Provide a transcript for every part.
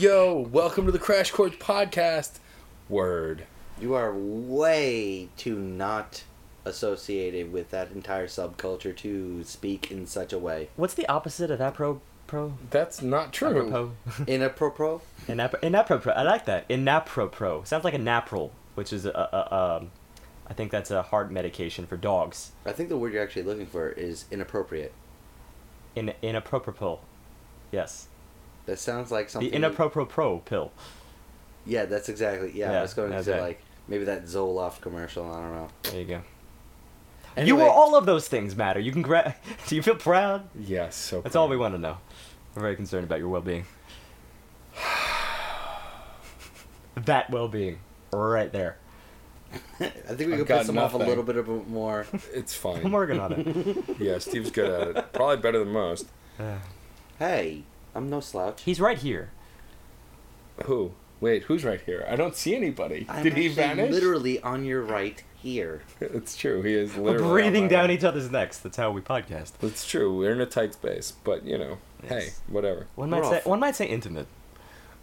Yo, yo, yo! Welcome to the Crash Course Podcast. Word. You are way too not associated with that entire subculture to speak in such a way. What's the opposite of apro pro? That's not true. Apropos. Inappropriate? Inap- inapropos. I like that. Inapropos. Sounds like a napril, which is a, a, a um, I think that's a heart medication for dogs. I think the word you're actually looking for is inappropriate. In inapropos. Yes. That sounds like something. The inapropos pill. Yeah, that's exactly. Yeah, I was going to that's say it. like maybe that Zoloft commercial. I don't know. There you go. You Anyway, were all of those things matter. You can gra- Do you feel proud? Yes, so That's all we want to know. We're very concerned about your well-being. that well-being, right there. I think we I've could got piss them off a little bit of more. It's fine. I'm fine. working on it. yeah, Steve's good at it. Probably better than most. Uh. hey, I'm no slouch. He's right here. Who? Wait, who's right here? I don't see anybody. I'm Did he vanish? Literally on your right here. It's true. He is literally We're breathing down right. each other's necks. That's how we podcast. It's true. We're in a tight space, but you know, hey, whatever. One might We're say off. one might say intimate.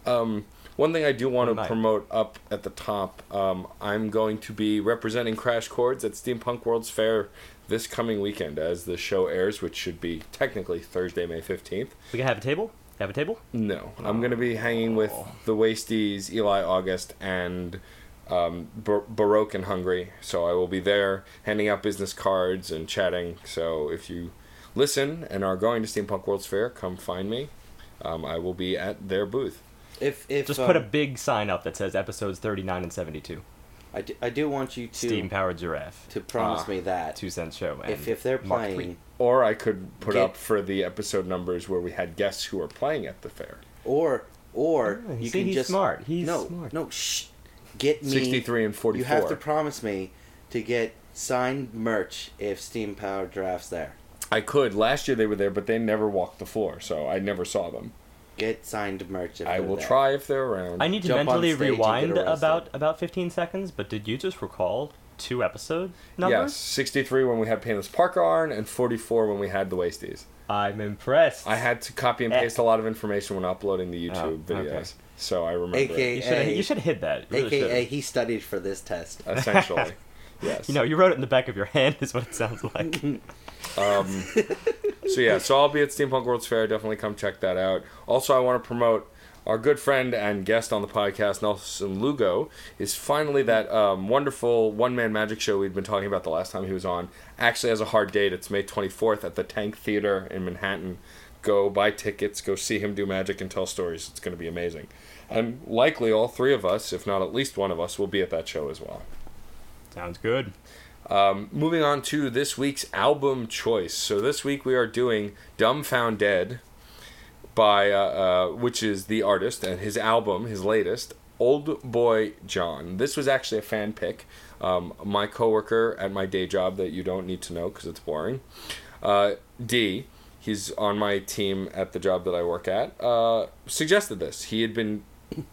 Um, one thing I do want to promote up at the top, um, I'm going to be representing Crash Chords at Steampunk World's Fair this coming weekend as the show airs, which should be technically Thursday, May 15th. We can have a table. Have a table. No, I'm going to be hanging with Oh. the Wasties, Eli August, and um, Bar- Baroque and Hungry. So I will be there handing out business cards and chatting. So if you listen and are going to Steampunk World's Fair, come find me. Um, I will be at their booth. If if Just um, put a big sign up that says episodes 39 and 72. I do, I do want you to Steam powered giraffe. to promise Ah. me that Two cent show. And if if they're playing three. Or I could put Get- up for the episode numbers where we had guests who were playing at the fair. or or Oh, you you see, can he's just smart. He's no smart. no shh get me 63 and 44. You have to promise me to get signed merch if Steam Powered Giraffe's there. I could. Last year they were there, but they never walked the floor, so I never saw them. Get signed merch. If I will there. try if they're around. I need to Jump mentally stage and get rewind about about 15 seconds, but did you just recall two episode numbers? Yes, 63 when we had Painless Parker on, and 44 when we had the Wasties. I'm impressed. I had to copy and Eh. paste a lot of information when uploading the YouTube Oh, videos, okay. so I remember AKA You should Hey. you should hit that. You really AKA, should've. he studied for this test. essentially. yes. You know, you wrote it in the back of your hand, is what it sounds like. Um, so yeah, so I'll be at Steampunk World's Fair. Definitely come check that out. Also, I want to promote our good friend and guest on the podcast, Nelson Lugo, is finally that um, wonderful one man magic show we'd been talking about the last time he was on. Actually, has a hard date. It's May 24th at the Tank Theater in Manhattan. Go buy tickets. Go see him do magic and tell stories. It's going to be amazing. And likely all three of us, if not at least one of us, will be at that show as well. Sounds good. Um, moving on to this week's album choice. So this week we are doing "Dumbfoundead" by, uh, uh, which is the artist and his album, his latest, "Old Boy John." This was actually a fan pick. Um, my coworker at my day job that you don't need to know because it's boring. Uh, D, he's on my team at the job that I work at. Uh, suggested this. He had been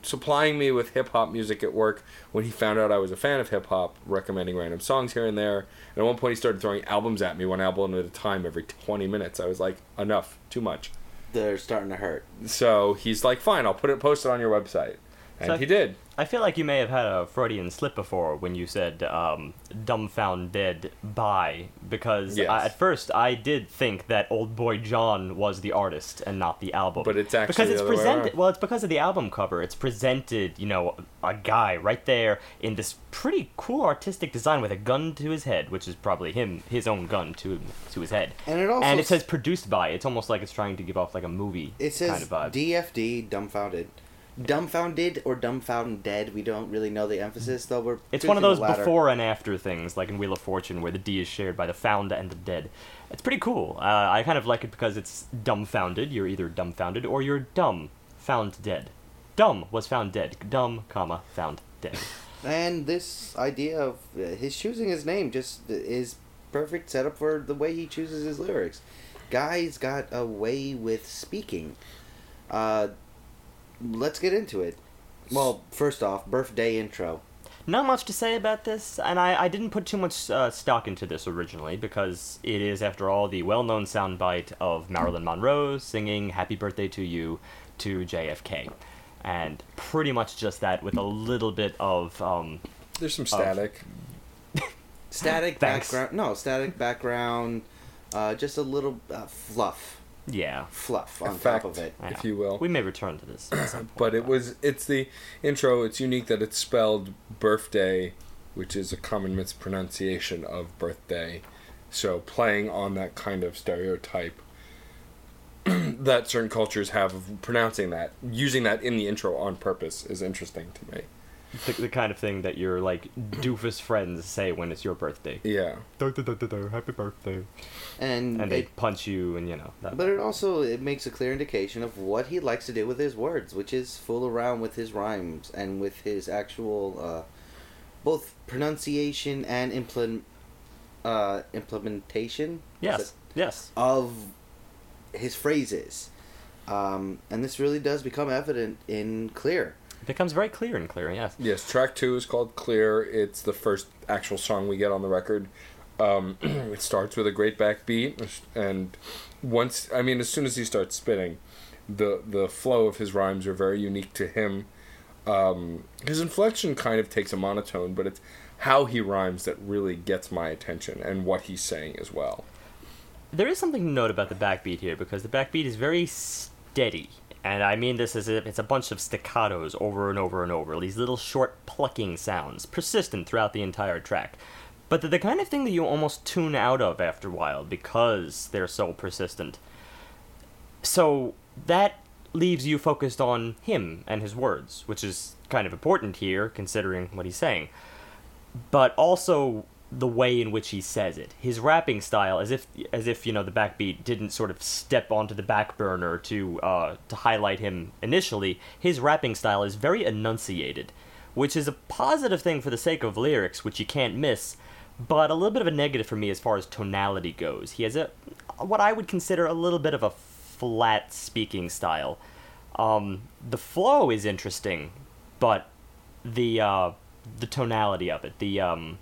supplying me with hip hop music at work when he found out I was a fan of hip hop, recommending random songs here and there. And at one point, he started throwing albums at me, one album at a time, every 20 minutes. I was like, enough, too much. They're starting to hurt. So he's like, fine, I'll put it, post it on your website. And So- he did. I feel like you may have had a Freudian slip before when you said um, "dumbfound dead" by because Yes. I, at first I did think that Old Boy John was the artist and not the album. But it's actually because the it's other presented. around. Well, it's because of the album cover. It's presented, you know, a guy right there in this pretty cool artistic design with a gun to his head, which is probably him, his own gun to to his head. And it also and it says produced by. It's almost like it's trying to give off like a movie It says kind of vibe. DFD, dumbfounded. Dumbfounded or dumbfounded dead. We don't really know the emphasis, though. We're It's one of those before and after things, like in Wheel of Fortune, where the D is shared by the found and the dead. It's pretty cool. Uh, I kind of like it because it's dumbfounded. You're either dumbfounded or you're dumb found dead. Dumb was found dead. Dumb, comma, found dead. And this idea of uh, his choosing his name just is perfect setup for the way he chooses his lyrics. Guy's got a way with speaking. Uh, let's get into it. Well, first off, birthday intro. Not much to say about this, and I, I didn't put too much uh, stock into this originally because it is, after all, the well known soundbite of Marilyn Monroe singing Happy Birthday to You to JFK. And pretty much just that with a little bit of. Um, There's some static. Static Thanks. background. No, static background. Uh, just a little uh, fluff. Yeah. Fluff on Effect. top of it. I If you will. We may return to this. at some point, but it was it's the intro it's unique that it's spelled birthday which is a common mispronunciation of birthday so playing on that kind of stereotype that certain cultures have of pronouncing that using that in the intro on purpose is interesting to me the, the kind of thing that your like doofus friends say when it's your birthday. yeah Happy birthday. And, And they it, punch you, and you know. That, but it also it makes a clear indication of what he likes to do with his words, which is fool around with his rhymes and with his actual uh, both pronunciation and implement uh, implementation. yes, it? yes. of his phrases. Um, and this really does become evident in Clear. It becomes very clear and clear. Yes. yes track two is called clear it's the first actual song we get on the record um, it starts with a great backbeat and once i mean as soon as he starts spitting the the flow of his rhymes are very unique to him um, his inflection kind of takes a monotone but it's how he rhymes that really gets my attention and what he's saying as well There is something to note about the backbeat here because the backbeat is very steady. And I mean this as if it's a bunch of staccatos over and over and over, these little short plucking sounds, persistent throughout the entire track. But they're the kind of thing that you almost tune out of after a while because they're so persistent. So that leaves you focused on him and his words, which is kind of important here considering what he's saying. But also the way in which he says it. His rapping style, as if as if you know the backbeat didn't sort of step onto the back burner to uh, to highlight him initially. His rapping style is very enunciated, which is a positive thing for the sake of lyrics, which you can't miss. But a little bit of a negative for me as far as tonality goes. He has a what I would consider a little bit of a flat speaking style. Um, the flow is interesting, but the uh, the tonality of it, the um,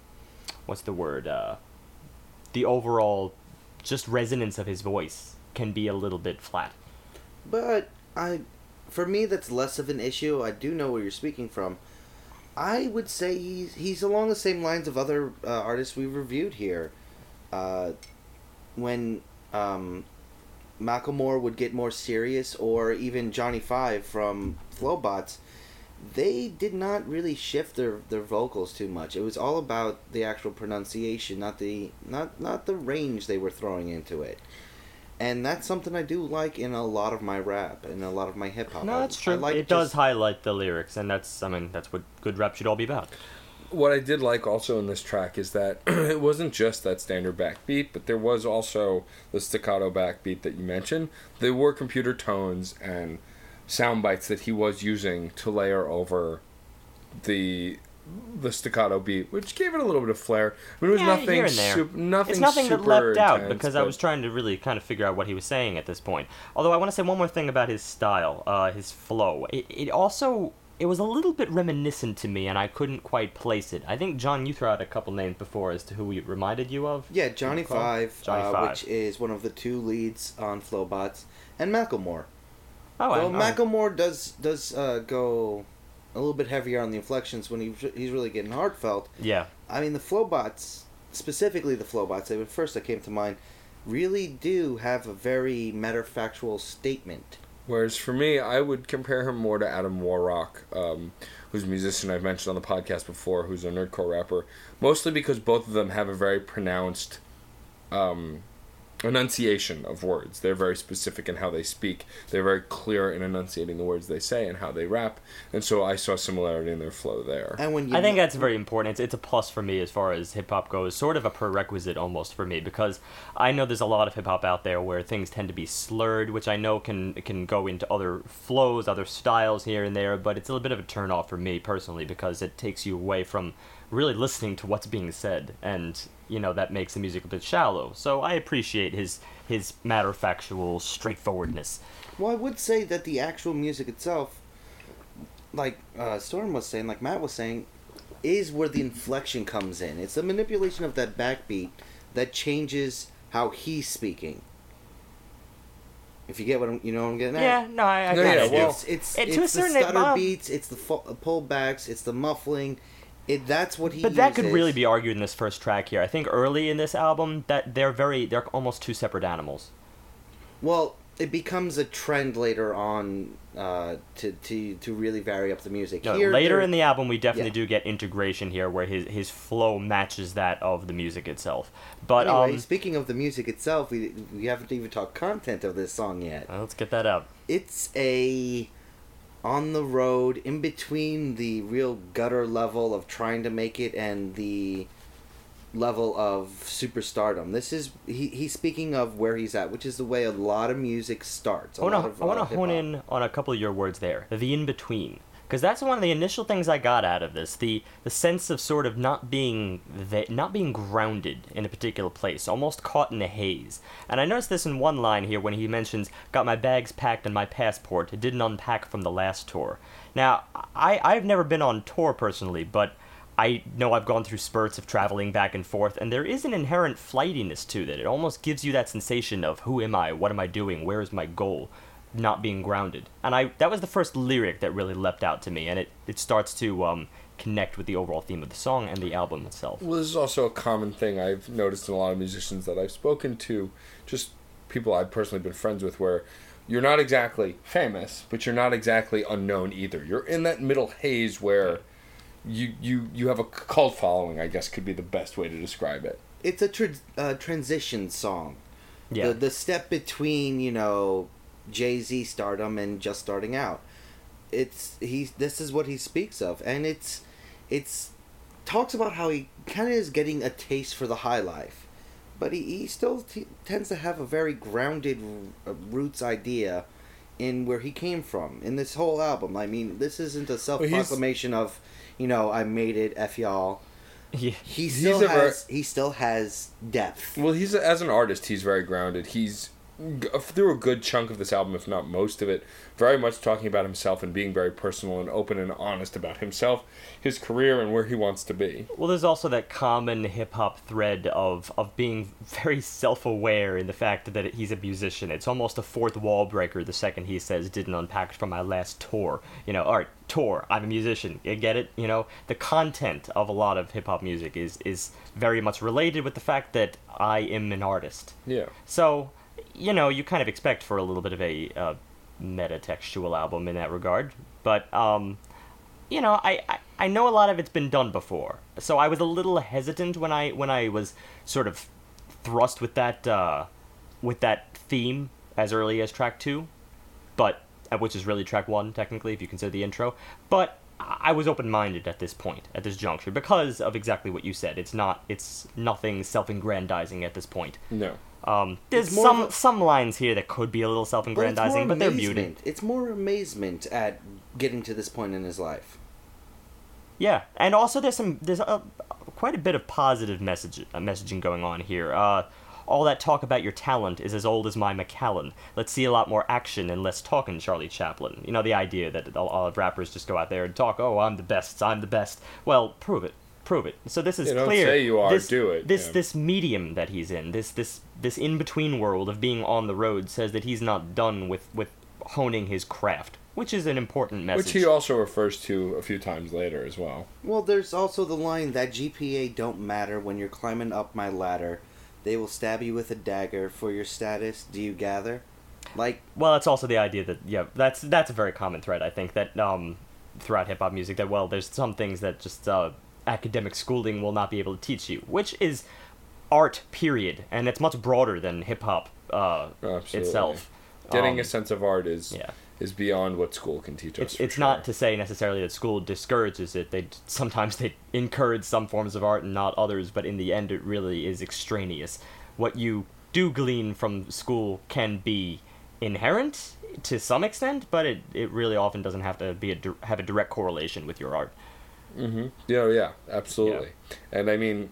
what's the word? Uh, the overall just resonance of his voice can be a little bit flat. But I, for me, that's less of an issue. I do know where you're speaking from. I would say he's he's along the same lines of other uh, artists we've reviewed here. Uh, when um, Macklemore would get more serious, or even Johnny Five from Flobots, they did not really shift their, their vocals too much. It was all about the actual pronunciation, not the not not the range they were throwing into it. And that's something I do like in a lot of my rap and a lot of my hip hop. No, I- that's I true. like it does highlight the lyrics, and that's I mean that's what good rap should all be about. what I did like also in this track is that it wasn't just that standard backbeat, but there was also the staccato backbeat that you mentioned. There were computer tones and sound bites that he was using to layer over the the staccato beat, which gave it a little bit of flair. I mean, it was Yeah, nothing here and there. sup- nothing it's nothing that super leapt out intense, because I was trying to really kind of figure out what he was saying at this point. Although I want to say one more thing about his style, uh, his flow. It, it also it was a little bit reminiscent to me, and I couldn't quite place it. I think John, you threw out a couple names before as to who he reminded you of. Yeah, Johnny Five, Johnny uh, Five. which is one of the two leads on Flobots, and Macklemore. Oh, well, I- I- Macklemore does does uh, go a little bit heavier on the inflections when he, he's really getting heartfelt. yeah. I mean, the Flobots, specifically the Flobots, they were first that came to mind, really do have a very matter-factual statement. Whereas for me, I would compare him more to Adam Warrock, um, who's a musician I've mentioned on the podcast before, who's a nerdcore rapper. Mostly because both of them have a very pronounced um, enunciation of words. They're very specific in how they speak. They're very clear in enunciating the words they say and how they rap. And so I saw similarity in their flow there. And when you I think that's very important. It's, it's a plus for me as far as hip hop goes, sort of a prerequisite almost for me because I know there's a lot of hip hop out there where things tend to be slurred, which I know can can go into other flows, other styles here and there, but it's a little bit of a turn off for me personally because it takes you away from really listening to what's being said and you know that makes the music a bit shallow. So I appreciate his his matter of factual straightforwardness. Well, I would say that the actual music itself, like uh, Storm was saying, like Matt was saying, is where the inflection comes in. It's the manipulation of that backbeat that changes how he's speaking. If you get what I'm, you know what I'm getting at. Yeah, no, I, I No, got yeah, it. well- it's it's, And it's to a the certain stutter amount- beats, it's the fu- pullbacks, it's the muffling. It that's what he. But that could really be argued in this first track here. I think early in this album that they're very they're almost two separate animals. Well, it becomes a trend later on uh, to to to really vary up the music. No, Here, later in the album, we definitely Yeah. do get integration here, where his his flow matches that of the music itself. But Anyway, um, speaking of the music itself, we we haven't even talked content of this song yet. let's get that out. It's a on the road in between the real gutter level of trying to make it and the level of superstardom. This is he, he's speaking of where he's at, which is the way a lot of music starts. A I want to uh, to hone in on a couple of your words there. The in between, because that's one of the initial things I got out of this. The the sense of sort of not being the, not being grounded in a particular place, almost caught in a haze. And I noticed this in one line here when he mentions, "Got my bags packed and my passport. Didn't unpack from the last tour." Now, I I've never been on tour personally, but I know I've gone through spurts of traveling back and forth, and there is an inherent flightiness to that. It almost gives you that sensation of who am I, what am I doing, where is my goal, not being grounded. And I that was the first lyric that really leapt out to me, and it, it starts to um, connect with the overall theme of the song and the album itself. Well, this is also a common thing I've noticed in a lot of musicians that I've spoken to, just people I've personally been friends with, where you're not exactly famous, but you're not exactly unknown either. You're in that middle haze where you you you have a cult following. I guess could be the best way to describe it. It's a tr- uh, transition song. Yeah. The the step between you know Jay Z stardom and just starting out. It's he. This is what he speaks of, and it's it's talks about how he kind of is getting a taste for the high life, but he, he still t- tends to have a very grounded uh, roots idea in where he came from in this whole album. I mean, this isn't a self proclamation of you know I made it, f y'all. yeah. He He's still a ver- has he still has depth. Well, he's as an artist, he's very grounded. He's g- Uh, through a good chunk of this album, if not most of it, very much talking about himself and being very personal and open and honest about himself, his career, and where he wants to be. Well, there's also that common hip hop thread of, of being very self aware in the fact that he's a musician. It's almost a fourth wall breaker the second he says, didn't unpack from my last tour. You know, alright, tour, I'm a musician. You get it? You know, the content of a lot of hip hop music is, is very much related with the fact that I am an artist. Yeah. So, you know, you kind of expect for a little bit of a uh, metatextual album in that regard. But, um, you know, I, I, I know a lot of it's been done before. So I was a little hesitant when I when I was sort of thrust with that uh, with that theme as early as track two, but uh, which is really track one technically if you consider the intro. But I I was open minded at this point, at this juncture, because of exactly what you said. It's not it's nothing self aggrandizing at this point. No. Um, there's some a- some lines here that could be a little self-aggrandizing, more but they're amazement. muted. It's more amazement at getting to this point in his life. Yeah, and also there's some there's a, quite a bit of positive message uh, messaging going on here. Uh, all that talk about your talent is as old as my Macallan. Let's see a lot more action and less talking, Charlie Chaplin. You know the idea that all, lot of rappers just go out there and talk. Oh, I'm the best. I'm the best. Well, prove it. Prove it. So this is Yeah, don't clear. say you are, This, do it, This yeah. this medium that he's in, this this this in between world of being on the road, says that he's not done with with honing his craft, which is an important message. Which he also refers to a few times later as well. Well, there's also the line that GPA don't matter when you're climbing up my ladder. They will stab you with a dagger for your status. Do you gather? Like, Well, it's also the idea that yeah, that's that's a very common thread. I think that um, throughout hip hop music, that well, there's some things that just uh, academic schooling will not be able to teach you, which is art period, and it's much broader than hip hop uh, itself. Getting Um, a sense of art is yeah. is beyond what school can teach us. It's, it's not to say necessarily that school discourages it. They sometimes they encourage some forms of art and not others, but in the end, it really is extraneous. What you do glean from school can be inherent to some extent, but it, it really often doesn't have to be a have a direct correlation with your art. Mm-hmm. Yeah, yeah, absolutely. And I mean,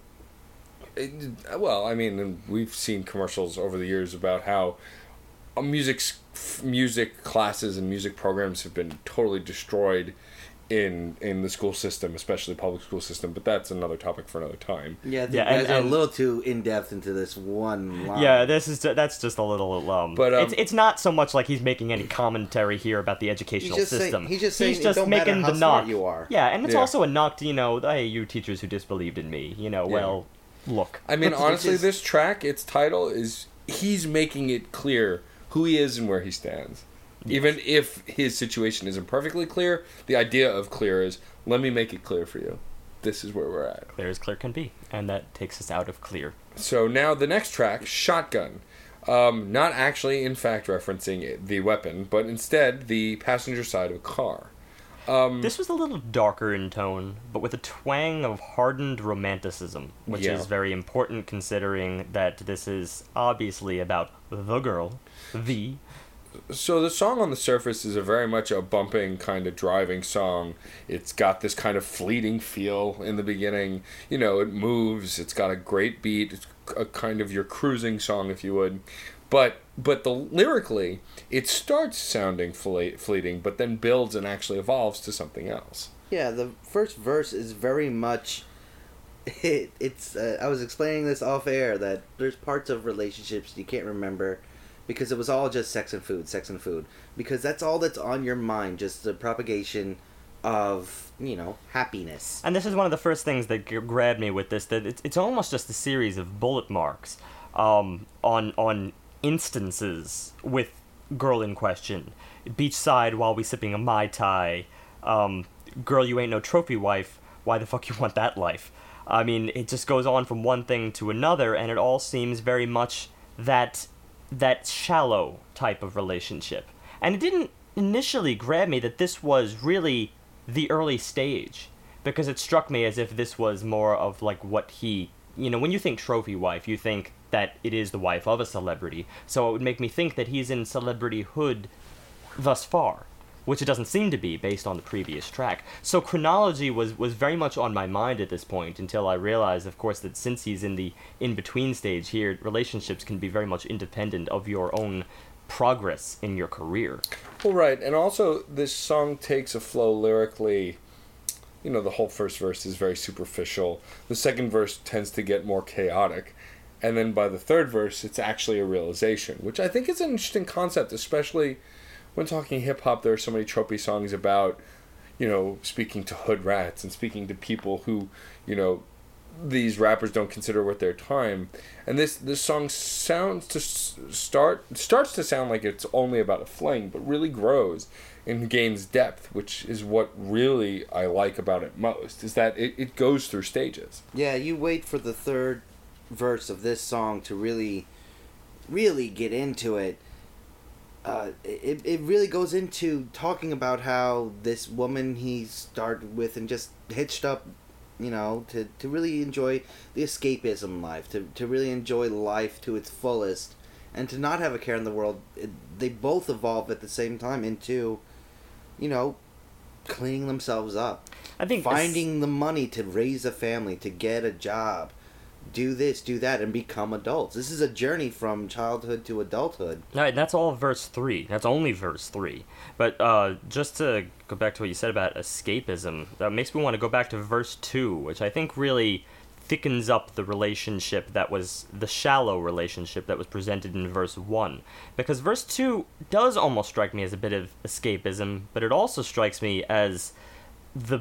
well, I mean, we've seen commercials over the years about how uh, music music classes and music programs have been totally destroyed in in the school system, especially public school system. But that's another topic for another time. Yeah, Yeah, and- and- a little too in depth into this one line. Yeah, this is that's just a little. Um, But, um, it's it's not so much like he's making any commentary here about the educational just saying- system. he's just saying it don't making how the knock. you are. Yeah, and it's Yeah. also a knock to you know, hey, you teachers who disbelieved in me. You know, Yeah. well, look. I mean, honestly, is- this track, its title is he's making it clear who he is and where he stands. Even if his situation isn't perfectly clear, the idea of clear is let me make it clear for you. This is where we're at. Clear as clear can be, and that takes us out of clear. So now the next track, Shotgun. Um, not actually, in fact, referencing the weapon, but instead the passenger side of a car. Um, This was a little darker in tone, but with a twang of hardened romanticism, which Yeah. is very important considering that this is obviously about the girl, the so the song on the surface is a very much a bumping kind of driving song. It's got this kind of fleeting feel in the beginning. You know, it moves. It's got a great beat. It's a kind of your cruising song, if you would. But but the lyrically, it starts sounding fle- fleeting, but then builds and actually evolves to something else. Yeah, the first verse is very much. It, it's. Uh, I was explaining this off air that there's parts of relationships you can't remember because it was all just sex and food, sex and food. Because that's all that's on your mind, just the propagation of you know happiness. And this is one of the first things that g- grabbed me with this. That it's, it's almost just a series of bullet marks um, on on instances with girl in question. Beachside while we sipping a mai tai. Um, girl, you ain't no trophy wife. Why the fuck you want that life? I mean, it just goes on from one thing to another, and it all seems very much that that shallow type of relationship. And it didn't initially grab me that this was really the early stage because it struck me as if this was more of like what he you know when you think trophy wife you think that it is the wife of a celebrity so it would make me think that he's in celebrityhood thus far which it doesn't seem to be based on the previous track so chronology was was very much on my mind at this point until i realized of course that since he's in the in between stage here relationships can be very much independent of your own progress in your career Well, right, and also this song takes a flow lyrically. You know, the whole first verse is very superficial. The second verse tends to get more chaotic, and then by the third verse, it's actually a realization, which I think is an interesting concept, especially when talking hip hop. There are so many tropey songs about, you know, speaking to hood rats and speaking to people who, you know, these rappers don't consider worth their time and this this song sounds to start starts to sound like it's only about a fling but really grows and gains depth which is what really i like about it most is that it, it goes through stages Yeah, you wait for the third verse of this song to really, really get into it. Uh, it, it really goes into talking about how this woman he started with and just hitched up, you know, to, to really enjoy the escapism life, to, to really enjoy life to its fullest, and to not have a care in the world. It, they both evolve at the same time into, you know, cleaning themselves up i think finding the money to raise a family, to get a job, do this, do that, and become adults. This is a journey from childhood to adulthood. Right, that's all verse three. That's only verse three. But uh, just to go back to what you said about escapism, that makes me want to go back to verse two, which I think really thickens up the relationship that was the shallow relationship that was presented in verse one. Because verse two does almost strike me as a bit of escapism, but it also strikes me as the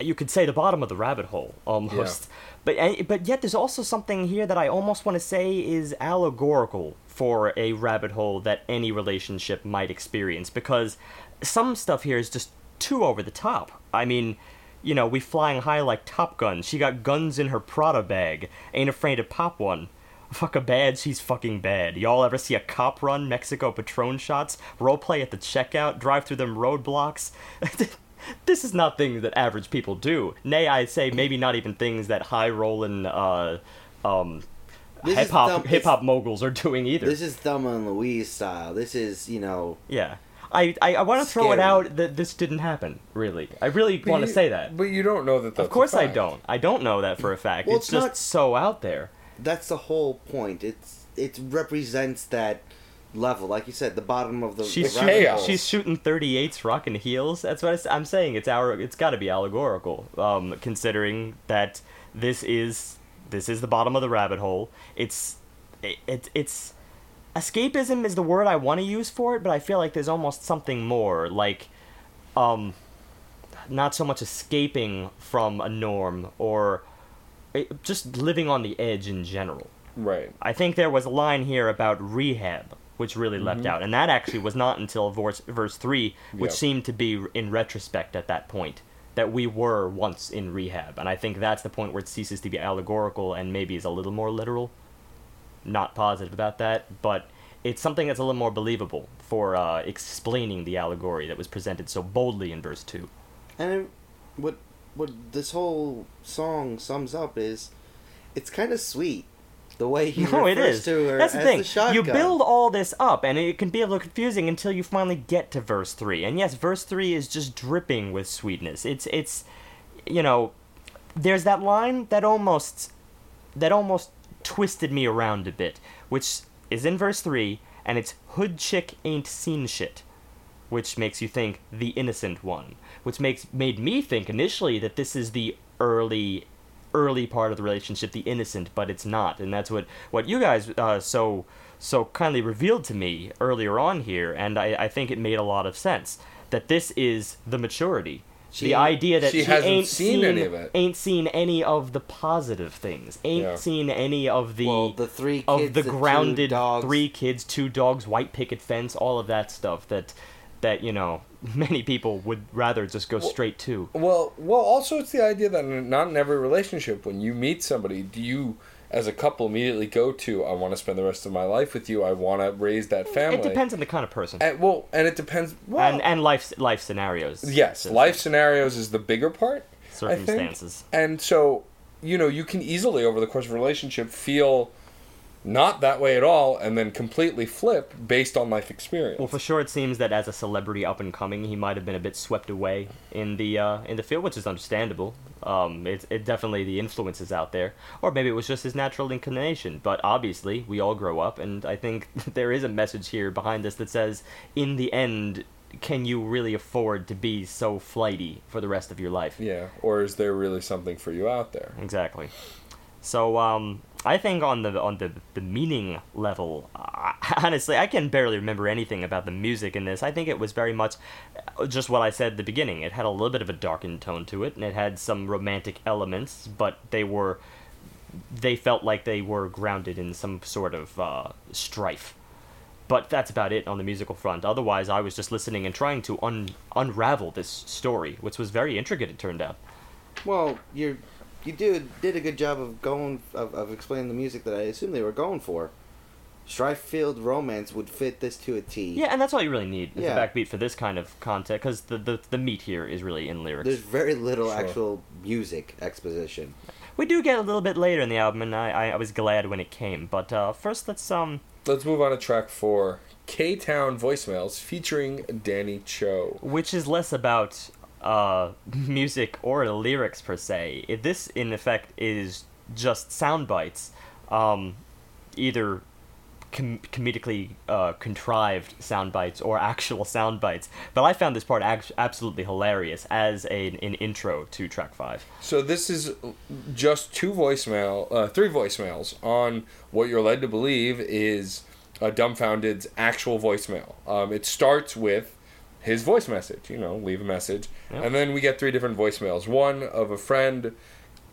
you could say the bottom of the rabbit hole almost. But eh, but yet there's also something here that I almost want to say is allegorical for a rabbit hole that any relationship might experience because some stuff here is just too over the top. I mean, you know, we flying high like Top Gun. She got guns in her Prada bag. Ain't afraid to pop one. Fuck a bad, she's fucking bad. Y'all ever see a cop run Mexico Patron shots, roleplay at the checkout, drive through them roadblocks? this is not things that average people do. Nay, I say maybe not even things that high rolling uh, um, hip hop hip hop moguls are doing either. This is Thelma and Louise style. This is, you know, yeah. I, I, I want to throw it out that this didn't happen, really. I really want to say that. But you don't know that. That's Of course a I fact. don't. I don't know that for a fact. Well, it's, it's just not- so out there. that's the whole point. It's it represents that level, like you said, the bottom of the. She's the shooting, rabbit chaos. she's shooting 38s rocking heels. That's what I, am saying. It's our it's got to be allegorical um, considering that this is this is the bottom of the rabbit hole. It's it, it it's escapism is the word I want to use for it, but I feel like there's almost something more like um not so much escaping from a norm or eh, just living on the edge in general. Right. I think there was a line here about rehab, which really Mm-hmm. left out, and that actually was not until verse verse three, which Yeah. seemed to be in retrospect at that point that we were once in rehab, and I think that's the point where it ceases to be allegorical and maybe is a little more literal. Not positive about that, but it's something that's a little more believable for uh, explaining the allegory that was presented so boldly in verse two. And it, what what this whole song sums up is, it's kind of sweet, the way he No, refers is. to her That's the thing. the you build all this up, and it can be a little confusing until you finally get to verse three. And yes, verse three is just dripping with sweetness. It's it's, you know, there's that line that almost that almost twisted me around a bit, which is in verse three, and it's hood chick ain't seen shit, which makes you think the innocent one, which makes made me think initially that this is the early early part of the relationship, the innocent, but it's not, and that's what what you guys uh, so so kindly revealed to me earlier on here, and I, I think it made a lot of sense that this is the maturity. She- the idea that she she, hasn't ain't seen any of it. ain't seen any of the positive things, ain't Yeah. seen any of the well, the three kids, of the two grounded dogs. three kids, two dogs, white picket fence, all of that stuff that that you know many people would rather just go straight to. Well, well. Also, it's the idea that not in every relationship, when you meet somebody, do you, as a couple, immediately go to, "I want to spend the rest of my life with you. I want to raise that family." It depends on the kind of person And, well, and it depends. Well, and and life life scenarios. yes, life scenarios is the bigger part. I think. circumstances. And so, you know, you can easily over the course of a relationship feel not that way at all, and then completely flip based on life experience. Well, for sure, it seems that as a celebrity up and coming, he might have been a bit swept away in the uh, in the field, which is understandable. Um, it, it definitely the influences out there, or maybe it was just his natural inclination. But obviously, we all grow up, and I think there is a message here behind this that says, in the end, can you really afford to be so flighty for the rest of your life? yeah, or is there really something for you out there? Exactly. So um, I think on the on the the meaning level, uh, honestly, I can barely remember anything about the music in this. I think it was very much uh, just what I said at the beginning. It had a little bit of a darkened tone to it, and it had some romantic elements, but they were they felt like they were grounded in some sort of uh, strife. But that's about it on the musical front. Otherwise, I was just listening and trying to un- unravel this story, which was very intricate. It turned out. Well, you you did did a good job of going of, of explaining the music that I assume they were going for. Strife filled romance would fit this to a T. Yeah, and that's all you really need is Yeah. a backbeat for this kind of content, because the, the the meat here is really in lyrics. There's very little Sure. actual music exposition. We do get a little bit later in the album, and I, I, I was glad when it came. But uh, first, let's um Let's move on to track four K Town Voicemails featuring Danny Cho. which is less about uh music or lyrics per se. This, in effect, is just sound bites, um, either com- comedically uh, contrived sound bites or actual sound bites. But I found this part act- absolutely hilarious as a, an intro to track five. So this is just two voicemail, uh, three voicemails on what you're led to believe is a dumbfounded's actual voicemail. Um, it starts with his voice message, you know, leave a message, Yep. and then we get three different voicemails. One of a friend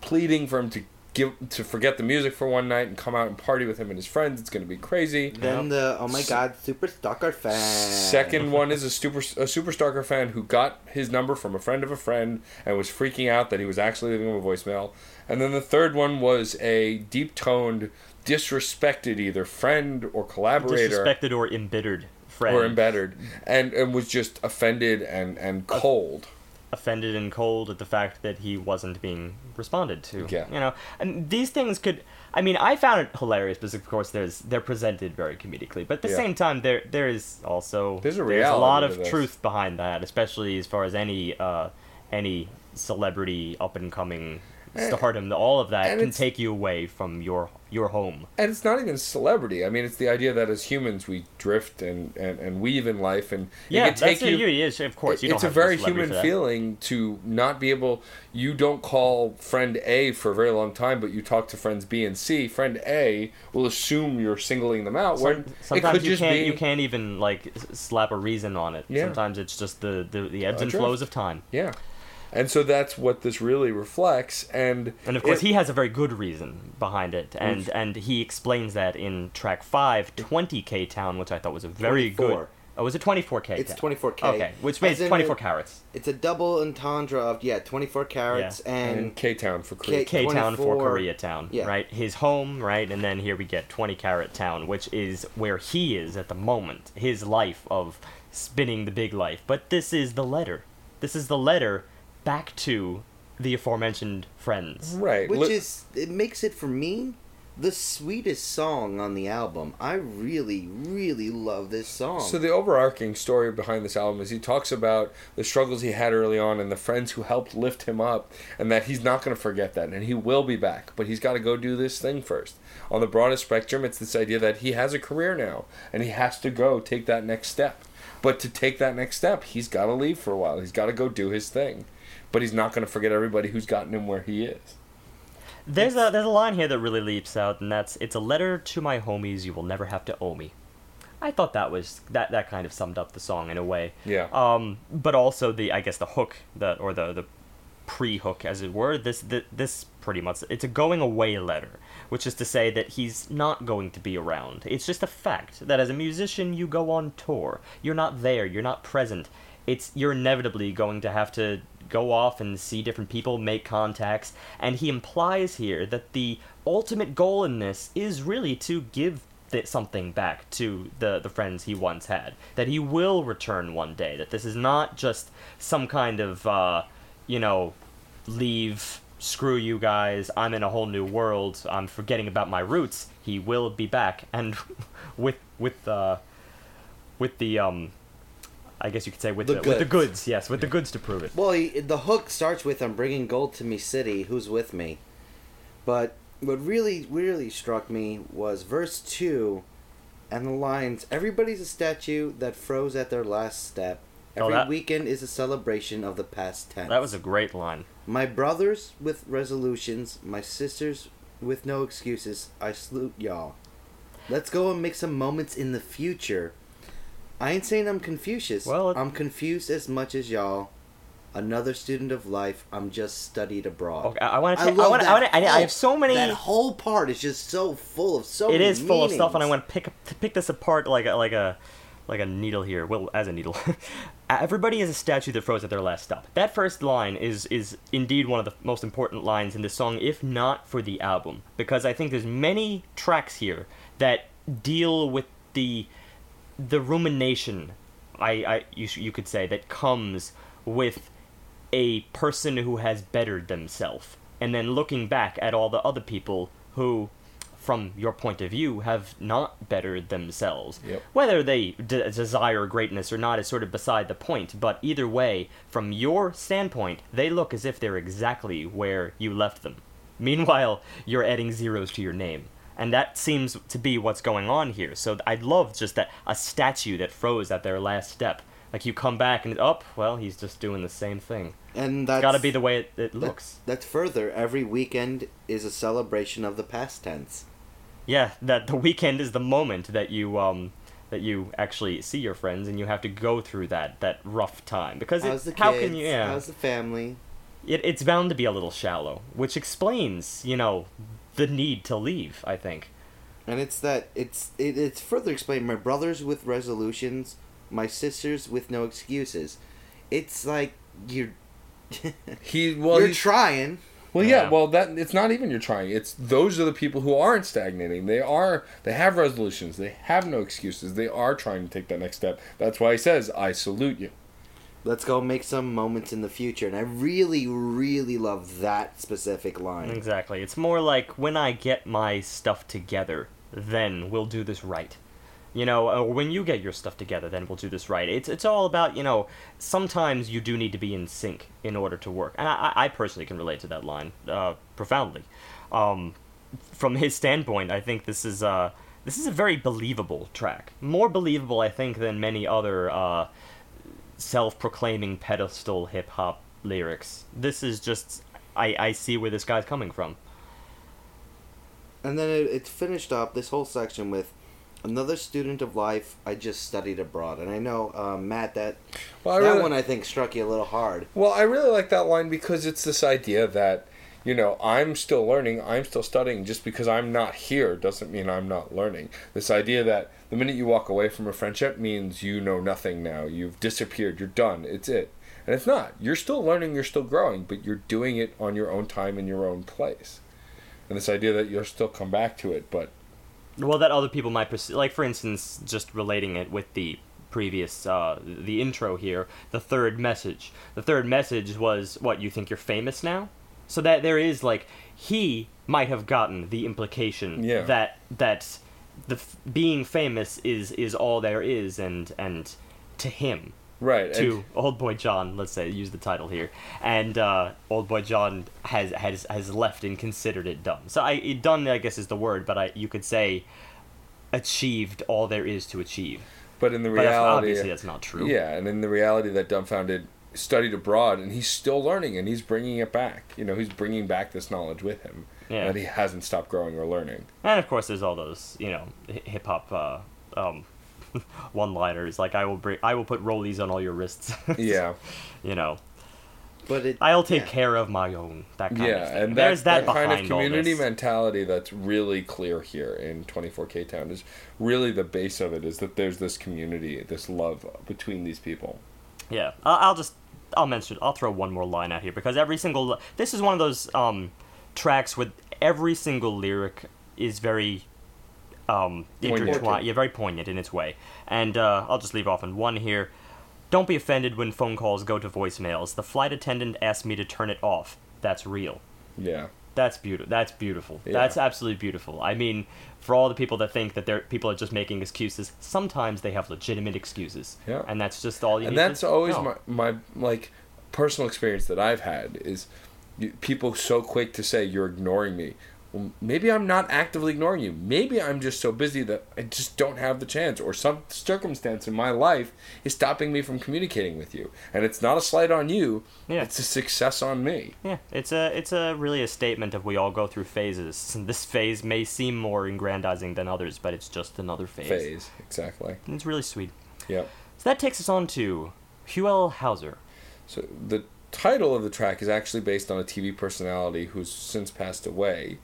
pleading for him to give to forget the music for one night and come out and party with him and his friends. It's going to be crazy. Then the oh my god, super stalker fan. Second one is a super a super stalker fan who got his number from a friend of a friend and was freaking out that he was actually leaving him a voicemail. And then the third one was a deep toned, disrespected either friend or collaborator Disrespected or embittered friend. or embittered, and and was just offended and and cold. offended and cold at the fact that he wasn't being responded to. Yeah. You know, and these things could. I mean, I found it hilarious because, of course, there's they're presented very comedically, but at the Yeah. same time, there there is also There's a a lot of truth behind that, especially as far as any uh, any celebrity up and coming stardom. Eh, all of that can take you away from your your home. And it's not even celebrity. I mean, it's the idea that as humans we drift and, and, and weave in life, and Yeah, it can take that's you. it. Yes, of course. You it's a very human feeling to not be able. You don't call friend A for a very long time, but you talk to friends B and C. Friend A will assume you're singling them out. when Some- it sometimes could you just can't be you can't even like slap a reason on it. Yeah. Sometimes it's just the the, the ebbs and drift. flows of time. yeah, and so that's what this really reflects. And And of course, it- he has a very good reason behind it, and and he explains that in track five, 20k town, which I thought was a very 24. good. Oh, was it 24k? It's town? 24K. Okay, which means 24 the- carats. It's a double entendre of yeah, 24 carats and and K Town for K- K town for 24 Koreatown, yeah. right? His home, right? And then here we get 20 carat town, which is where he is at the moment, his life of spinning the big life. But this is the letter. This is the letter back to the aforementioned friends. right, which li- is it makes it for me the sweetest song on the album. I really really love this song. So the overarching story behind this album is he talks about the struggles he had early on and the friends who helped lift him up and that he's not going to forget that and he will be back but he's got to go do this thing first. On the broadest spectrum it's this idea that he has a career now and he has to go take that next step. But to take that next step, he's got to leave for a while. He's got to go do his thing. But he's not going to forget everybody who's gotten him where he is. There's a there's a line here that really leaps out, and that's "It's a letter to my homies. You will never have to owe me." I thought that was that that kind of summed up the song in a way. Yeah. Um, but also the I guess the hook that or the the pre-hook as it were. This this, this pretty much it's a going away letter, which is to say that he's not going to be around. It's just a fact that as a musician you go on tour. You're not there. You're not present. It's you're inevitably going to have to go off and see different people, make contacts, and he implies here that the ultimate goal in this is really to give th- something back to the the friends he once had. That he will return one day. That this is not just some kind of uh, you know leave. Screw you guys! I'm in a whole new world. I'm forgetting about my roots. He will be back, and with with uh, with the um, I guess you could say with The the, with the goods. Yes, with the goods to prove it. Well, he, the hook starts with "I'm bringing gold to me city. Who's with me?" But what really, really struck me was verse two, and the lines: "Everybody's a statue that froze at their last step. Oh, Every that- weekend is a celebration of the past tense." That was a great line. My brothers with resolutions, my sisters with no excuses. I salute y'all. Let's go and make some moments in the future. I ain't saying I'm Confucius. Well, it- I'm confused as much as y'all. Another student of life. I'm just studied abroad. Okay, I want to. I I, love want. I, wanna, I, I have so many. That whole part is just so full of so. it is full of stuff, and I want to pick to pick this apart like a, like a like a needle here. Well, as a needle. Everybody is a statue that froze at their last stop. That first line is is indeed one of the most important lines in the song, if not for the album, because I think there's many tracks here that deal with the the rumination. I, I you, you could say that comes with a person who has bettered themselves and then looking back at all the other people who from your point of view have not bettered themselves Yep. whether they d- desire greatness or not is sort of beside the point but either way from your standpoint they look as if they're exactly where you left them meanwhile you're adding zeros to your name and that seems to be what's going on here so I'd love just that a statue that froze at their last step like you come back and up well he's just doing the same thing and that's Got to be the way it, it that- looks. That's further. Every weekend is a celebration of the past tense. Yeah, that the weekend is the moment that you um that you actually see your friends and you have to go through that that rough time because How's the it, kids? how can you yeah How's the family? it, it's bound to be a little shallow, which explains, you know, the need to leave. I think. And it's that it's it, it's further explained. My brothers with resolutions, my sisters with no excuses. It's like you're He well, you're trying. Well, yeah. Yeah. Well, that it's not even you're trying. It's those are the people who aren't stagnating. They are. They have resolutions. They have no excuses. They are trying to take that next step. That's why he says, "I salute you." Let's go make some moments in the future. And I really, really love that specific line. Exactly. It's more like when I get my stuff together, then we'll do this right. You know, or when you get your stuff together, then we'll do this right. It's it's all about you know. Sometimes you do need to be in sync in order to work, and I, I personally can relate to that line uh, profoundly. Um, from his standpoint, I think this is uh this is a very believable track. More believable, I think, than many other uh, self-proclaiming pedestal hip hop lyrics. This is just I I see where this guy's coming from. And then it, it's finished up this whole section with another student of life. I just studied abroad, and I know um, Matt that Well, that really, one I think struck you a little hard. well, I really like that line because it's this idea that you know I'm still learning. I'm still studying. Just because I'm not here doesn't mean I'm not learning. This idea that the minute you walk away from a friendship means you know nothing now. You've disappeared. You're done. It's it. And it's not. You're still learning. You're still growing, but you're doing it on your own time in your own place. And this idea that you'll still come back to it, but Well, that other people might perceive, like for instance, just relating it with the previous, uh, the intro here, the third message. The third message was, what, you think you're famous now? So that there is, like, he might have gotten the implication Yeah. that, that the f- being famous is, is all there is, and, and to him, right. to and- old boy John, let's say, use the title here, and uh, old boy John has has has left and considered it done. So I done, I guess, is the word, but I you could say achieved all there is to achieve. but in the But that's- reality, obviously, that's not true. Yeah, and in the reality that Dumbfoundead studied abroad, and he's still learning, and he's bringing it back. You know, he's bringing back this knowledge with him Yeah. that he hasn't stopped growing or learning. And of course, there's all those you know hip hop uh, um, one-liners like I will bring I will put rollies on all your wrists. Yeah, you know, But it, I'll take yeah. care of my own. That kind of yeah, thing. and there's that, that, that kind behind of all community mentality that's really clear here in 24K Town is really the base of it. Is that there's this community, this love between these people. Yeah, I- I'll just I'll mention I'll throw one more line out here because every single this is one of those um, tracks with every single lyric is very um, intertwined, yeah, very poignant in its way. And uh, I'll just leave off on one here. Don't be offended when phone calls go to voicemails. The flight attendant asked me to turn it off. That's real. Yeah, That's beautiful. That's beautiful. Yeah. That's absolutely beautiful. I mean, for all the people that think that they're people are just making excuses, sometimes they have legitimate excuses. Yeah. And that's just all you and that's always know. my my like personal experience that I've had is people so quick to say you're ignoring me. Well, maybe I'm not actively ignoring you. Maybe I'm just so busy that I just don't have the chance, or some circumstance in my life is stopping me from communicating with you. And it's not a slight on you. Yeah. It's a success on me. Yeah, it's a it's a really a statement of we all go through phases. This phase may seem more aggrandizing than others, but it's just another phase. Phase exactly. And it's really sweet. Yep. So that takes us on to Huell Howser. So the title of the track is actually based on a TV personality who's since passed away.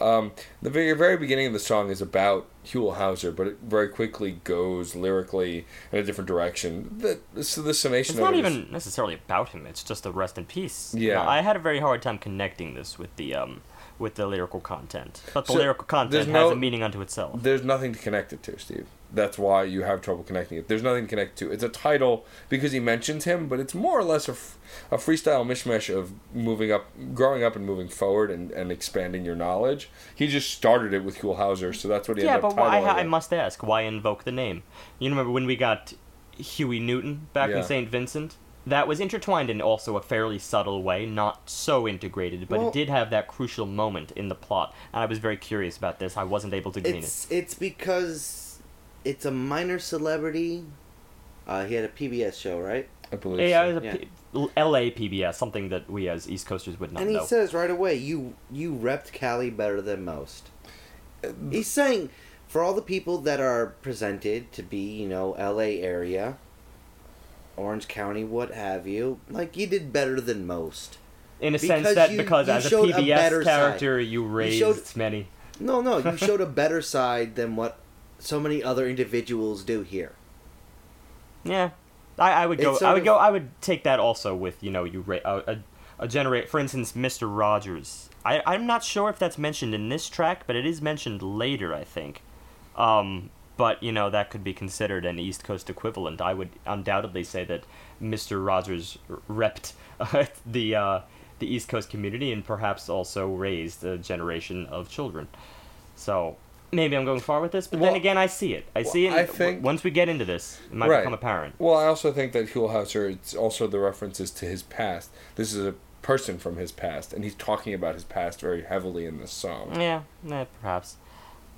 Um, the very, very beginning of the song is about Huell Howser, but it very quickly goes lyrically in a different direction. The, so the summation It's not it is- even necessarily about him. It's just a rest in peace. Yeah. I had a very hard time connecting this with the um with the lyrical content, but the So, lyrical content there's has no- a meaning unto itself. there's nothing to connect it to, Steve. That's why you have trouble connecting it. There's nothing to connect it to. It's a title because he mentions him, but it's more or less a, f- a freestyle mishmash of moving up, growing up and moving forward and, and expanding your knowledge. He just started it with Huell Howser, so that's what he Yeah, ended but up why? titling I must ask, why invoke the name? You remember when we got Huey Newton back Yeah. in St. Vincent? That was intertwined in also a fairly subtle way, not so integrated, but Well- it did have that crucial moment in the plot, and I was very curious about this. I wasn't able to glean it. It's it's because it's a minor celebrity. Uh, he had a PBS show, right? I believe Yeah, so. it was a Yeah. P- L- L.A. PBS, something that we as East Coasters would not and he know. says right away, "You you repped Cali better than most." Uh, He's saying for all the people that are presented to be, you know, L.A. area, Orange County, what have you, like you did better than most. in a sense that you- because you as a a PBS better character you raised showed- many. No, no, you showed a better side than what so many other individuals do here. Yeah, I, I would go. I would of- go. I would take that also with you know you ra- a, a, a generate. For instance, Mister Rogers. I I'm not sure if that's mentioned in this track, but it is mentioned later. I think. Um, but you know that could be considered an East Coast equivalent. I would undoubtedly say that Mister Rogers repped uh, the uh, the East Coast community and perhaps also raised a generation of children. So. Maybe I'm going far with this, but Well, then again, I see it. I well, see it. I think- once we get into this, it might Right. become apparent. Well, I also think that Huell Howser, it's also the references to his past. This is a person from his past, and he's talking about his past very heavily in this song. Yeah, eh, perhaps.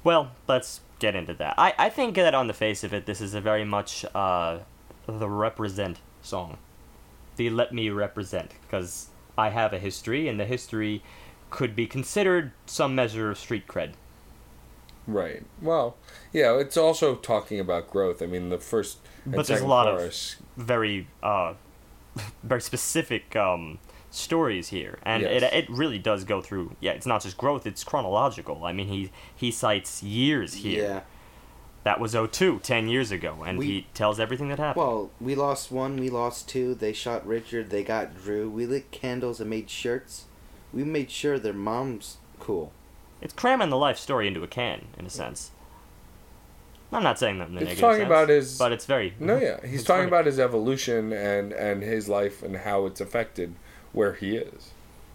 Well, let's get into that. I, I think that on the face of it, this is a very much uh, the represent song. The let me represent, because I have a history, and the history could be considered some measure of street cred. Right. Well, yeah, it's also talking about growth. I mean, the first But there's a lot of- chorus, Very, uh, very specific um, stories here, and Yes. it it really does go through. Yeah, it's not just growth; it's chronological. I mean, he he cites years here. Yeah. That was 02, 10 years ago, and We- he tells everything that happened. Well, we lost one, we lost two. They shot Richard, they got Drew. We lit candles and made shirts. We made sure their mom's cool. it's cramming the life story into a can, in a sense. I'm not saying that in a It's negative talking sense, about his- but it's very No, yeah, he's talking funny. about his evolution and and his life and how it's affected where he is.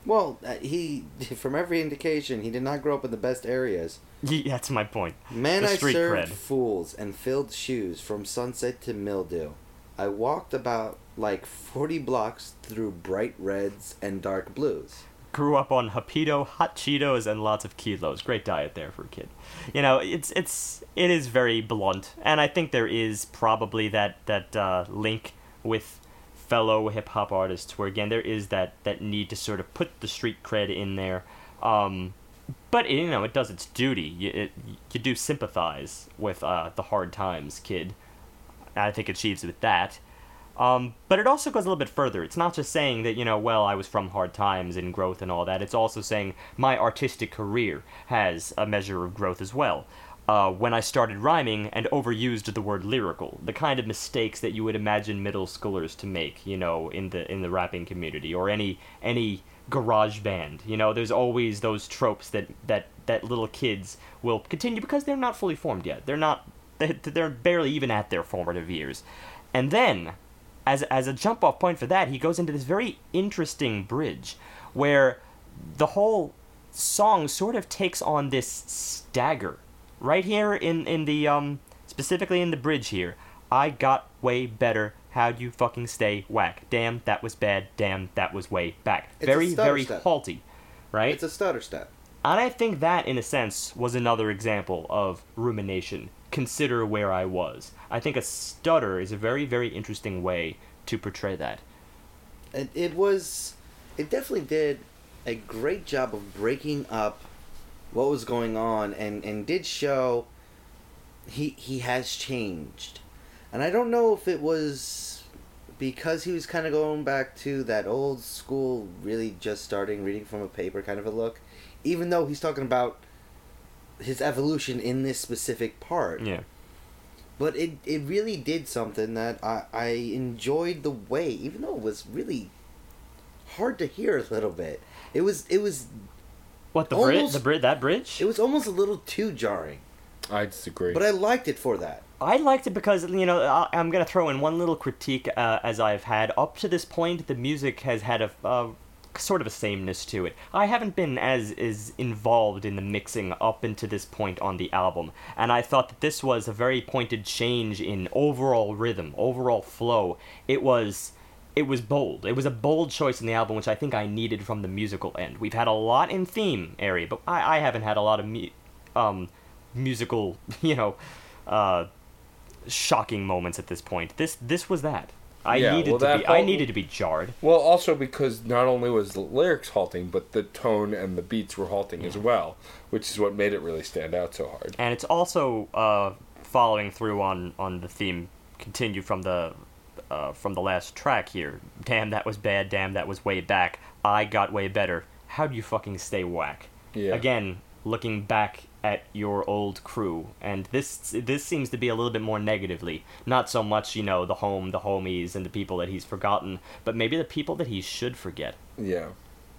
Well, uh, he, from every indication, he did not grow up in the best areas. Yeah, that's my point. Man, The I street served cred. fools and filled shoes from sunset to mildew. I walked about like 40 blocks through bright reds and dark blues. Grew up on Hapito, hot Cheetos, and lots of kilos. Great diet there for a kid. You know, it's it's it is very blunt, and I think there is probably that that uh, link with fellow hip hop artists, where again there is that that need to sort of put the street cred in there. Um, but you know, it does its duty. You it, you do sympathize with uh, the hard times, kid. I think it achieves with that. Um, but it also goes a little bit further. It's not just saying that, you know, well, I was from hard times and growth and all that. It's also saying my artistic career has a measure of growth as well. Uh, when I started rhyming and overused the word lyrical, the kind of mistakes that you would imagine middle schoolers to make, you know, in the in the rapping community or any any garage band. You know, there's always those tropes that that that little kids will continue because they're not fully formed yet. They're not they- they're barely even at their formative years. And then as as a jump off point for that, he goes into this very interesting bridge where the whole song sort of takes on this stagger right here in in the um specifically in the bridge here. I got way better. How'd you fucking stay whack? Damn, that was bad. Damn, that was way back. It's very very step. halty, right? It's a stutter step. And I think that, in a sense, was another example of rumination. Consider where I was. I think a stutter is a very, very interesting way to portray that. it, it was it definitely did a great job of breaking up what was going on and and did show he he has changed and i don't know if it was because he was kind of going back to that old school really just starting reading from a paper kind of a look even though he's talking about his evolution in this specific part Yeah. but it it really did something that I I enjoyed the way, even though it was really hard to hear a little bit. It was it was What the bridge? The bridge? That bridge? it was almost a little too jarring, I disagree. but I liked it for that. I liked it because you know I- I'm gonna throw in one little critique uh, as I've had up to this point. The music has had a uh, sort of a sameness to it. I haven't been as is involved in the mixing up into this point on the album, and I thought that this was a very pointed change in overall rhythm, overall flow. It was. It was bold. It was a bold choice in the album, which I think I needed from the musical end. We've had a lot in theme area, but I, I haven't had a lot of mu- um, musical, you know, uh, shocking moments at this point. This this was that. I Yeah, needed well, to be. I needed to be jarred. well, also because not only was the lyrics halting, but the tone and the beats were halting as well, which is what made it really stand out so hard. and it's also uh, following through on on the theme continue from the uh, from the last track here. Damn, that was bad. Damn, that was way back. I got way better. How do you fucking stay whack? Yeah. Again, looking back at your old crew, and this this seems to be a little bit more negatively. Not so much, you know, the home, the homies, and the people that he's forgotten, but maybe the people that he should forget. Yeah.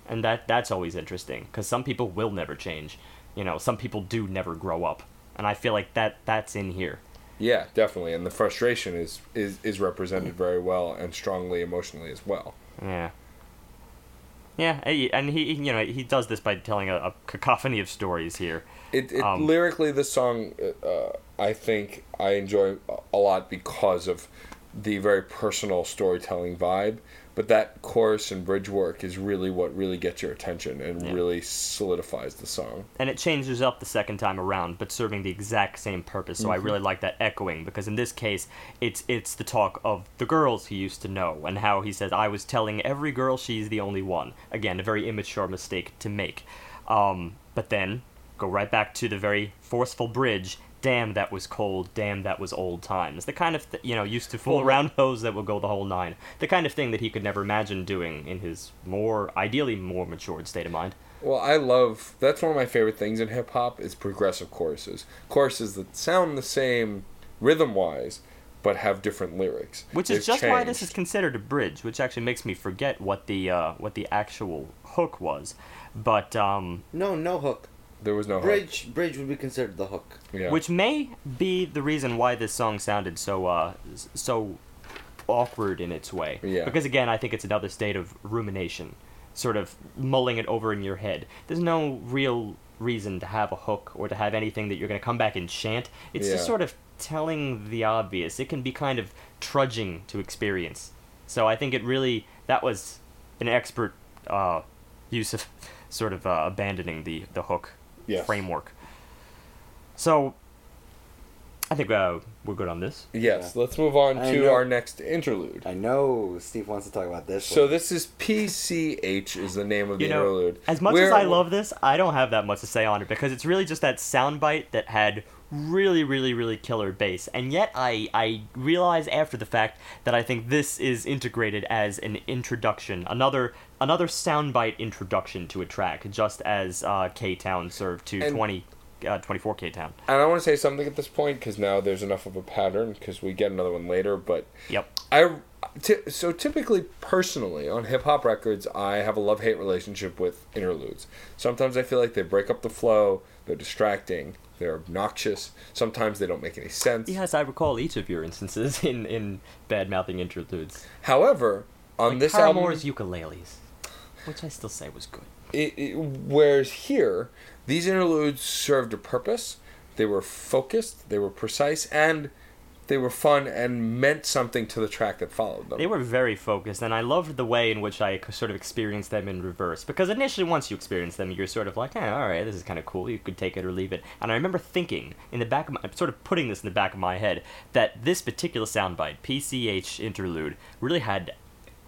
And that that's always interesting because some people will never change. You know, some people do never grow up, and I feel like that that's in here. Yeah, definitely. And the frustration is, is, is represented very well and strongly emotionally as well. Yeah. Yeah, and he- you know, he does this by telling a, a cacophony of stories here. It, it Um, lyrically, the song uh, I think I enjoy a lot because of the very personal storytelling vibe. But that chorus and bridge work is really what really gets your attention and Yeah. really solidifies the song. and it changes up the second time around, but serving the exact same purpose. So I really like that echoing because in this case, it's it's the talk of the girls he used to know and how he says I was telling every girl she's the only one. Again, a very immature mistake to make. Um, but then go right back to the very forceful bridge. Damn, that was cold. Damn, that was old times. The kind of th- you know used to fool Well, around those that will go the whole nine. The kind of thing that he could never imagine doing in his more ideally more matured state of mind. Well, I love that's one of my favorite things in hip hop is progressive choruses. Choruses that sound the same rhythm wise, but have different lyrics. Which is They've just why this is considered a bridge, which actually makes me forget what the uh, what the actual hook was. But um, No, no hook. There was no hook. Bridge, bridge would be considered the hook. Yeah. which may be the reason why this song sounded so uh, so awkward in its way. Yeah. Because again, I think it's another state of rumination, sort of mulling it over in your head. There's no real reason to have a hook or to have anything that you're going to come back and chant. It's just sort of telling the obvious. It can be kind of trudging to experience. So I think it really that was an expert uh, use of sort of uh, abandoning the the hook Yes. framework. So I think uh, we're good on this. Yes, let's move on I to know. our next interlude. I know Steve wants to talk about this. So one. this is PCH is the name of the know, interlude. as much Where- as I love this, I don't have that much to say on it because it's really just that soundbite that had really, really, really killer bass. And yet I I realize after the fact that I think this is integrated as an introduction, another another soundbite introduction to a track, just as uh, K Town served to And- 20, uh, 24 K Town. and I want to say something at this point because now there's enough of a pattern because we get another one later. But Yep. I so typically personally on hip hop records, I have a love hate relationship with interludes. Sometimes I feel like they break up the flow. They're distracting. They're obnoxious. Sometimes they don't make any sense. Yes, I recall each of your instances in in bad mouthing interludes. However, on like this Paramore's album, ukuleles, which I still say was good. it, it, whereas here, these interludes served a purpose. They were focused. They were precise, and they were fun and meant something to the track that followed them. They were very focused, and I loved the way in which I sort of experienced them in reverse. Because initially, once you experience them, you're sort of like, eh, all right, this is kind of cool. You could take it or leave it. And I remember thinking in the back of my, sort of putting this in the back of my head, that this particular soundbite, PCH interlude, really had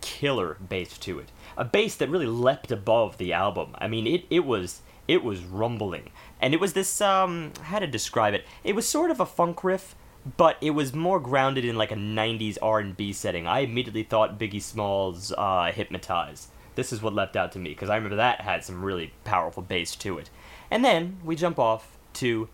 killer bass to it. A bass that really leapt above the album. I mean, it, it was it was rumbling, and it was this um how to describe it. It was sort of a funk riff, but it was more grounded in like a '90s R&B setting. I immediately thought Biggie Smalls' uh, "Hypnotize." This is what leapt out to me because I remember that had some really powerful bass to it. And then we jump off to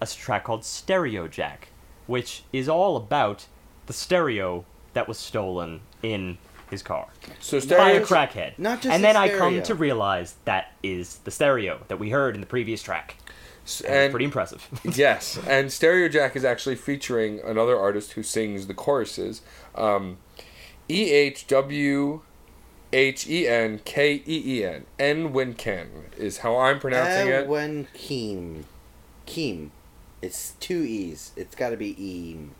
a track called Stereo Jack, which is all about the stereo that was stolen in his car so by a crackhead. not just and the then I come to realize that is the stereo that we heard in the previous track. And, and pretty impressive. yes, and Stereo Jack is actually featuring another artist who sings the choruses. Um, E H W H E N K E E N. N Winken is how I'm pronouncing it. When Keem. Keem. It's two E's. It's got to be Eem.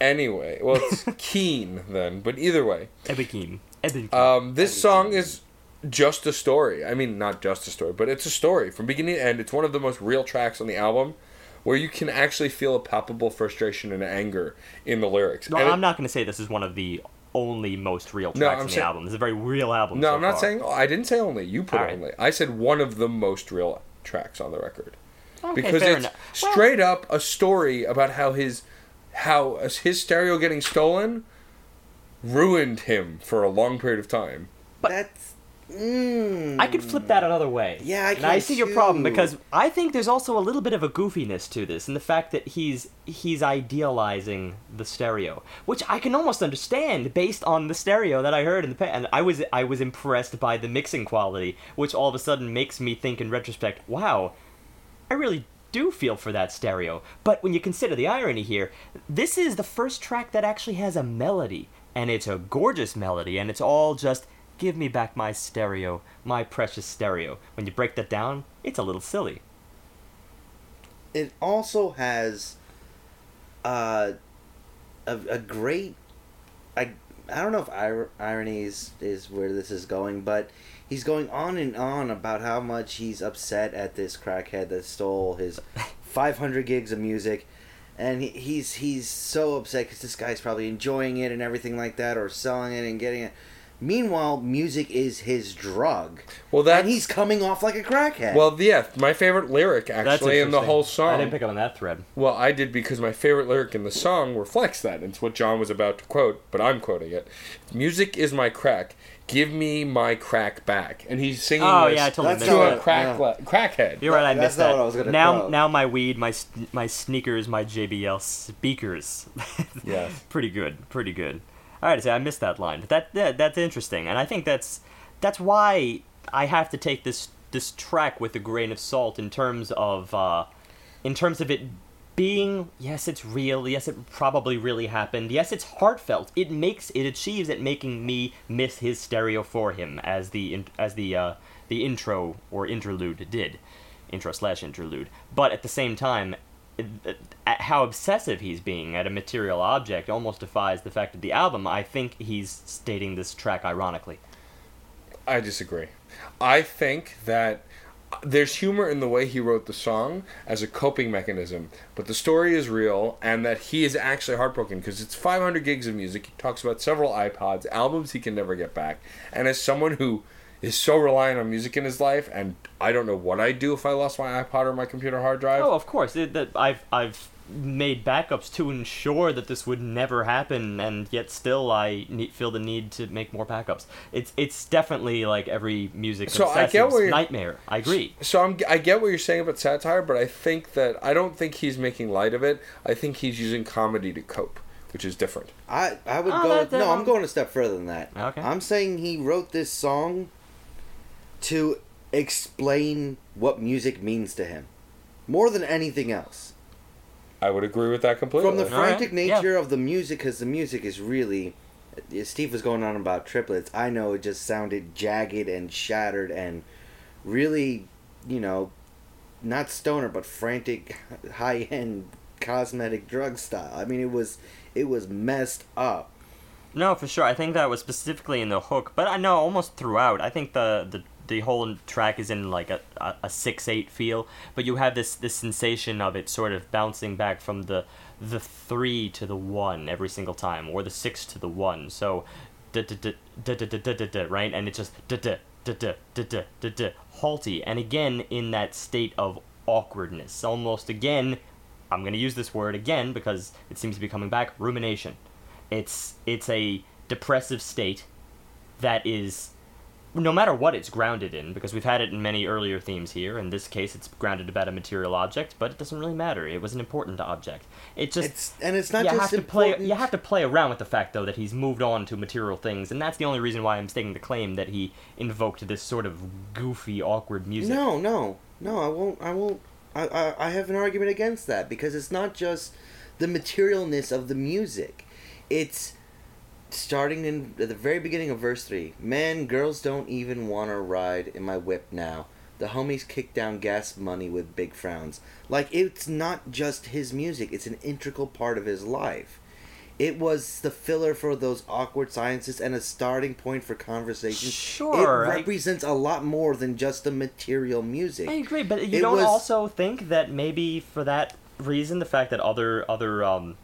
Anyway, well, it's Keen then, but either way. Ebikim. Ebikim. Um, this song is just a story. I mean, not just a story, but it's a story from beginning to end. It's one of the most real tracks on the album where you can actually feel a palpable frustration and anger in the lyrics. no, And I'm not going to say this is one of the only most real No, tracks I'm on the saying- album. It's a very real album. No, so I'm not far. saying. I didn't say only. You put All right. only. I said one of the most real tracks on the record Okay, because it's enough. Well, straight up a story about how his how his stereo getting stolen ruined him for a long period of time. But- That's. Mm, I could flip that another way. Yeah, I And I can see your problem because I think there's also a little bit of a goofiness to this, and the fact that he's he's idealizing the stereo, which I can almost understand based on the stereo that I heard in the past. And I was I was impressed by the mixing quality, which all of a sudden makes me think in retrospect, wow, I really do feel for that stereo. But when you consider the irony here, this is the first track that actually has a melody, and it's a gorgeous melody, and it's all just give me back my stereo, my precious stereo. When you break that down, it's a little silly. it also has uh, a, a great I, I don't know if ir- irony is, is where this is going but he's going on and on about how much he's upset at this crackhead that stole his 500 gigs of music and he, he's he's so upset because this guy's probably enjoying it and everything like that or selling it and getting it meanwhile music is his drug Well, that and he's coming off like a crackhead well, yeah. My favorite lyric actually in the whole song. I didn't pick up on that thread. Well, I did because my favorite lyric in the song reflects that. It's what John was about to quote, but I'm quoting it. Music is my crack. Give me my crack back. And he's singing Oh this yeah, I totally missed to a that. crack yeah. le- crackhead. You're right, I That's missed not that. what I was gonna now, quote. now my weed, my s- my sneakers, my JBL speakers. Yes. pretty good, pretty good. All right, so I missed that line, but that, that that's interesting, and I think that's that's why I have to take this this track with a grain of salt in terms of uh, in terms of it being yes, it's real. Yes, it probably really happened. Yes, it's heartfelt. It makes it achieves at making me miss his stereo for him as the as the uh, the intro or interlude did, intro slash interlude. But at the same time, how obsessive he's being at a material object almost defies the fact of the album. I think he's stating this track ironically. I disagree. I think that there's humor in the way he wrote the song as a coping mechanism, but the story is real and that he is actually heartbroken because it's 500 gigs of music. He talks about several iPods, albums he can never get back. And as someone who is so reliant on music in his life, and I don't know what I'd do if I lost my iPod or my computer hard drive. Oh, of course. It, that I've I've made backups to ensure that this would never happen, and yet still I need, feel the need to make more backups. It's it's definitely like every music So I get obsessive's where you're- nightmare. I agree. So I'm, I get what you're saying about satire, but I think that I don't think he's making light of it. I think he's using comedy to cope, which is different. I I would Oh, go. that- that- no, I'm going a step further than that. Okay. I'm saying he wrote this song to explain what music means to him, more than anything else. I would agree with that completely. From the frantic yeah. nature of the music, because the music is really. uh, Steve was going on about triplets. I know it just sounded jagged and shattered and really, you know, not stoner but frantic, high end cosmetic drug style. I mean, it was it was messed up. No, for sure. I think that was specifically in the hook, but I know almost throughout. I think the the, the whole track is in like a, a, a, six eight feel, but you have this this sensation of it sort of bouncing back from the the three to the one every single time, or the six to the one. So, right, and it's just halty, and again in that state of awkwardness, almost again. I'm gonna use this word again because it seems to be coming back. Rumination. It's it's a depressive state that is no matter what it's grounded in because we've had it in many earlier themes here in this case it's grounded about a material object but it doesn't really matter it was an important object it just It's and it's not you just have to play important. you have to play around with the fact though that he's moved on to material things and that's the only reason why I'm stating the claim that he invoked this sort of goofy awkward music No, no, no. I won't. I won't. I, I, I have an argument against that because it's not just the materialness of the music. It's starting in at the very beginning of verse three. Man, girls don't even want to ride in my whip now. The homies kick down gas money with big frowns. Like it's not just his music; it's an integral part of his life. It was the filler for those awkward silences and a starting point for conversation. Sure, it represents a lot more than just the material music. I agree, but you It don't was- also think that maybe for that reason, the fact that other other um,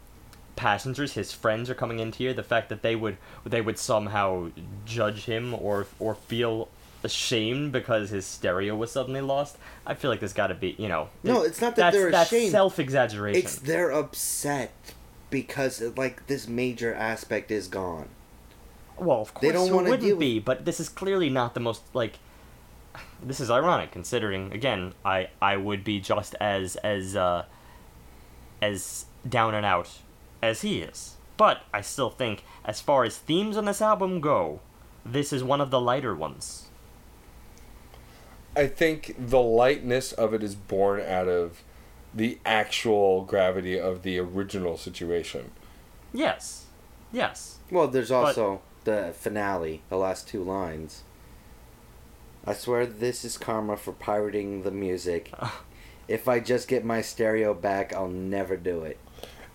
passengers, his friends, are coming into here, the fact that they would they would somehow judge him or or feel ashamed because his stereo was suddenly lost. I feel like there's got to be, you know. No, it's not that that's, they're that's ashamed. self exaggeration. It's they're upset because like this major aspect is gone. Well, of course They don't wanna wouldn't deal with- be, but this is clearly not the most like. This is ironic, considering again, I I would be just as as uh, as down and out as he is, but I still think, as far as themes on this album go, this is one of the lighter ones. I think the lightness of it is born out of the actual gravity of the original situation. Yes, yes. Well, there's also the finale, the last two lines. I swear this is karma for pirating the music. if I just get my stereo back, I'll never do it.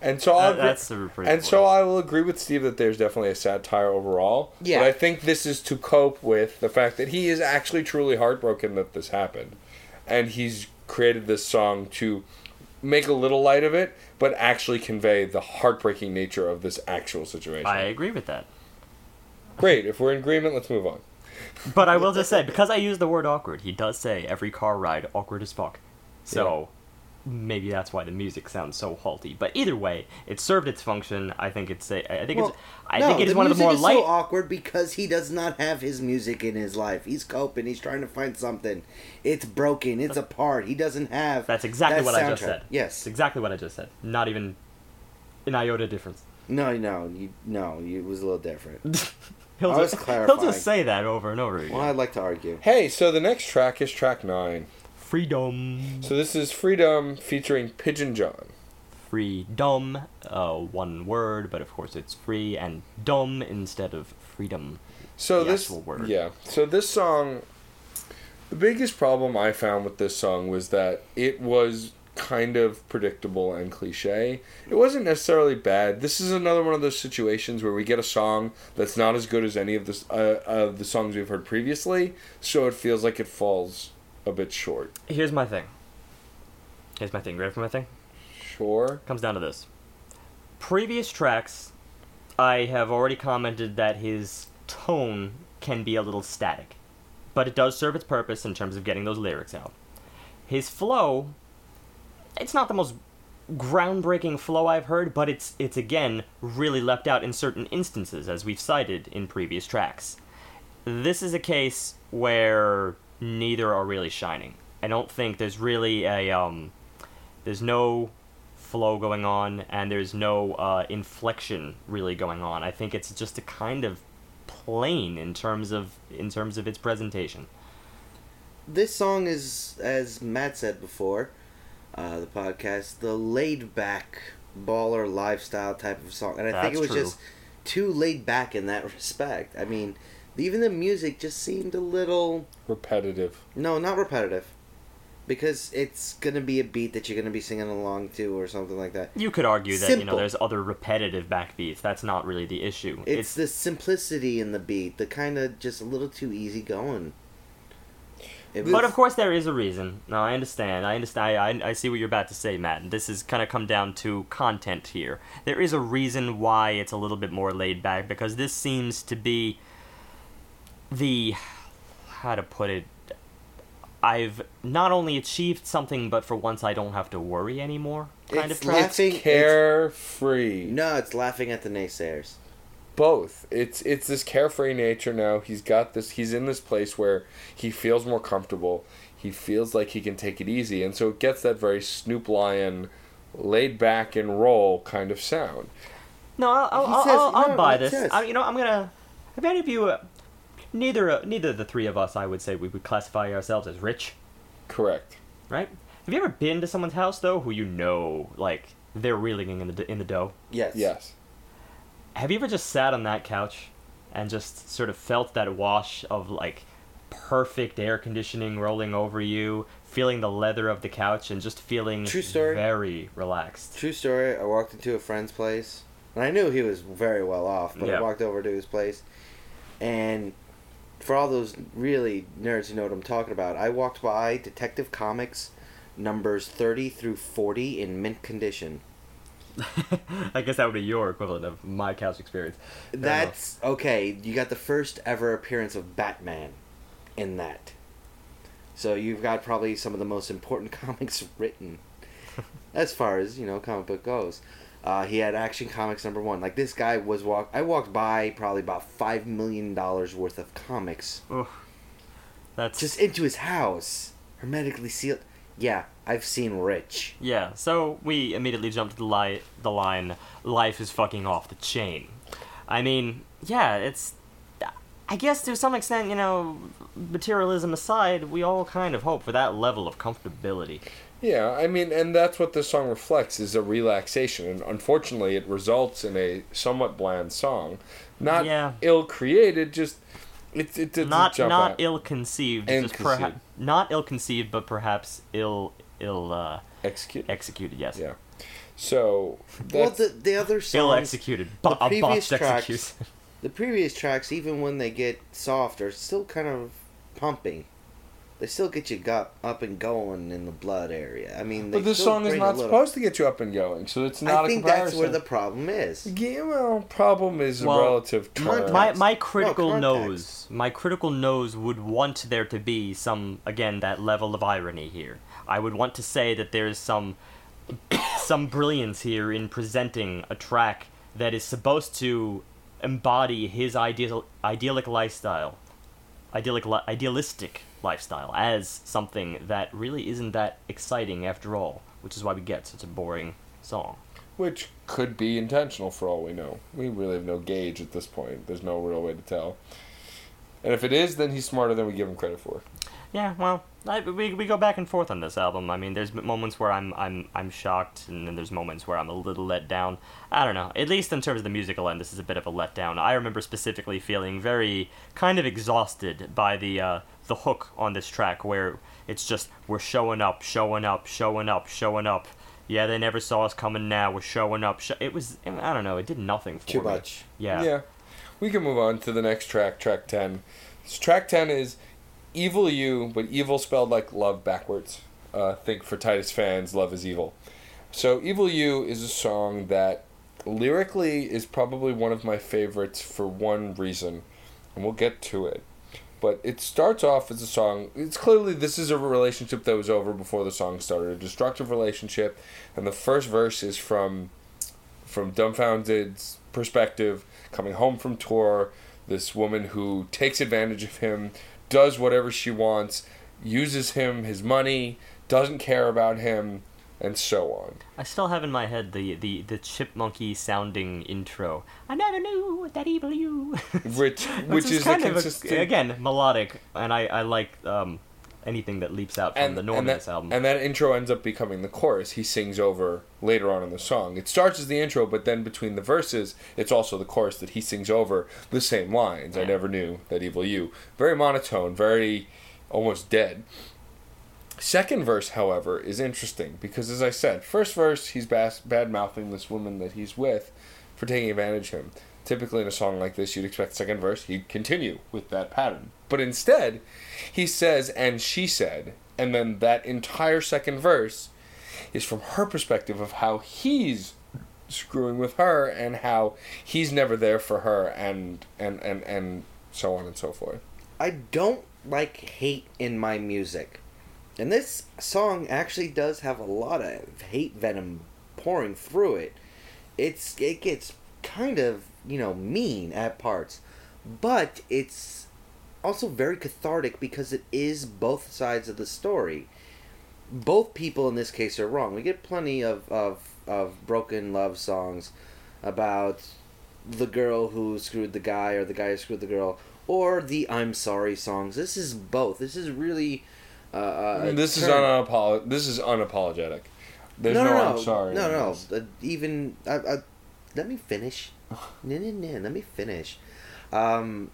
And so I'll That- that's a pretty and so. I will agree with Steve that there's definitely a satire overall. Yeah. But I think this is to cope with the fact that he is actually truly heartbroken that this happened. And he's created this song to make a little light of it, but actually convey the heartbreaking nature of this actual situation. I agree with that. Great. If we're in agreement, let's move on. But I will just say, because I use the word awkward, he does say every car ride awkward as fuck. So maybe that's why the music sounds so halty. But either way, it served its function. I think it's a, I think Well, it's I no, think it is one of the more is light. so awkward because he does not have his music in his life. He's coping. He's trying to find something. It's broken. It's apart. He doesn't have. That's exactly that what I just soundtrack. said. Yes. It's exactly what I just said. Not even an iota difference. No, no, you, no. You, it was a little different. He'll I was just, clarifying. he'll just say that over and over again. Well, I'd like to argue. Hey, so the next track is track nine. Freedom. So this is Freedom featuring Pigeon John. Freedom. Uh, one word, but of course it's free and dumb instead of freedom. So this, word. yeah. So this song, the biggest problem I found with this song was that it was kind of predictable and cliche. It wasn't necessarily bad. This is another one of those situations where we get a song that's not as good as any of the uh, of the songs we've heard previously, so it feels like it falls a bit short. Here's my thing. Here's my thing. Ready for my thing? Sure. comes down to this. Previous tracks, I have already commented that his tone can be a little static, but it does serve its purpose in terms of getting those lyrics out. His flow, it's not the most groundbreaking flow I've heard, but it's it's again really left out in certain instances as we've cited in previous tracks. This is a case where neither are really shining. I don't think there's really a um there's no flow going on and there's no uh, inflection really going on. I think it's just a kind of plain in terms of in terms of its presentation. This song is, as Matt said before, uh, the podcast, the laid back baller lifestyle type of song, and I think it was true. just too laid back in that respect. I mean, even the music just seemed a little Repetitive. no, not repetitive, because it's gonna be a beat that you're gonna be singing along to or something like that. You could argue that you know there's other repetitive backbeats. That's not really the issue. It's, the simplicity in the beat, the kind of just a little too easy going. It But of course, there is a reason. No, I understand. I understand. I, I see what you're about to say, Matt. This is kind of come down to content here. There is a reason why it's a little bit more laid back because this seems to be the how to put it. I've not only achieved something, but for once I don't have to worry anymore. Kind It's of track. laughing- It's carefree. no, it's laughing at the naysayers. both it's it's this carefree nature now he's got this he's in this place where he feels more comfortable he feels like he can take it easy and so it gets that very snoop lion laid back and roll kind of sound No, I'll, I'll, I'll, says- I'll, I'll no, buy this. says- I, you know, I'm gonna. Have any of you? Neither, uh, neither of the three of us, I would say, we would classify ourselves as rich, correct right? Have you ever been to someone's house though, who you know, like they're reeling in the in the dough? Yes. yes Have you ever just sat on that couch and just sort of felt that wash of like perfect air conditioning rolling over you, feeling the leather of the couch, and just feeling True story. very relaxed? True story. I walked into a friend's place, and I knew he was very well off. But Yeah. I walked over to his place, and for all those really nerds who know what I'm talking about, I walked by Detective Comics numbers 30 through 40 in mint condition. I guess that would be your equivalent of my couch experience. Fair enough. That's okay. You got the first ever appearance of Batman in that. So you've got probably some of the most important comics written, as far as you know, comic book goes. Uh, he had Action Comics number one. Like this guy was walk. I walked by probably about five million dollars worth of comics Ugh. That's just into his house, hermetically sealed. Yeah, I've seen Rich. Yeah, so we immediately jumped to the, li- the line, life is fucking off the chain. I mean, yeah, it's. I guess to some extent, you know, materialism aside, we all kind of hope for that level of comfortability. Yeah, I mean, and that's what this song reflects is a relaxation, and unfortunately, it results in a somewhat bland song, not Yeah. ill created, just it it did not jump not ill conceived, just perha- not ill conceived, but perhaps ill ill uh, execute. executed. Yes, Yeah. So Well, the the other ill songs, executed. the Bu- a previous botched tracks- execution. the previous tracks, even when they get soft, are still kind of pumping. They still get you got up and going in the blood area. I mean, they but this still song is not little- supposed to get you up and going, so it's not I a think comparison. that's where the problem is. Yeah, well, problem is Well, relative term. My my critical context. nose my critical nose would want there to be some again that level of irony here i would want to say that there's some some brilliance here in presenting a track that is supposed to embody his ideal idyllic lifestyle idyllic idealistic lifestyle as something that really isn't that exciting after all which is why we get such a boring song Which could be intentional for all we know. We really have no gauge at this point. There's no real way to tell. And if it is, then he's smarter than we give him credit for. Yeah, well, I, we, we go back and forth on this album. I mean, there's moments where I'm I'm I'm shocked, and then there's moments where I'm a little let down. I don't know. At least in terms of the musical end, this is a bit of a letdown. I remember specifically feeling very kind of exhausted by the uh, the hook on this track, where it's just we're showing up, showing up, showing up, showing up. Yeah, they never saw us coming. Now we're showing up. Sho- it was I don't know. It did nothing for Too me. much. Yeah. Yeah. We can move on to the next track, track 10. So track 10 is Evil You, but evil spelled like love backwards. Uh, think for Titus fans, love is evil. So Evil You is a song that lyrically is probably one of my favorites for one reason, and we'll get to it. But it starts off as a song. It's clearly this is a relationship that was over before the song started, a destructive relationship, and the first verse is from from Dumbfoundead's perspective, coming home from tour, this woman who takes advantage of him, does whatever she wants, uses him, his money, doesn't care about him, and so on. I still have in my head the, the, the chipmunky sounding intro. I never knew that evil you. Which which is, kind a of consistent a, again melodic, and I, I like um, anything that leaps out from and, the this album. and that intro ends up becoming the chorus he sings over later on in the song. It starts as the intro, but then between the verses, it's also the chorus that he sings over the same lines. I never knew that evil you. Very monotone, very almost dead. Second verse, however, is interesting because, as I said, first verse he's bas- bad mouthing this woman that he's with for taking advantage of him. Typically, in a song like this, you'd expect second verse he'd continue with that pattern, but instead, he says "and she said," and then that entire second verse is from her perspective of how he's screwing with her and how he's never there for her and and and and so on and so forth. I don't like hate in my music. And this song actually does have a lot of hate venom pouring through it. It's it gets kind of, you know, mean at parts. But it's also very cathartic because it is both sides of the story. Both people in this case are wrong. We get plenty of, of, of broken love songs about the girl who screwed the guy or the guy who screwed the girl or the I'm sorry songs. This is both. This is really. Uh, uh, this is turn- unapolo- This is unapologetic. There's no, no, no, I'm sorry. No, no. Uh, even I, I, let me finish. no, no, no. Let me finish. Um,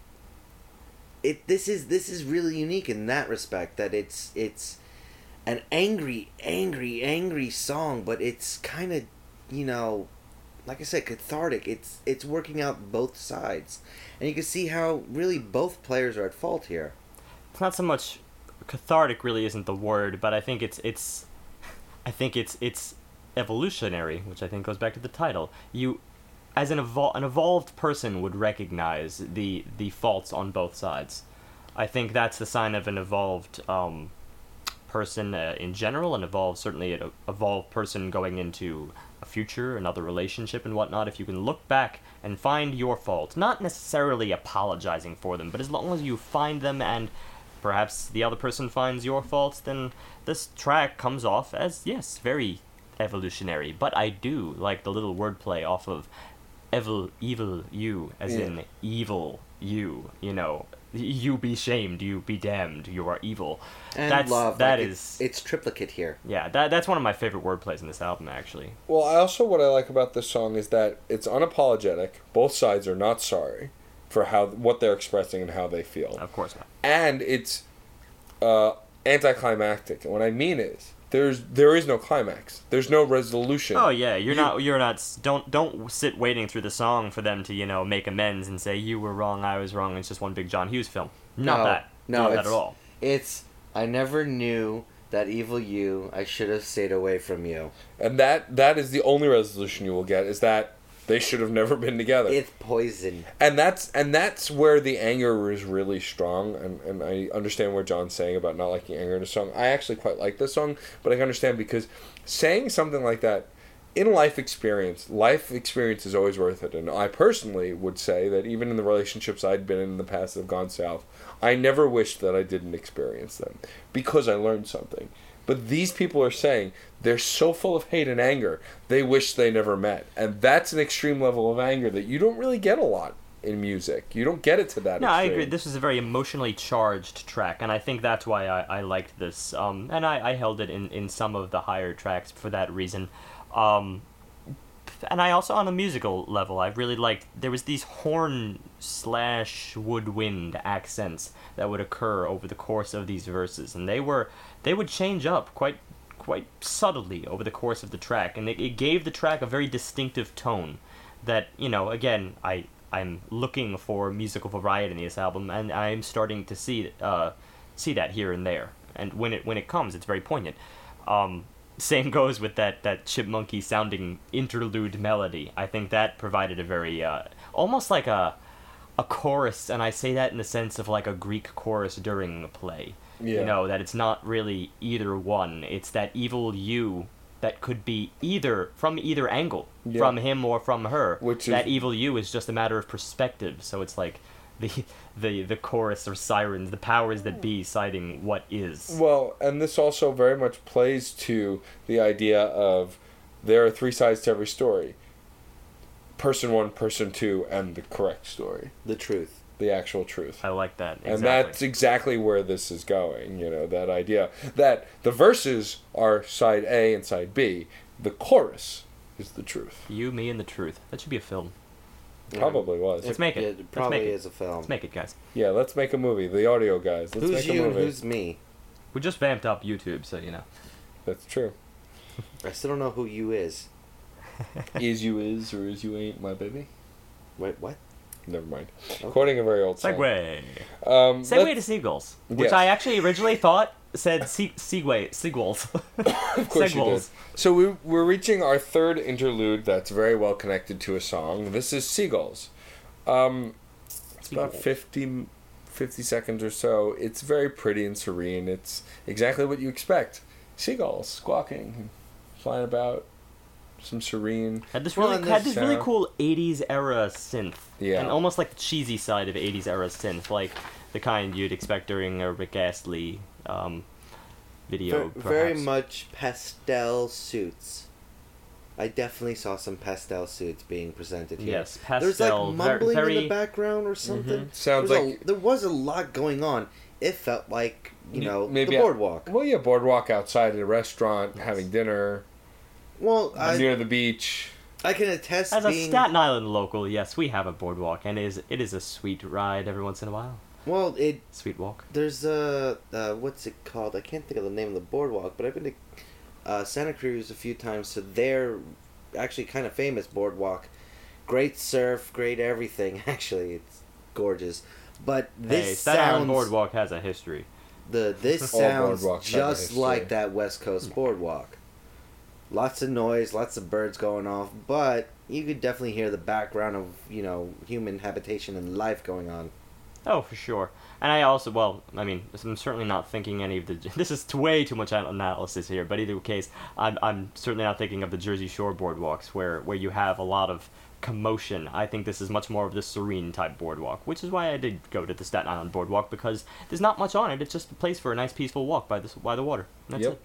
it. This is this is really unique in that respect that it's it's an angry, angry, angry song, but it's kind of, you know, like I said, cathartic. It's it's working out both sides, and you can see how really both players are at fault here. it's not so much cathartic really isn't the word, but I think it's it's I think it's it's evolutionary, which I think goes back to the title. You as an evol- an evolved person would recognize the the faults on both sides. I think that's the sign of an evolved um, person uh, in general, and evolved, certainly an evolved person going into a future, another relationship, and whatnot, if you can look back and find your faults, not necessarily apologizing for them, but as long as you find them and perhaps the other person finds your faults, then this track comes off as, yes, very evolutionary. But I do like the little wordplay off of evil, evil you, as Yeah. in evil you, you know. You be shamed, you be damned, you are evil. And that's, love. That like, is, it's, it's triplicate here. yeah, that, that's one of my favorite wordplays in this album, actually. Well, I also what I like about this song is that it's unapologetic. Both sides are not sorry for how what they're expressing and how they feel, Of course not. and it's uh, anticlimactic. And what I mean is there's there is no climax. There's no resolution. Oh yeah, you're You- not. You're not. Don't don't sit waiting through the song for them to you know make amends and say you were wrong, I was wrong. It's just one big John Hughes film. Not No, that. no, not that at all. It's I never knew that evil you. I should have stayed away from you. And that that is the only resolution you will get is that they should have never been together. It's poison. and that's and that's where the anger is really strong and, and i understand what john's saying about not liking anger in a song i actually quite like this song but i can understand because saying something like that in life experience life experience is always worth it and i personally would say that even in the relationships i'd been in, in the past that have gone south i never wished that i didn't experience them because i learned something but these people are saying they're so full of hate and anger, they wish they never met. And that's an extreme level of anger that you don't really get a lot in music. You don't get it to that No, I agree. This is a very emotionally charged track, and I think that's why I, I liked this. Um, and I, I held it in, in some of the higher tracks for that reason. Um, and I also, on a musical level, I really liked. There was these horn slash woodwind accents that would occur over the course of these verses, and they were they would change up quite quite subtly over the course of the track, and it, it gave the track a very distinctive tone. That you know, again, I I'm looking for musical variety in this album, and I'm starting to see uh, see that here and there. And when it when it comes, it's very poignant. Um, same goes with that that chipmunky sounding interlude melody. I think that provided a very uh, almost like a a chorus, and I say that in the sense of like a Greek chorus during a play. Yeah. You know that it's not really either one. It's that evil you that could be either from either angle, Yeah. from him or from her. Which that is- evil you is just a matter of perspective. So it's like the the the chorus or sirens, the powers that be, citing what is. Well, and this also very much plays to the idea of there are three sides to every story person one, person two, and the correct story, The truth. the actual truth. I like that. Exactly. And that's exactly where this is going, you know, that idea that the verses are side A and side B, the chorus is the truth. you, me, and the truth. That should be a film. Probably was. Let's make it. It probably make it. is a film. Let's make it, guys. Yeah, let's make a movie. The audio guys. Let's who's make a you and movie. who's me? We just vamped up YouTube, so you know. That's true. I still don't know who you is. is you is or is you ain't my baby. Wait, what? Never mind. Okay. Quoting a very old song. Segway. Um, Segway to seagulls, which Yes. I actually originally thought said se- Segway seagulls. Of course you did. So we, we're reaching our third interlude that's very well connected to a song. This is Seagulls. Um, it's about Seagulls. 50, 50 seconds or so. It's very pretty and serene. It's exactly what you expect. Seagulls squawking, flying about, some serene. Had this Well, really and had this this really cool '80s era synth, Yeah. and almost like the cheesy side of '80s era synth, like the kind you'd expect during a Rick Astley um, video. Ver- very much pastel suits. I definitely saw some pastel suits being presented here. Yes, pastel. There's like mumbling very- in the background or something. Sounds There was like- a, there was a lot going on. It felt like you know maybe the I- boardwalk. Well, yeah, boardwalk outside at a restaurant, having dinner Well, I near the beach. I can attest As a Staten Island local, yes, we have a boardwalk, and it is it is a sweet ride every once in a while. well. It Sweet walk. there's a uh, what's it called? I can't think of the name of the boardwalk, but I've been to uh, Santa Cruz a few times to their actually kind of famous boardwalk. Great surf, great everything. Actually, it's gorgeous. But this hey, Staten Island boardwalk has a history. the this sounds boardwalks have a just like that West Coast boardwalk. Lots of noise, lots of birds going off, but you could definitely hear the background of you know human habitation and life going on. Oh, for sure. And I also, well, I mean, I'm certainly not thinking any of the. This is way too much analysis here, but either case, I'm, I'm certainly not thinking of the Jersey Shore boardwalks where, where you have a lot of commotion. I think this is much more of the serene type boardwalk, which is why I did go to the Staten Island boardwalk because there's not much on it. It's just a place for a nice, peaceful walk by the by the water. That's Yep. it.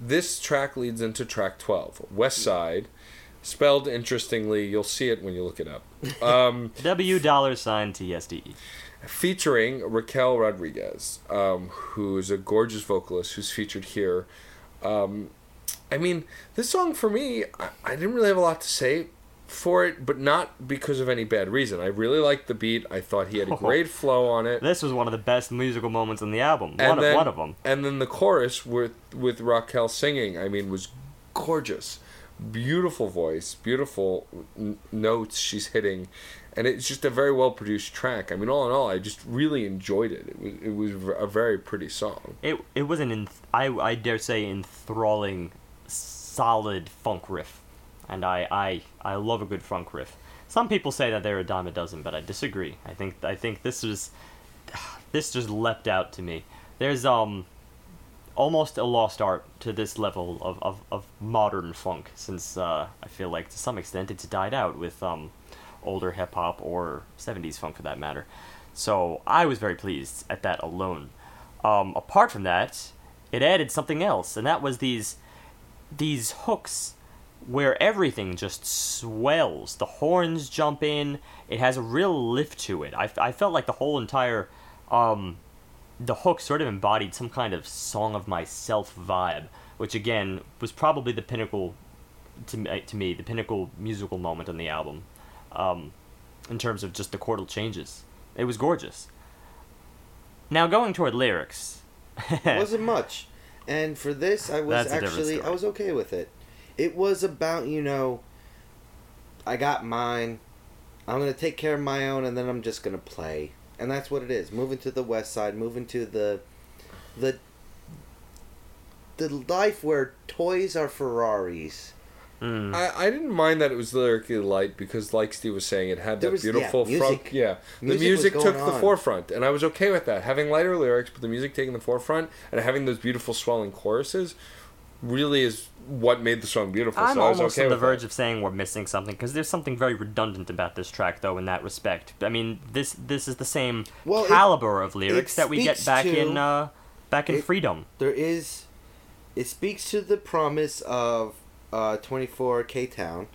This track leads into track 12, West Side. Spelled interestingly, you'll see it when you look it up. Um, W dollar sign TSDE. featuring Raquel Rodriguez, um, who's a gorgeous vocalist who's featured here. Um, I mean, this song for me, I, I didn't really have a lot to say for it, but not because of any bad reason. I really liked the beat. I thought he had a great flow on it. This was one of the best musical moments on the album. And one then, of one of them. And then the chorus with with Raquel singing, I mean, was gorgeous. Beautiful voice, beautiful n- notes she's hitting, and it's just a very well produced track. I mean, all in all, I just really enjoyed it. It was it was a very pretty song. It it was an enth- I I dare say enthralling, solid funk riff, and I I I love a good funk riff. Some people say that they're a dime a dozen, but I disagree. I think I think this was this just leapt out to me. There's um almost a lost art to this level of, of, of modern funk since uh, I feel like to some extent it's died out with um, older hip hop or 70s funk for that matter. So I was very pleased at that alone. Um, apart from that, it added something else, and that was these these hooks where everything just swells. The horns jump in. It has a real lift to it. I, I felt like the whole entire um, the hook sort of embodied some kind of song of myself vibe, which again was probably the pinnacle to me, to me the pinnacle musical moment on the album, um, in terms of just the chordal changes. It was gorgeous. Now going toward lyrics, It wasn't much, and for this, I was That's a different actually I was okay with it. It was about you know. I got mine. I'm gonna take care of my own, and then I'm just gonna play, and that's what it is. Moving to the west side, moving to the, the. The life where toys are Ferraris. Mm. I, I didn't mind that it was lyrically light because, like Steve was saying, it had There that was- yeah, beautiful music. front. Yeah, the Music was music going took the on. forefront, and I was okay with that. Having lighter lyrics, but the music taking the forefront, and having those beautiful swelling choruses, really is what made the song beautiful. I'm so I was almost okay on the verge that. of saying we're missing something because there's something very redundant about this track, though, in that respect. I mean, this this is the same Well, it- caliber of lyrics that we get back to- in uh, back in it- Freedom. There is, it speaks to the promise of uh, 24 K Town,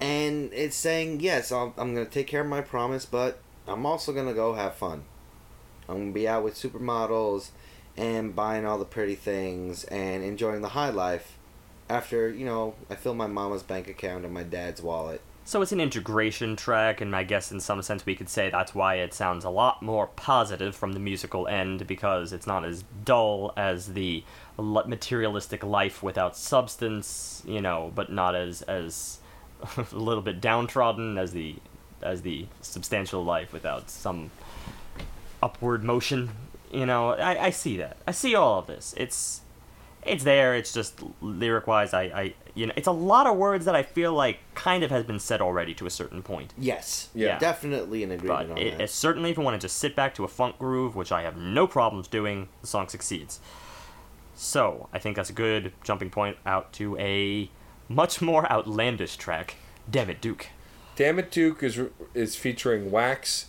and it's saying yes, I'll, I'm gonna take care of my promise, but I'm also gonna go have fun. I'm gonna be out with supermodels and buying all the pretty things and enjoying the high life. After you know, I fill my mama's bank account and my dad's wallet. So it's an integration track, and I guess in some sense we could say that's why it sounds a lot more positive from the musical end because it's not as dull as the materialistic life without substance, you know, but not as as a little bit downtrodden as the as the substantial life without some upward motion. You know, I, I see that. I see all of this. It's it's there. It's just lyric wise, I, I you know, it's a lot of words that I feel like kind of has been said already to a certain point. Yes, Yeah. definitely an agreement But on it, that. it certainly, if you want to just sit back to a funk groove, which I have no problems doing, the song succeeds. So I think that's a good jumping point out to a much more outlandish track. Damn it, Duke. Damn It Duke is is featuring Wax,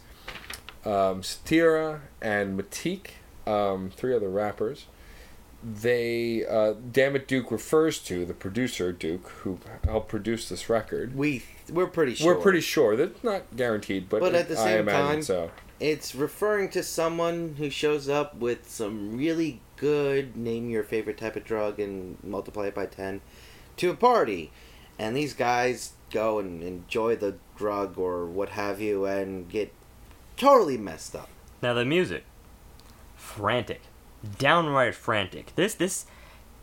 um, Satira, and Matique, um, three other rappers. They, uh, Damn It Duke refers to the producer Duke, who helped produce this record. we we're pretty sure. We're pretty sure that's not guaranteed, but, But at the same time- so. It's referring to someone who shows up with some really good name your favorite type of drug and multiply it by 10 to a party. And these guys go and enjoy the drug or what have you and get totally messed up. Now the music, frantic, downright frantic. This this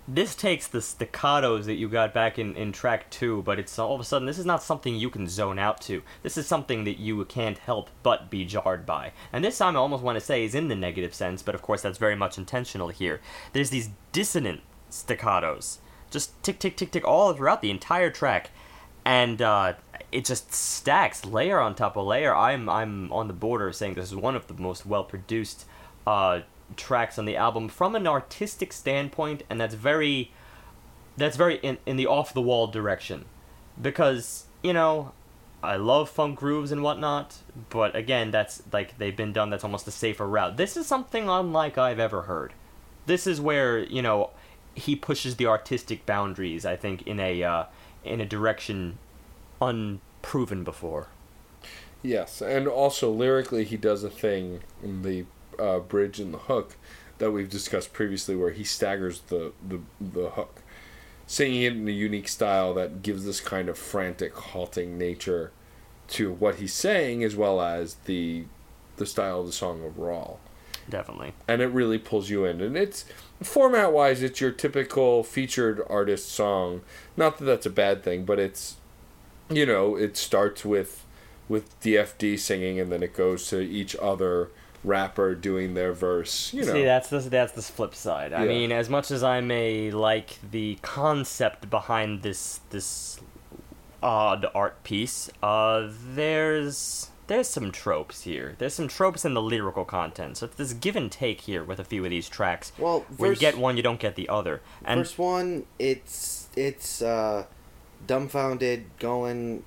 this takes the staccatos that you got back in, in track two, but it's all of a sudden this is not something you can zone out to. This is something that you can't help but be jarred by. And this time I almost want to say is in the negative sense, but of course that's very much intentional here. There's these dissonant staccatos, just tick tick tick tick all throughout the entire track, and uh, it just stacks layer on top of layer. I'm I'm on the border of saying this is one of the most well produced uh, tracks on the album from an artistic standpoint, and that's very that's very in, in the off the wall direction, because you know I love funk grooves and whatnot, but again, that's like they've been done. That's almost a safer route. This is something unlike I've ever heard. This is where you know he pushes the artistic boundaries. I think in a uh, in a direction unproven before. Yes, and also lyrically, he does a thing in the uh, bridge and the hook that we've discussed previously, where he staggers the the, the hook, singing it in a unique style that gives this kind of frantic, halting nature to what he's saying, as well as the the style of the song overall. Definitely. And it really pulls you in, and it's format wise, it's your typical featured artist song. Not that that's a bad thing, but it's you know, it starts with with DFD singing, and then it goes to each other rapper doing their verse. You know, See, that's the that's the flip side. I Yeah. mean, as much as I may like the concept behind this this odd art piece, uh, there's there's some tropes here. There's some tropes in the lyrical content. So it's this give and take here with a few of these tracks. Well, where you get one, you don't get the other. And First one, it's it's uh, Dumbfoundead, going.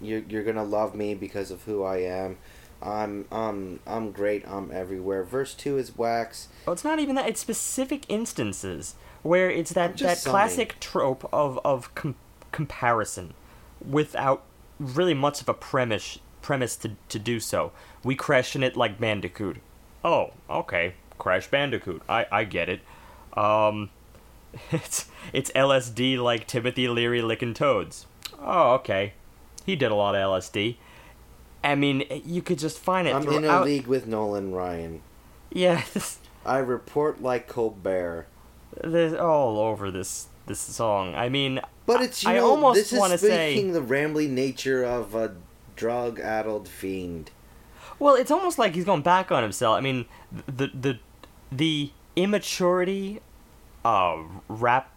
You're you're gonna love me because of who I am. I'm I'm I'm great. I'm everywhere. Verse two is wax. Well, it's not even that. It's specific instances where it's that, that classic trope of, of com- comparison without really much of a premise premise to, to do so. We question it like Bandicoot. Oh, okay. Crash Bandicoot. I, I get it. Um, it's, it's LSD like Timothy Leary licking toads. Oh, okay. He did a lot of LSD. I mean, you could just find it I'm in a league with Nolan Ryan. Yeah, this, I report like Colbert. there's all over this this song. I mean, But it's you I know almost this is wanna say- speaking the rambly nature of a drug-addled fiend. well, it's almost like he's going back on himself. I mean, the the the immaturity, uh, rap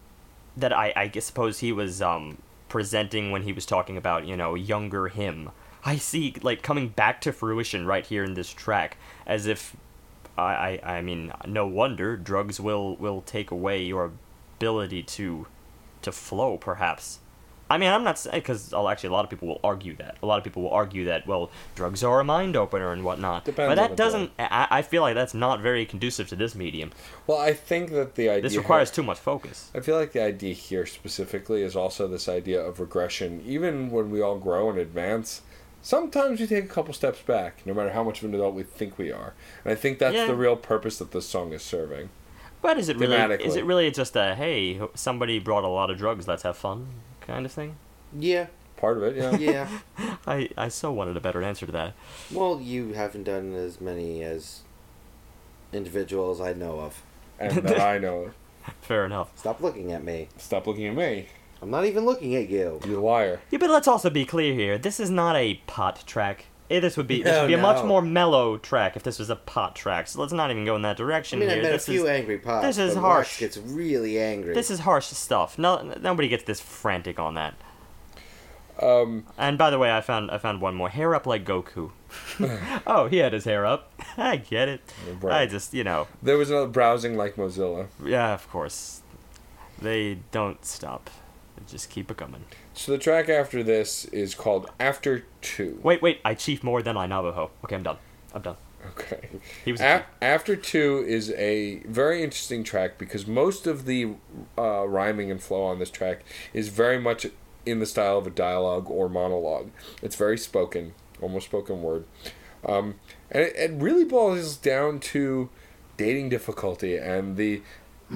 that I I suppose he was um presenting when he was talking about you know younger him. I see like coming back to fruition right here in this track, as if I I, I mean no wonder drugs will will take away your ability to to flow perhaps. I mean, I'm not saying because actually a lot of people will argue that. A lot of people will argue that well, drugs are a mind opener and whatnot. Depends but that doesn't. I, I feel like that's not very conducive to this medium. Well, I think that the idea This requires too much focus. I feel like the idea here specifically is also this idea of regression. Even when we all grow and advance, sometimes we take a couple steps back, no matter how much of an adult we think we are. And I think that's Yeah. the real purpose that this song is serving. But is it really? Is it really just a hey, somebody brought a lot of drugs, let's have fun kind of thing? Yeah, Part of it, yeah. yeah. I I so wanted a better answer to that. well, you haven't done as many as individuals I know of. and that I know. Fair enough. Stop looking at me. Stop looking at me, I'm not even looking at you. you liar. Yeah, but let's also be clear here. This is not a pot track. Eh, this would be this No, would be a much more mellow track if this was a pot track. So let's not even go in that direction I direction mean, I here. met a this few is angry pots. this is but harsh. Wax gets really angry. this is harsh stuff. No, nobody gets this frantic on that. Um, And by the way, I found I found one more. Hair up like Goku. oh, he had his hair up. I get it. I just you know There was another browsing like Mozilla. yeah of course. They don't stop. They just keep it coming. So the track after this is called After Two. Wait, wait. I chief more than I Navajo. Okay, I'm done. I'm done. Okay. He was a After Two is a very interesting track because most of the uh, rhyming and flow on this track is very much in the style of a dialogue or monologue. It's very spoken, almost spoken word. Um, and it, it really boils down to dating difficulty and the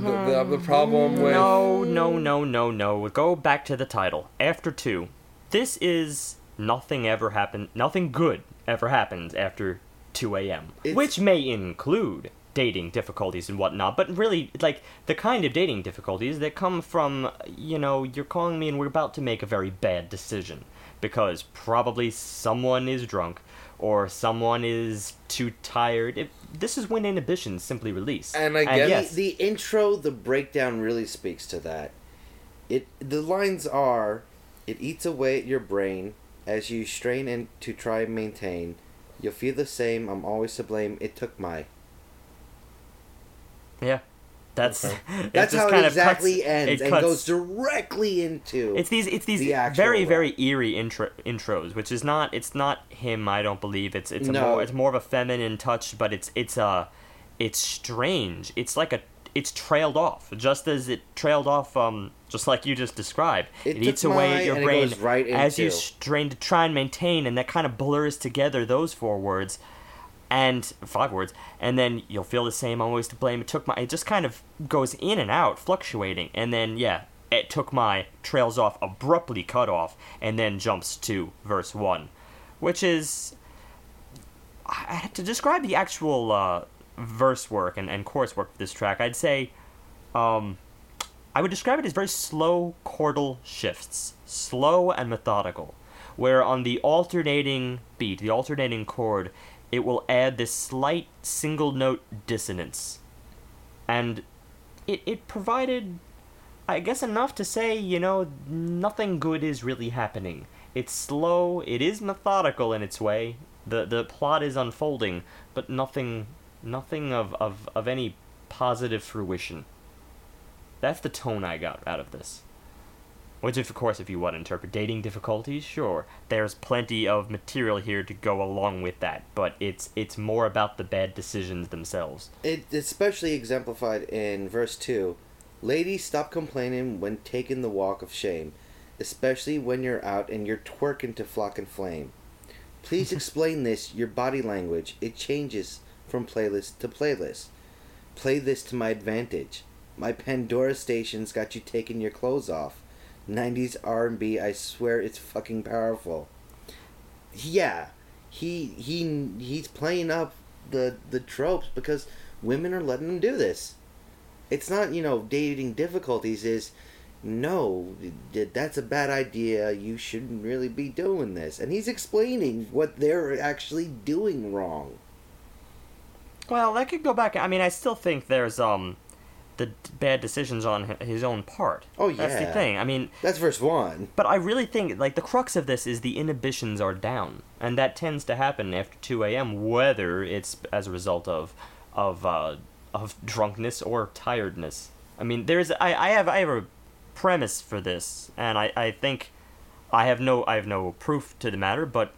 the, the, hmm. the problem with No, no, no, no, no. Go back to the title. After two. This is nothing ever happened. Nothing good ever happens after 2 a.m. Which may include dating difficulties and whatnot, but really, like, the kind of dating difficulties that come from, you know, you're calling me and we're about to make a very bad decision. Because probably someone is drunk, or someone is too tired. It, this is when inhibitions simply release. And I guess- yes, the intro, the breakdown really speaks to that. It the lines are, it eats away at your brain, As you strain and to try and maintain, you'll feel the same. I'm always to blame. It took my. Yeah, that's Okay. That's just how kind it exactly cuts- ends it and cuts- goes directly into. It's these it's these the very rap. very eerie intro, intros, which is not it's not him. I don't believe it's it's a No. more it's more of a feminine touch, but it's it's uh it's strange. It's like a it's trailed off, just as it trailed off. Um, just like you just described, It it, took eats away at your brain right as you strain to try and maintain, and that kind of blurs together those four words and five words, and then you'll feel the same. I'm always to blame. It took my. It just kind of goes in and out, fluctuating, and then yeah, it took my trails off abruptly cut off, and then jumps to verse one, which is I, I- to describe the actual uh, verse work and, and chorus work for this track. I'd say, um, I would describe it as very slow chordal shifts, slow and methodical, where on the alternating beat, the alternating chord, it will add this slight single note dissonance. And it, it provided, I guess, enough to say, you know, nothing good is really happening. It's slow, it is methodical in its way, the, the plot is unfolding, but nothing, nothing of, of, of any positive fruition. That's the tone I got out of this. Which, of course, if you want to interpret dating difficulties, sure, there's plenty of material here to go along with that. But it's it's more about the bad decisions themselves. It especially exemplified in verse 2. Ladies, stop complaining when taking the walk of shame, especially when you're out and you're twerking to Flocka Flame. Please explain this, your body language. It changes from playlist to playlist. Play this to my advantage. My Pandora station's got you taking your clothes off. 90s R&B, I swear it's fucking powerful. Yeah, he he he's playing up the the tropes because women are letting him do this. It's not you know dating difficulties. Is no, that's a bad idea. You shouldn't really be doing this. And he's explaining what they're actually doing wrong. Well, that could go back. I mean, I still think there's um, the d- bad decisions on his own part. Oh, yeah, That's the thing. I mean, That's verse one. but I really think like the crux of this is the inhibitions are down, and that tends to happen after 2 a.m. Whether it's as a result of of uh, of drunkenness or tiredness. I mean, there's I, I have I have a premise for this, and I, I think I have no I have no proof to the matter, but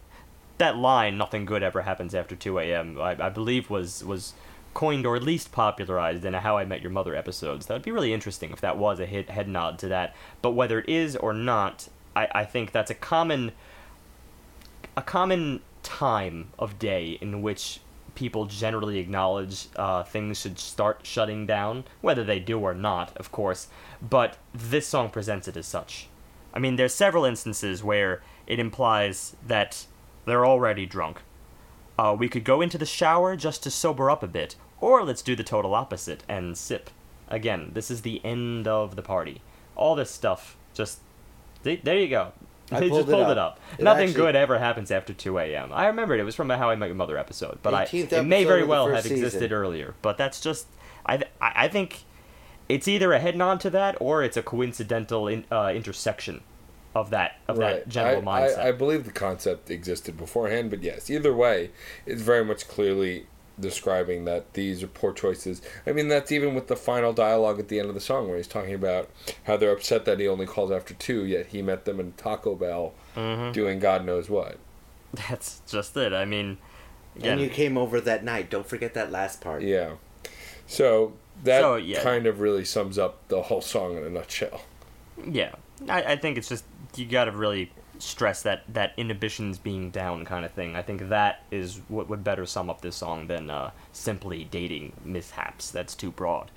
that line "nothing good ever happens after 2 a.m." I, I believe was was coined or at least popularized in a How I Met Your Mother episodes. That would be really interesting if that was a hit, head nod to that. But whether it is or not, I, I think that's a common a common time of day in which people generally acknowledge uh, things should start shutting down, whether they do or not, of course. But this song presents it as such. I mean, there's several instances where it implies that they're already drunk. Uh, we could go into the shower just to sober up a bit, or let's do the total opposite and sip. Again, this is the end of the party. All this stuff, just there you go. I They pulled just it pulled it up. It Nothing actually- good ever happens after 2 a.m. I remembered it was from a How I Met Your Mother episode, but I, 18th it may very well have existed season. earlier. But that's just—I—I I think it's either a head nod to that or it's a coincidental in, uh, intersection of that of that general I, mindset. I, I believe the concept existed beforehand, but yes, either way, it's very much clearly describing that these are poor choices. I mean, that's even with the final dialogue at the end of the song where he's talking about how they're upset that he only calls after two, yet he met them in Taco Bell Mhm. doing God knows what. That's just it. I mean, again, And you came over that night. Don't forget that last part. Yeah. So that So, yeah. kind of really sums up the whole song in a nutshell. Yeah, I, I think it's just you got to really stress that that inhibitions being down kind of thing. I think that is what would better sum up this song than uh, simply dating mishaps. That's too broad.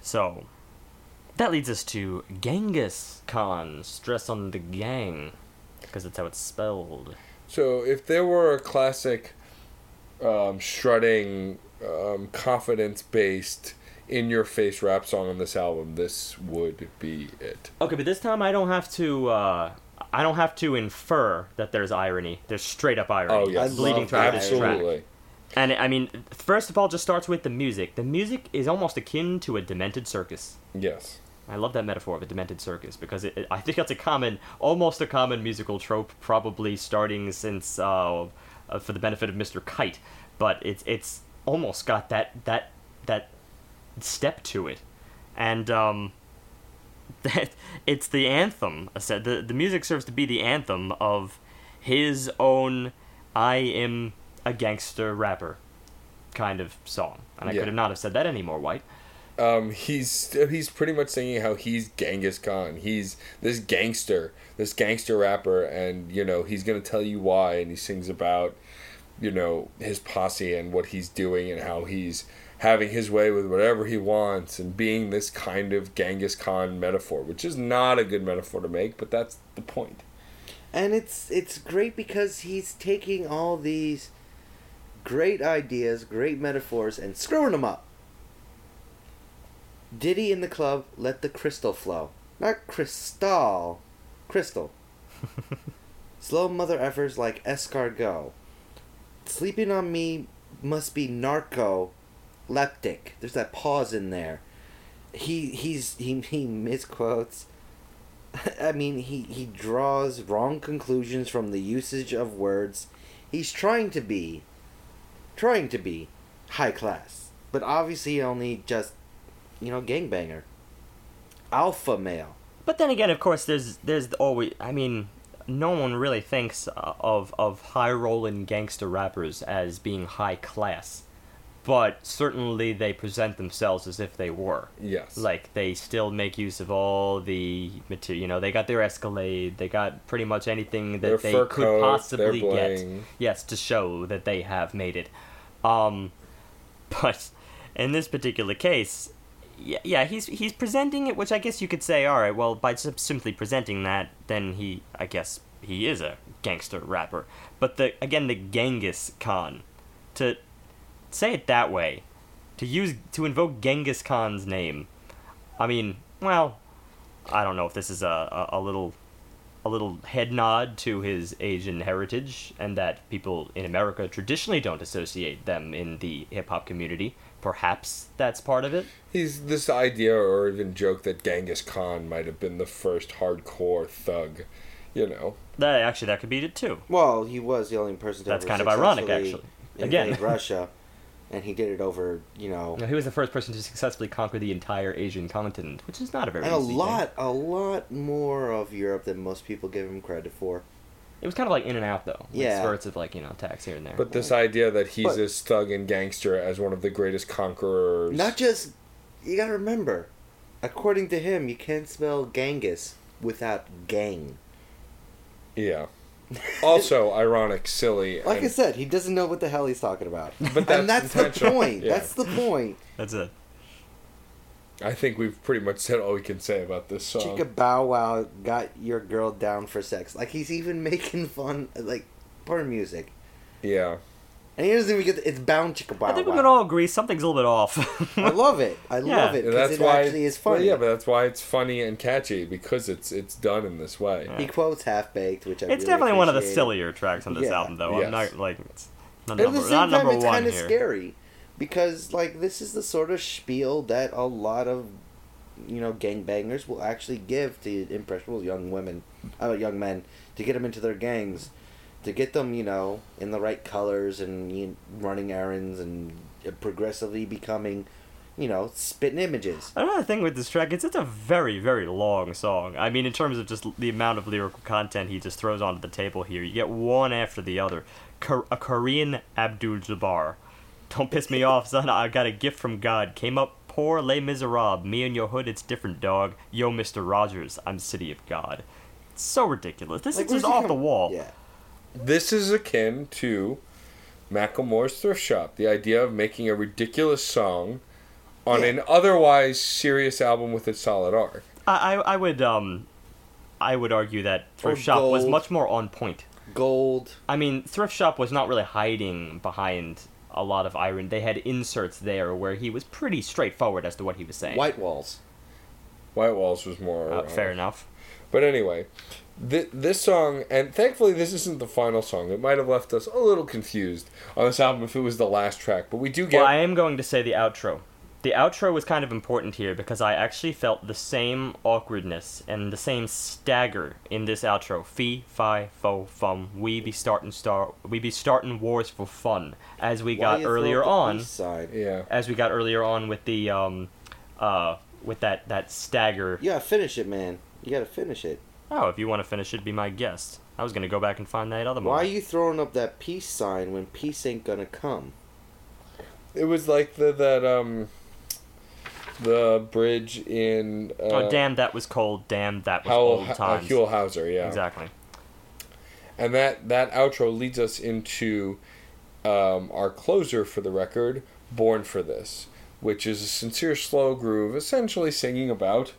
So that leads us to Genghis Khan. Stress on the gang, because that's how it's spelled. So if there were a classic um, strutting, um, confidence based, in your face rap song on this album, this would be it. Okay, but this time I don't have to. Uh, I don't have to infer that there's irony. There's straight up irony. Oh, yes. I bleeding love through that. this track. And I mean, first of all, just starts with the music. The music is almost akin to a demented circus. Yes. I love that metaphor of a demented circus because it, it- I think that's a common, almost a common musical trope, probably starting since uh, uh, for the benefit of Mr. Kite, but it's it's almost got that that that step to it, and um, that it's the anthem. I said the the music serves to be the anthem of his own "I am a gangster rapper" kind of song, and I Yeah. could have not have said that any more white. um, he's he's pretty much singing how he's Genghis Khan. He's this gangster, this gangster rapper, and you know he's gonna tell you why. And he sings about, you know, his posse and what he's doing and how he's having his way with whatever he wants and being this kind of Genghis Khan metaphor, which is not a good metaphor to make, but that's the point. and it's it's great because he's taking all these great ideas, great metaphors, and screwing them up. Diddy in the club let the crystal flow, not crystal, crystal. Slow mother effers like escargot. Sleeping on me must be narco, leptic. There's that pause in there. He he's he he misquotes. I mean, he, he draws wrong conclusions from the usage of words. He's trying to be, trying to be high class, but obviously only just, you know, gangbanger. Alpha male. But then again, of course, there's there's always. I mean, no one really thinks of of high rolling gangster rappers as being high class, but certainly they present themselves as if they were. Yes. Like they still make use of all the material. You know, they got their Escalade. They got pretty much anything that Their they could coat, possibly get. Yes, to show that they have made it. Um, but in this particular case, yeah, yeah, he's he's presenting it, which I guess you could say, all right, well, by simply presenting that, then he, I guess, he is a gangster rapper. But the again, the Genghis Khan, to say it that way, to use to invoke Genghis Khan's name, I mean, well, I don't know if this is a, a, a little a little head nod to his Asian heritage and that people in America traditionally don't associate them in the hip hop community. Perhaps that's part of it. He's this idea or even joke that Genghis Khan might have been the first hardcore thug, you know. That actually that could be it too. Well, he was the only person to That's ever kind of ironic, actually. Again. Russia, and he did it over, you know, No, he was the first person to successfully conquer the entire Asian continent, which is not a very and a easy thing. lot, a lot more of Europe than most people give him credit for. It was kind of like in and out though. Like Yeah. spurts of like you know attacks here and there. But this idea that he's But- this thug and gangster as one of the greatest conquerors. Not just, you gotta remember, according to him, you can't spell Genghis without gang. Yeah. Also ironic, silly. Like I said, he doesn't know what the hell he's talking about. But and that's that's the point. Yeah. That's the point. That's it. I think we've pretty much said all we can say about this song. Chicka Bow Wow got your girl down for sex. Like he's even making fun, like porn music, Yeah. And he doesn't even get. The, it's bound Chicka Bow I think we Wow. can all agree something's a little bit off. I love it. I Yeah. love it because That's it why actually is well, funny. yeah, but that's why it's funny and catchy because it's it's done in this way. Yeah. he quotes Half Baked, which I it's really definitely one of the sillier tracks on this Yeah. album, though. Yes. I'm not like it's not But at number, the same not time, number it's one kind of scary because like this is the sort of spiel that a lot of you know gangbangers will actually give to impressionable young women, uh, young men, to get them into their gangs, to get them you know in the right colors and you know, running errands and uh, progressively becoming, you know, spitting images. Another thing with this track, is it's a very very long song. I mean, in terms of just the amount of lyrical content he just throws onto the table here, you get one after the other. A Korean Abdul Jabbar. Don't piss me off, son. I got a gift from God. Came up poor, Les Miserables. Me and your hood, it's different, dog. Yo, Mister Rogers, I'm City of God. It's so ridiculous. This Like, is just where's he off the wall. Yeah. This is akin to Macklemore's Thrift Shop. The idea of making a ridiculous song on Yeah. an otherwise serious album with a solid arc. I, I I would um, I would argue that Thrift Or Shop was much more on point. Gold. I mean, Thrift Shop was not really hiding behind a lot of iron. They had inserts there where he was pretty straightforward as to what he was saying. White walls. White Walls was more. Uh, uh, fair enough. But anyway, th- this song, and thankfully this isn't the final song. It might have left us a little confused on this album if it was the last track. But we do get. Well, I am going to say the outro. The outro was kind of important here because I actually felt the same awkwardness and the same stagger in this outro. Fee, fi, fo, fum. We be starting star. We be starting wars for fun, as we Why got earlier on. peace sign? Yeah. As we got earlier on with the um, uh, with that that stagger. You gotta finish it, man. You gotta finish it. Oh, if you want to finish it, be my guest. I was gonna go back and find that other Why are you throwing up that peace sign when peace ain't gonna come? It was like the that um the bridge in uh, oh, damn, that was cold. Damn, that was Howell, old uh, times. Huell Howser, yeah. Exactly. And that that outro leads us into um, our closer for the record, "Born for This," which is a sincere slow groove, essentially singing about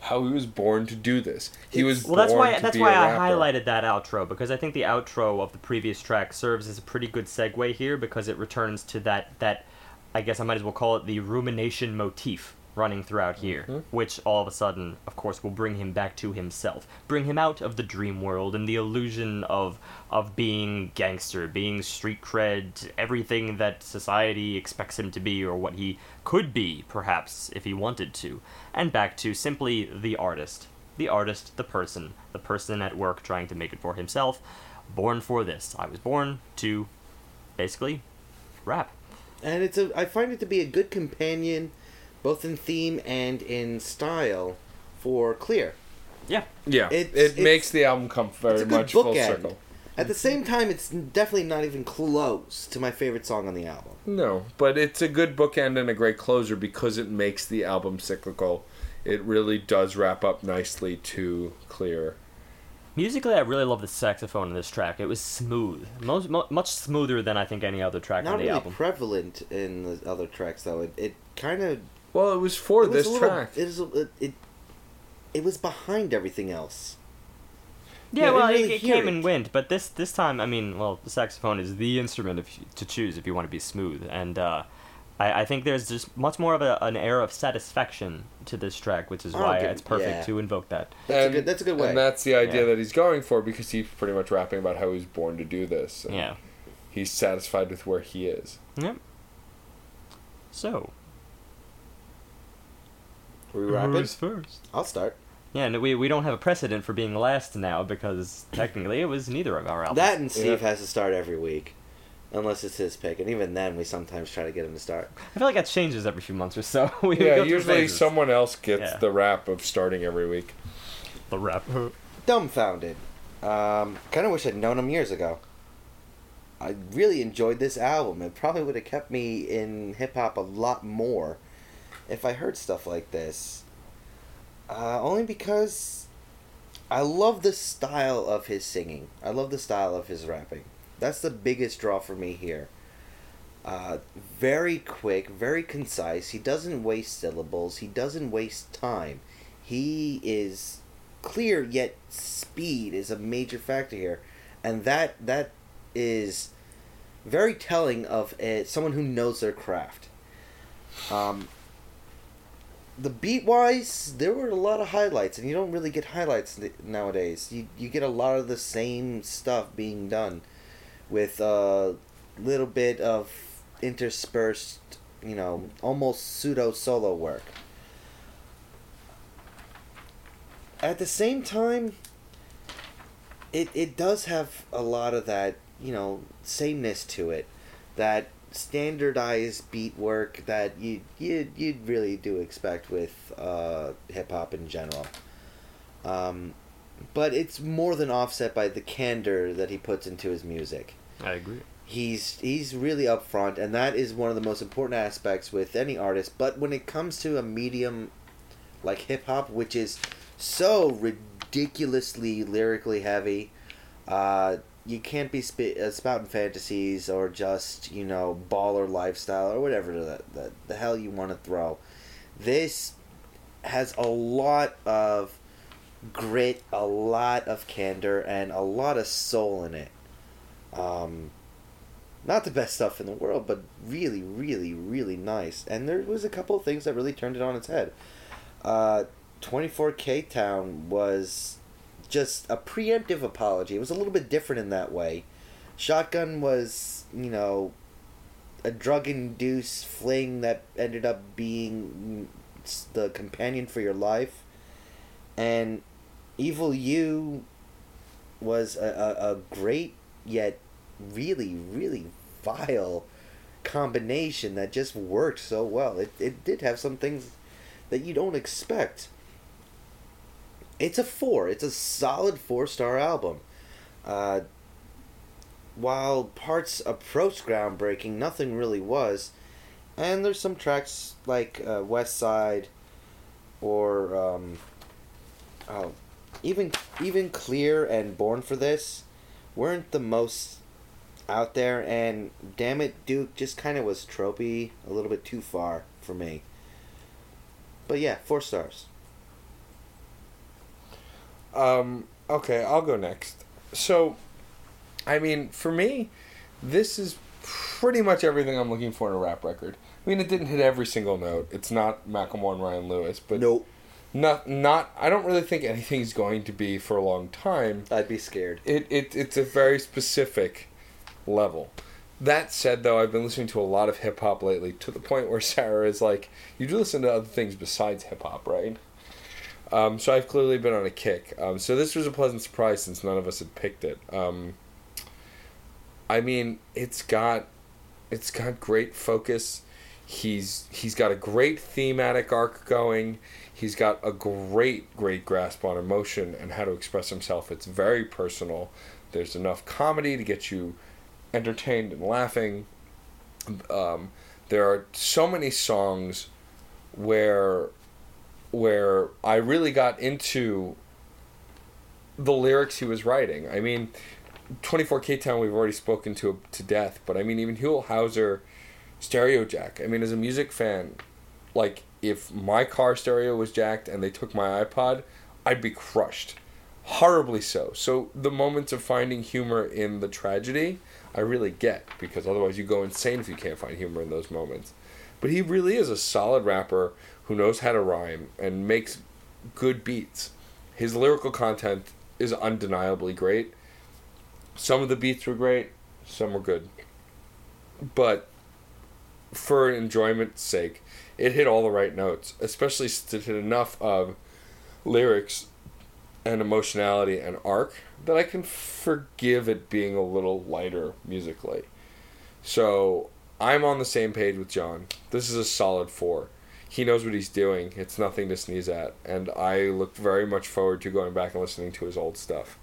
how he was born to do this. He was Well, that's why that's why I highlighted that outro because I think the outro of the previous track serves as a pretty good segue here because it returns to that that I guess I might as well call it the rumination motif running throughout here, Mhm. which all of a sudden, of course, will bring him back to himself, bring him out of the dream world and the illusion of of being gangster, being street cred, everything that society expects him to be or what he could be, perhaps if he wanted to, and back to simply the artist, the artist, the person, the person at work trying to make it for himself, born for this. I was born to, basically, rap. And it's a I find it to be a good companion, both in theme and in style, for Clear. Yeah. Yeah, It's- it it's- makes the album come very it's a good much full bookend. circle. At the same time, it's definitely not even close to my favorite song on the album. No, but it's a good bookend and a great closer because it makes the album cyclical. It really does wrap up nicely to clear. Musically, I really love the saxophone in this track. It was smooth, most, mo- much smoother than I think any other track Not on the really album. prevalent in the other tracks, though. It, it kind of Well, it was for it was this a little- track. It, was a- it, it it was behind everything else. Yeah, Yeah, well, didn't it, really it came it. and went, but this this time, I mean, well, the saxophone is the instrument if to choose if you want to be smooth, and uh, I, I think there's just much more of a, an air of satisfaction to this track, which is Oh, why good- it's perfect yeah. to invoke that. That's a good- that's a good way. And that's the idea Yeah. that he's going for because he's pretty much rapping about how he's born to do this. Yeah. He's satisfied with where he is. Yep. So, Are we rapping? first? I'll start. Yeah, and we we don't have a precedent for being last now because technically it was neither of our albums. That and Steve Yeah. has to start every week, unless it's his pick, and even then, we sometimes try to get him to start. I feel like that changes every few months or so. we yeah, go through usually phases. someone else gets Yeah. the rap of starting every week. the rap. Dumbfoundead. Um, kind of wish I'd known him years ago. I really enjoyed this album. It probably would have kept me in hip hop a lot more if I heard stuff like this. Uh, only because I love the style of his singing. I love the style of his rapping. That's the biggest draw for me here. Uh, very quick, very concise. He doesn't waste syllables. He doesn't waste time. He is clear yet speed is a major factor here, and that that is very telling of a, someone who knows their craft. Um, the beat wise, there were a lot of highlights, and you don't really get highlights nowadays. You you get a lot of the same stuff being done, with a little bit of interspersed, you know, almost pseudo solo work. At the same time, it it does have a lot of that, you know, sameness to it, that standardized beat work that you you you really do expect with uh, hip hop in general. Um, but it's more than offset by the candor that he puts into his music. I agree. He's he's really upfront, and that is one of the most important aspects with any artist. But when it comes to a medium like hip hop, which is so ridiculously lyrically heavy, uh, you can't be sp- uh, spouting fantasies or just you know baller lifestyle or whatever the the, the hell you want to throw. This has a lot of grit, a lot of candor, and a lot of soul in it. Um, not the best stuff in the world, but really, really, really nice. And there was a couple of things that really turned it on its head. Uh, 24K Town was just a preemptive apology. It was a little bit different in that way. Shotgun was, you know, a drug induced fling that ended up being the companion for your life, and Evil You was a, a, a great yet really really vile combination that just worked so well. It it did have some things that you don't expect. It's a four. It's a solid four star album. Uh, while parts approached groundbreaking, nothing really was. And there's some tracks like uh, West Side or um, oh, even even Clear and Born for This weren't the most out there. And damn it, Duke just kind of was tropey, a little bit too far for me. But yeah, four stars. Um, okay, I'll go next. So, I mean, for me, this is pretty much everything I'm looking for in a rap record. I mean, it didn't hit every single note. It's not Macklemore and Ryan Lewis, but Nope, not not. I don't really think anything's going to be for a long time. I'd be scared. It, it it's a very specific level. That said, though, I've been listening to a lot of hip hop lately to the point where Sarah is like, "You do listen to other things besides hip hop, right?" Um, so I've clearly been on a kick. Um, so this was a pleasant surprise since none of us had picked it. Um, I mean, it's got it's got great focus. He's he's got a great thematic arc going. He's got a great great grasp on emotion and how to express himself. It's very personal. There's enough comedy to get you entertained and laughing. Um, there are so many songs where where I really got into the lyrics he was writing. I mean, 24 K Town we've already spoken to to death, but I mean even Huell Howser, Stereo Jack. I mean, as a music fan, like if my car stereo was jacked and they took my iPod, I'd be crushed, horribly so. So the moments of finding humor in the tragedy, I really get because otherwise you go insane if you can't find humor in those moments. But he really is a solid rapper who knows how to rhyme and makes good beats. His lyrical content is undeniably great. Some of the beats were great, some were good. But for enjoyment's sake, it hit all the right notes, especially since it hit enough of lyrics and emotionality and arc that I can forgive it being a little lighter musically. So I'm on the same page with John. This is a solid four. He knows what he's doing. It's nothing to sneeze at. And I look very much forward to going back and listening to his old stuff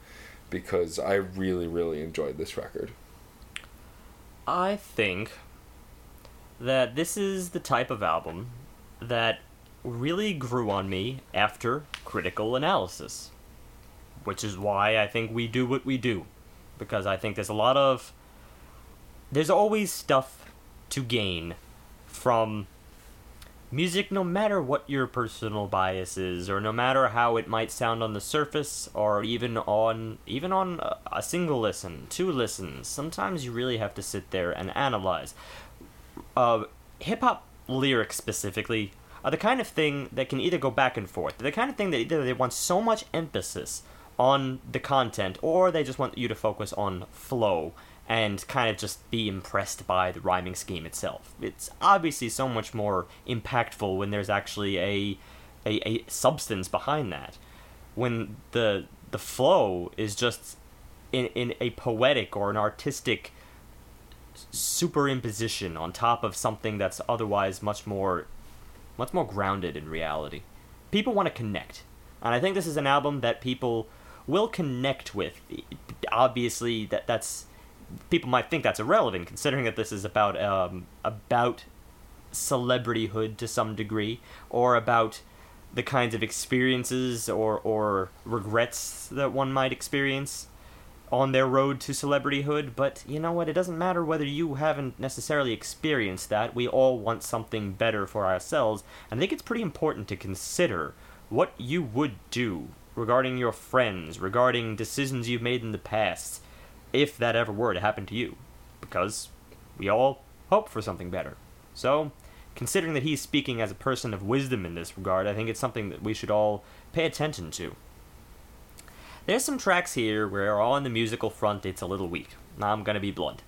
because I really, really enjoyed this record. I think that this is the type of album that really grew on me after critical analysis. Which is why I think we do what we do. Because I think there's a lot of. There's always stuff to gain from music, no matter what your personal bias is, or no matter how it might sound on the surface, or even on even on a, single listen, two listens. Sometimes you really have to sit there and analyze. Uh, hip hop lyrics specifically are the kind of thing that can either go back and forth. They're the kind of thing that either they want so much emphasis on the content, or they just want you to focus on flow and kind of just be impressed by the rhyming scheme itself. It's obviously so much more impactful when there's actually a a, a substance behind that. When the the flow is just in, in a poetic or an artistic superimposition on top of something that's otherwise much more much more grounded in reality. People want to connect. And I think this is an album that people will connect with. Obviously that that's people might think that's irrelevant considering that this is about um, about celebrityhood to some degree or about the kinds of experiences or or regrets that one might experience on their road to celebrityhood. But you know what? It doesn't matter whether you haven't necessarily experienced that. We all want something better for ourselves. And i think it's pretty important to consider what you would do regarding your friends regarding decisions you've made in the past if that ever were to happen to you, because we all hope for something better. So, considering that he's speaking as a person of wisdom in this regard, I think it's something that we should all pay attention to. There's some tracks here where, on the musical front, it's a little weak. I'm gonna be blunt.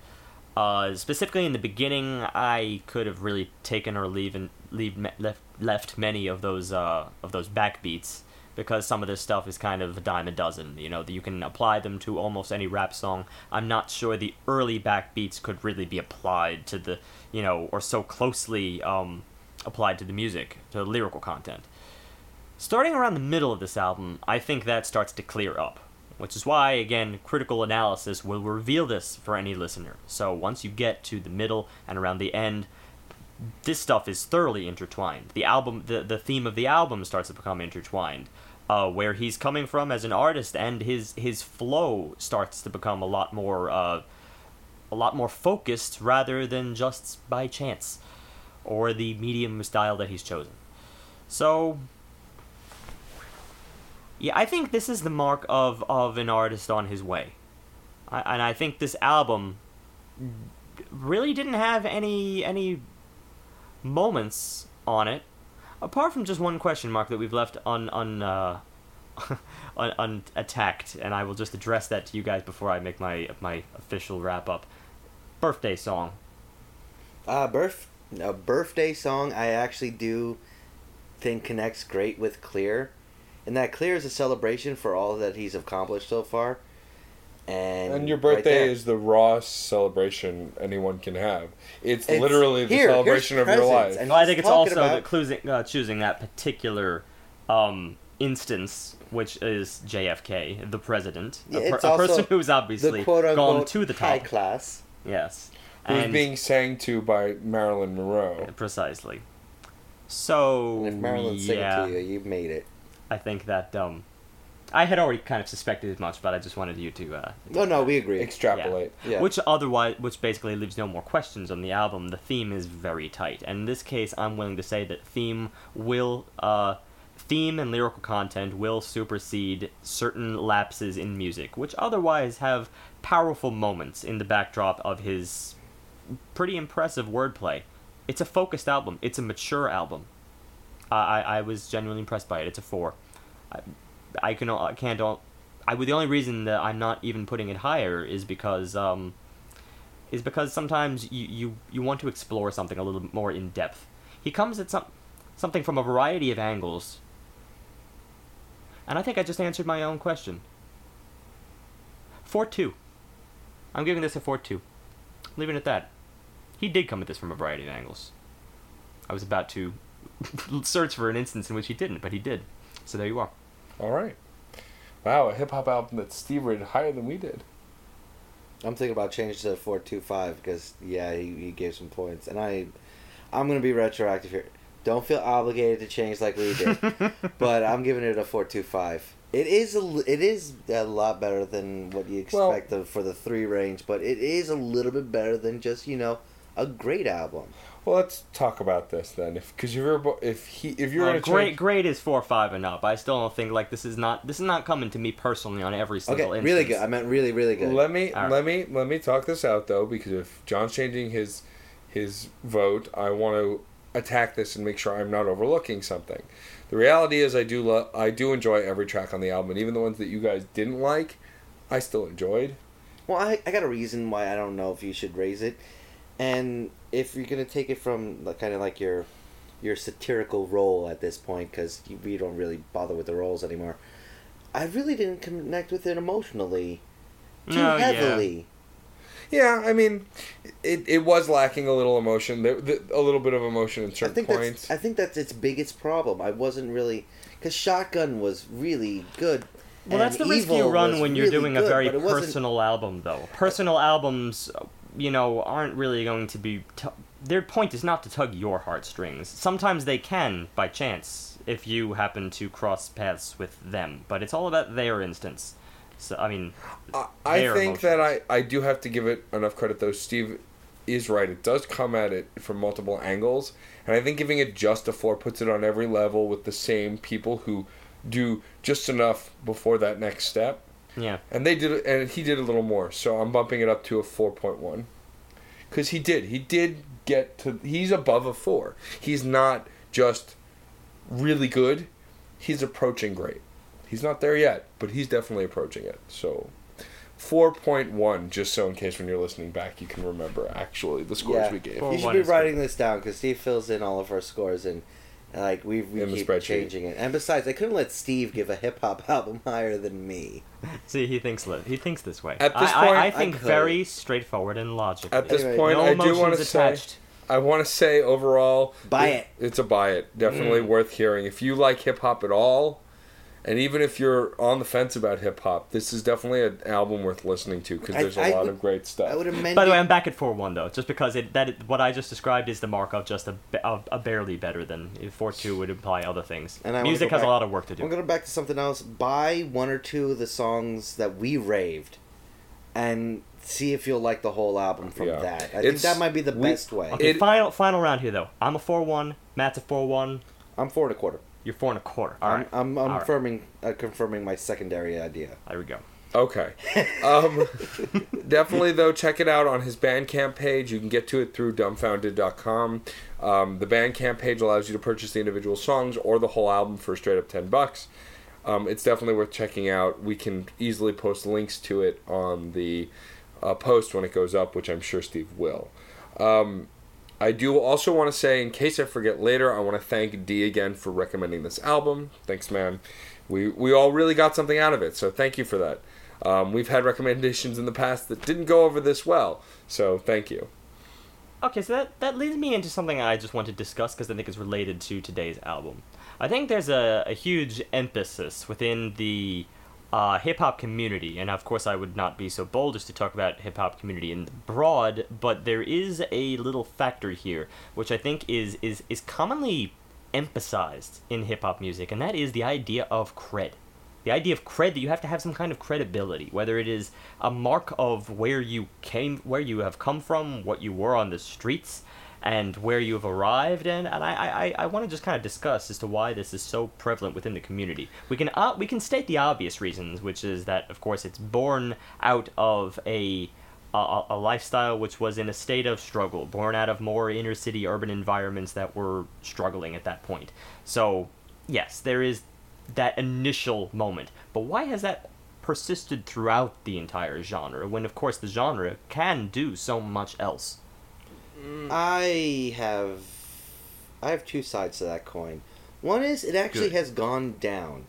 Uh, specifically in the beginning, I could have really taken or leave and leave left left many of those uh, of those backbeats because some of this stuff is kind of a dime a dozen. You know, you can apply them to almost any rap song. I'm not sure the early backbeats could really be applied to the you know or so closely um, applied to the music to the lyrical content. Starting around the middle of this album, I think that starts to clear up which is why again critical analysis will reveal this for any listener so once you get to the middle and around the end this stuff is thoroughly intertwined the album the, the theme of the album starts to become intertwined uh, where he's coming from as an artist and his his flow starts to become a lot more uh, a lot more focused rather than just by chance or the medium style that he's chosen so yeah, I think this is the mark of, of an artist on his way. I, and I think this album really didn't have any any moments on it, apart from just one question mark that we've left un, un, uh, un, unattacked, and I will just address that to you guys before I make my my official wrap up. Birthday song. Uh, birth a birthday song I actually do think connects great with Clear and that clear is a celebration for all that he's accomplished so far. And, And your right birthday there- is the rawest celebration anyone can have. It's, It's- literally the here, celebration of your life. and- Well, I think it's also about- that choosing, uh, choosing that particular um, instance, which is JFK, the president, Yeah, a, per- it's a person who's obviously the gone to the high class. Yes, Who's and being sang to by Marilyn Monroe. precisely. So And if Marilyn's singing yeah, to you, you've made it. I think that um, I had already kind of suspected as much, but I just wanted you to. Uh, No, no, we agree. Extrapolate. Yeah. Which otherwise, which basically leaves no more questions on the album. The theme is very tight, and in this case, I'm willing to say that theme will, uh, theme and lyrical content will supersede certain lapses in music, which otherwise have powerful moments in the backdrop of his pretty impressive wordplay. It's a focused album. It's a mature album. I I, I was genuinely impressed by it. It's a four. I, I can I can't all I the only reason that I'm not even putting it higher is because um is because sometimes you you, you want to explore something a little more in depth. He comes at some something from a variety of angles. And I think I just answered my own question. 4 2. I'm giving this a 4 2. Leaving it at that. He did come at this from a variety of angles. I was about to search for an instance in which he didn't, but he did. So there you are. All right. Wow, a hip hop album that Steve rated higher than we did. I'm thinking about changing to four two five because yeah, he, he gave some points, and I, I'm gonna be retroactive here. Don't feel obligated to change like we did, but I'm giving it a four two five. It is a it is a lot better than what you Well- expect the, for the three range, but it is a little bit better than just you know a great album. Well, let's talk about this then. If because if you're if he if you're Uh, gonna great, change- great is four, five, and up. I still don't think like this is not this is not coming to me personally on every Okay, single instance. really good. I meant really really good. Let me All right. let me let me talk this out though, because if John's changing his his vote, I want to attack this and make sure I'm not overlooking something. The reality is, I do lo- I do enjoy every track on the album, and even the ones that you guys didn't like, I still enjoyed. Well, I, I got a reason why I don't know if you should raise it, and if you're gonna take it from like, kind of like your your satirical role at this point, because you, you don't really bother with the roles anymore. I really didn't connect with it emotionally too No, yeah. heavily. Yeah, I mean, it, it was lacking a little emotion, there, the, a little bit of emotion in I certain think points. that's I think that's its biggest problem. I wasn't really because Shotgun was really good. Well, that's the and risk you run when you're really doing a very but it wasn't- personal album, though. Personal albums, you know, aren't really going to be. T- their point is not to tug your heartstrings. Sometimes they can, by chance, if you happen to cross paths with them. But it's all about their instance. So, I mean, I, I think that. I, I do have to give it enough credit though. Steve is right. It does come at it from multiple angles, and I think giving it just a four puts it on every level with the same people who do just enough before that next step. Yeah. And they did, and he did a little more. So I'm bumping it up to a four point one, because he did. He did get to. He's above a four. He's not just really good. He's approaching great. He's not there yet, but he's definitely approaching it. So 4.1, just so in case when you're listening back you can remember actually the scores Yeah. we gave. You should be is writing this down because Steve fills in all of our scores and. And, Like we we In keep changing it, and besides, I couldn't let Steve give a hip hop album higher than me. See, he thinks li- he thinks this way. At this I, point- I, I I think could. very straightforward and logical. At this Anyway, point, no I do want emotions to say. I want to say overall, Buy it- it. It's a buy it. Definitely mm. worth hearing. If you like hip hop at all, and even if you're on the fence about hip hop, this is definitely an album worth listening to because there's a I lot would- of great stuff. I would amend. By the way, I'm back at four one though, just because it that it, what I just described is the mark of just a, a, a barely better than four two would imply other things. And I Music go has a lot of work to do. I'm going back to something else. Buy one or two of the songs that we raved, and see if you'll like the whole album from Yeah. that. I think that might be the we- best way. Okay, It- final final round here though. I'm a four one. Matt's a four one. I'm four and a quarter. You're four and a quarter. All I'm. I'm, I'm All right. confirming uh, confirming my secondary idea. There we go. Okay. Um, definitely, though, check it out on his Bandcamp page. You can get to it through dumbfoundead.com. Um, the Bandcamp page allows you to purchase the individual songs or the whole album for straight up 10 bucks. Um, it's definitely worth checking out. We can easily post links to it on the uh, post when it goes up, which I'm sure Steve will. Um, I do also want to say, in case I forget later, I want to thank D again for recommending this album. Thanks, man. We we all really got something out of it, so thank you for that. Um, we've had recommendations in the past that didn't go over this well, so thank you. Okay, so that, that leads me into something I just want to discuss because I think it's related to today's album. I think there's a, a huge emphasis within the uh, hip hop community, and of course, I would not be so bold as to talk about hip hop community in broad, but there is a little factor here which I think is is is commonly emphasized in hip hop music, and that is the idea of cred. The idea of cred that you have to have some kind of credibility, whether it is a mark of where you came, where you have come from, what you were on the streets, and where you have arrived. And, and I, I, I want to just kind of discuss as to why this is so prevalent within the community. We can uh, we can state the obvious reasons, which is that of course it's born out of a a, a lifestyle which was in a state of struggle, born out of more inner city urban environments that were struggling at that point. So, yes, there is that initial moment. But why has that persisted throughout the entire genre when, of course, the genre can do so much else? I have I have two sides to that coin. One is it actually Good. has gone down.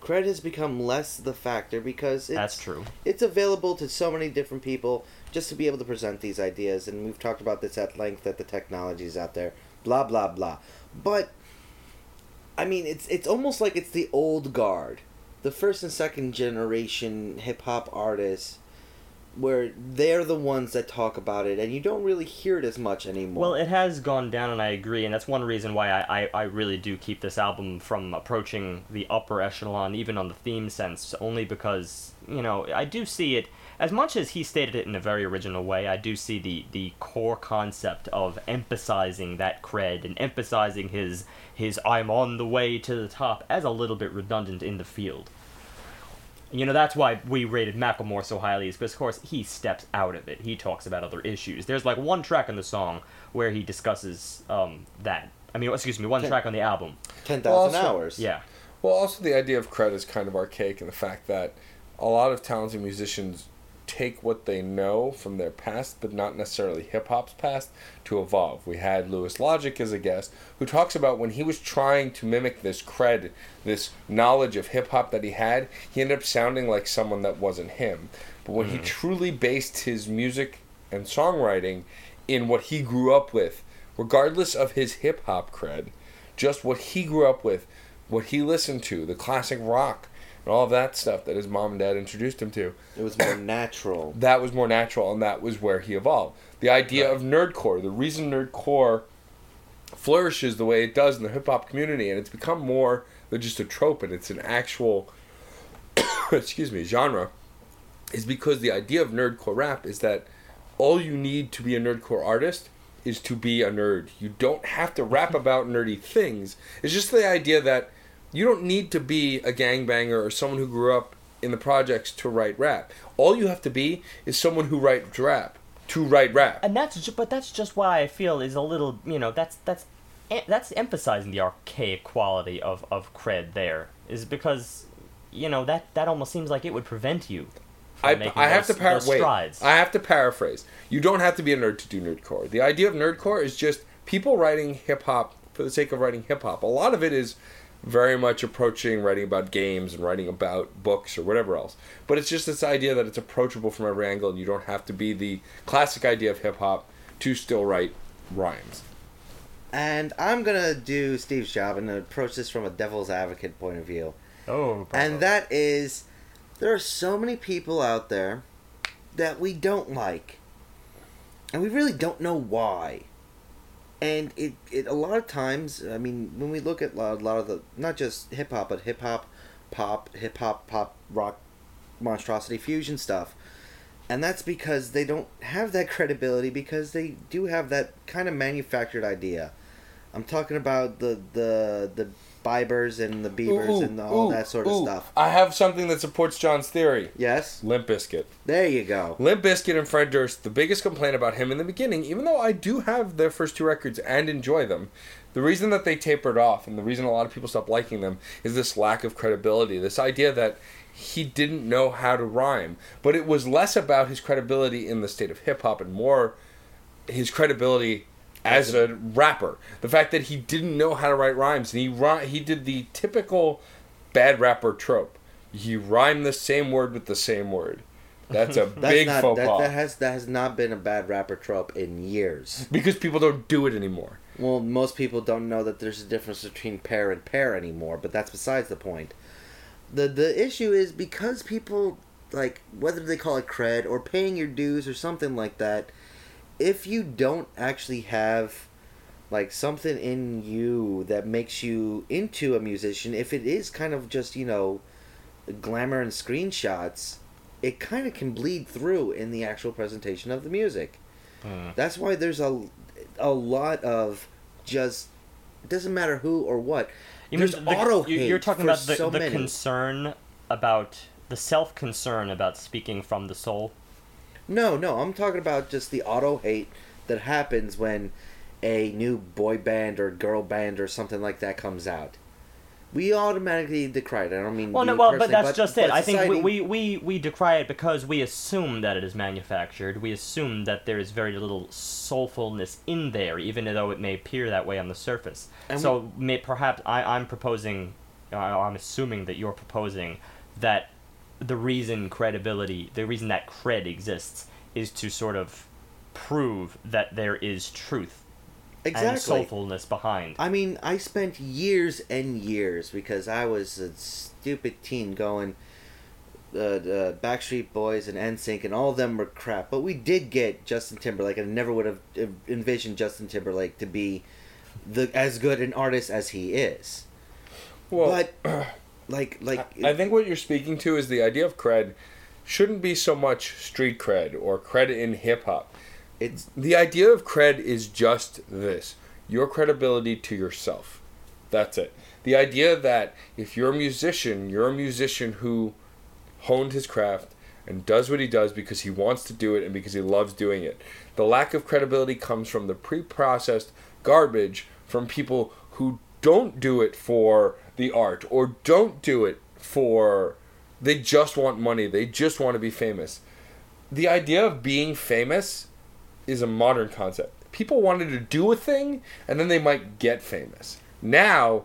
Credit has become less the factor because it's, That's true. it's available to so many different people just to be able to present these ideas and we've talked about this at length that the technology's out there blah blah blah but i mean it's it's almost like it's the old guard the first and second generation hip hop artists where they're the ones that talk about it and you don't really hear it as much anymore Well, it has gone down, and I agree, and that's one reason why I, I, I really do keep this album from approaching the upper echelon, even on the theme sense, only because, you know, I do see it, as much as he stated it in a very original way, I do see the, the core concept of emphasizing that cred and emphasizing his, his I'm on the way to the top as a little bit redundant in the field. You know, that's why we rated Macklemore so highly, is because, of course, he steps out of it. He talks about other issues. There's like one track in the song where he discusses um, that. I mean, excuse me, one Ten- track on the album. 10,000 Well, hours Yeah. Well, also the idea of credit is kind of archaic in the fact that a lot of talented musicians take what they know from their past, but not necessarily hip hop's past, to evolve. We had Lewis Logic as a guest who talks about when he was trying to mimic this cred, this knowledge of hip hop that he had, he ended up sounding like someone that wasn't him. But when he mm-hmm. truly based his music and songwriting in what he grew up with, regardless of his hip hop cred, just what he grew up with, what he listened to, the classic rock, and all of that stuff that his mom and dad introduced him to. it was more natural That was more natural, and that was where he evolved. The idea of nerdcore, the reason nerdcore flourishes the way it does in the hip hop community, and it's become more than just a trope, and it's an actual, excuse me, genre, is because the idea of nerdcore rap is that all you need to be a nerdcore artist is to be a nerd. You don't have to rap about nerdy things. It's just the idea that you don't need to be a gangbanger or someone who grew up in the projects to write rap. All you have to be is someone who writes rap to write rap. And that's ju- but that's just why I feel is a little you know that's that's that's emphasizing the archaic quality of of cred there is because you know that that almost seems like it would prevent you I, making I have those, to par- wait. strides. I have to paraphrase. You don't have to be a nerd to do nerdcore. The idea of nerdcore is just people writing hip hop for the sake of writing hip hop. A lot of it is very much approaching writing about games and writing about books or whatever else. But it's just this idea that it's approachable from every angle, and you don't have to be the classic idea of hip hop to still write rhymes. And I'm gonna do Steve's job and approach this from a devil's advocate point of view. oh, bravo. And that is, there are so many people out there that we don't like, and we really don't know why. And it, it a lot of times, I mean, when we look at a lot, of the not just hip hop, but hip hop, pop, hip hop, pop, rock, monstrosity, fusion stuff, and that's because they don't have that credibility because they do have that kind of manufactured idea. I'm talking about the the the Biebers and the Beavers Ooh, and all ooh, that sort of ooh. stuff. I have something that supports John's theory. Yes, Limp Bizkit. there you go. Limp Bizkit and Fred Durst, the biggest complaint about him in the beginning, even though I do have their first two records and enjoy them, the reason that they tapered off and the reason a lot of people stopped liking them is this lack of credibility. This idea that he didn't know how to rhyme. But it was less about his credibility in the state of hip hop and more his credibility as a rapper. The fact that he didn't know how to write rhymes and he he did the typical bad rapper trope. He rhymed the same word with the same word. That's a That's big not faux that, pas that has that has not been a bad rapper trope in years. because people don't do it anymore. Well, most people don't know that there's a difference between pair and pair anymore, but that's besides the point. The the issue is because people like whether they call it cred or paying your dues or something like that, if you don't actually have like something in you that makes you into a musician, if it is kind of just, you know, glamour and screenshots, it kind of can bleed through in the actual presentation of the music. Hmm. That's why there's a a lot of just it doesn't matter who or what. You mean There's the- auto hate You're talking about the, so the many. concern about the self concern about speaking from the soul. No, no, I'm talking about just the auto hate that happens when a new boy band or girl band or something like that comes out. We automatically decry it. I don't mean. Well, no, well, but that's just it. but I think we, we, we, we decry it because we assume that it is manufactured. We assume that there is very little soulfulness in there, even though it may appear that way on the surface. And so, may, perhaps I, I'm proposing, uh, I'm assuming that you're proposing that the reason credibility, the reason that cred exists, is to sort of prove that there is truth and exactly. soulfulness behind. I mean, I spent years and years because I was a stupid teen going. Uh, uh, Backstreet Boys and NSYNC and all of them were crap, but we did get Justin Timberlake, and I never would have envisioned Justin Timberlake to be the as good an artist as he is. Well, but like, like I I think what you're speaking to is the idea of cred shouldn't be so much street cred or cred in hip hop. it's The idea of cred is just this your credibility to yourself. That's it. The idea that if you're a musician, you're a musician who honed his craft and does what he does because he wants to do it and because he loves doing it. The lack of credibility comes from the pre processed garbage from people who don't do it for the art or don't do it for. They just want money, they just want to be famous. The idea of being famous is a modern concept. People wanted to do a thing and then they might get famous. Now,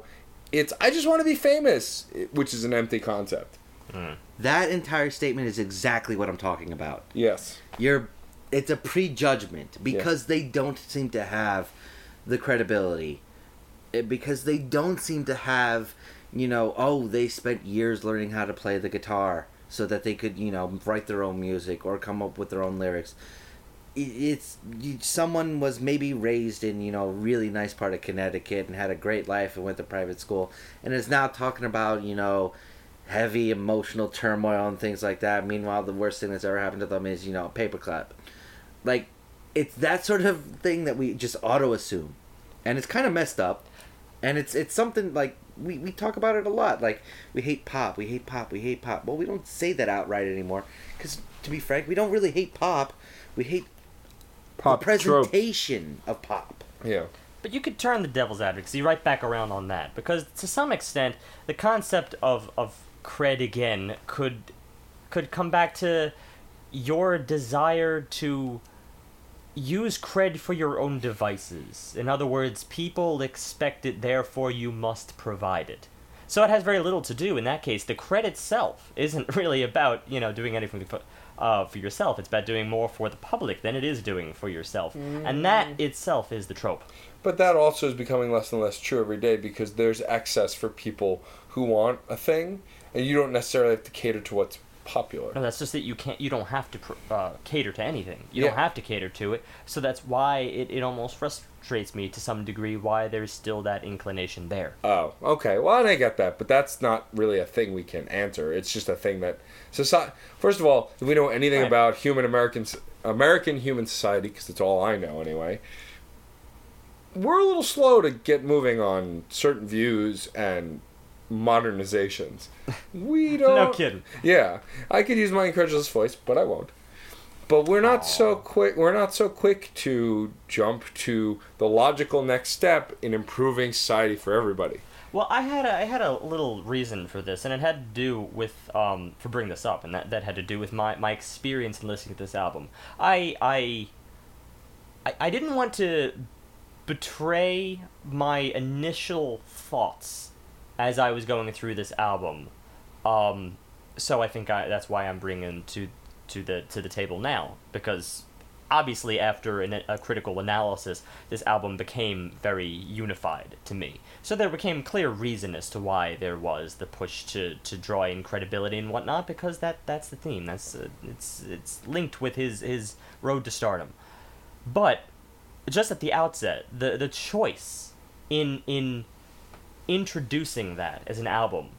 it's I just want to be famous, which is an empty concept. Mm. that entire statement is exactly what I'm talking about. Yes. You're, it's a prejudgment because they don't seem to have the credibility, It- because they don't seem to have, you know, oh, they spent years learning how to play the guitar so that they could, you know, write their own music or come up with their own lyrics. It's someone was maybe raised in you know a really nice part of Connecticut and had a great life and went to private school and is now talking about you know heavy emotional turmoil and things like that. Meanwhile, the worst thing that's ever happened to them is, you know, a paperclip. Like, it's that sort of thing that we just auto assume. And it's kind of messed up. And it's it's something like we, we talk about it a lot. Like, we hate pop, we hate pop, we hate pop. Well, we don't say that outright anymore. Because, to be frank, we don't really hate pop. We hate Pop the trope. presentation of pop. Yeah. But you could turn the devil's advocacy right back around on that because to some extent the concept of of cred again could could come back to your desire to use cred for your own devices. In other words, people expect it, therefore you must provide it. So it has very little to do in that case. The cred itself isn't really about you know doing anything for, uh, for yourself. It's about doing more for the public than it is doing for yourself, and that itself is the trope. But that also is becoming less and less true every day because there's access for people who want a thing, and you don't necessarily have to cater to what's popular. No, that's just that you can't. You don't have to pr- uh, cater to anything. You Yeah. don't have to cater to it. So that's why it, it almost frustrates me to some degree. Why there's still that inclination there. Oh, okay. Well, I get that, but that's not really a thing we can answer. It's just a thing that society. First of all, if we know anything about human Americans, American human society, because it's all I know anyway, we're a little slow to get moving on certain views and modernizations. We don't. No kidding. Yeah, I could use my incredulous voice, but I won't. But we're not so quick. We're not so quick to jump to the logical next step in improving society for everybody. Well, I had a, I had a little reason for this, and it had to do with um for bringing this up, and that, that had to do with my, my experience in listening to this album. I I I, I didn't want to betray my initial thoughts as I was going through this album. Um, so I think I, that's why I'm bringing to to the to the table now because obviously after an, a critical analysis, this album became very unified to me. So there became clear reason as to why there was the push to, to draw in credibility and whatnot because that that's the theme. That's uh, it's it's linked with his his road to stardom. But just at the outset, the the choice in in introducing that as an album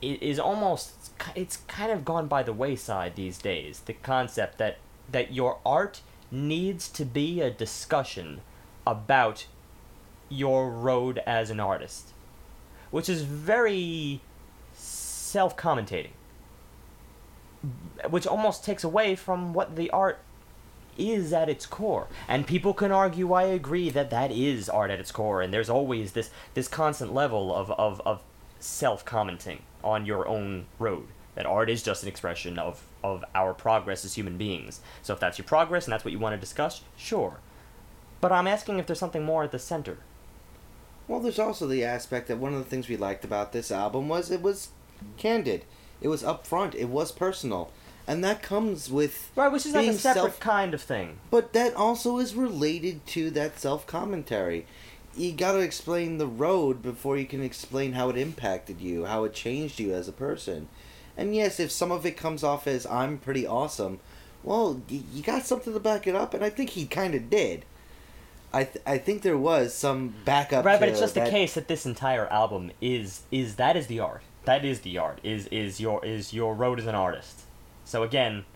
is almost it's kind of gone by the wayside these days. The concept that that your art needs to be a discussion about your road as an artist, which is very self-commentating, which almost takes away from what the art is at its core. And people can argue, I agree, that that is art at its core, and there's always this, this constant level of, of, of self commenting on your own road. That art is just an expression of, of our progress as human beings. So if that's your progress and that's what you want to discuss, sure. But I'm asking if there's something more at the center. Well, there's also the aspect that one of the things we liked about this album was it was candid, it was upfront, it was personal, and that comes with Right, which is like a separate self- kind of thing. But that also is related to that self commentary. You gotta explain the road before you can explain how it impacted you, how it changed you as a person. And yes, if some of it comes off as I'm pretty awesome, well, y- you got something to back it up, and I think he kind of did. I th- I think there was some backup. Right, but it's just that- the case that this entire album is is that is the art. That is the art. Is is your is your road as an artist. So again,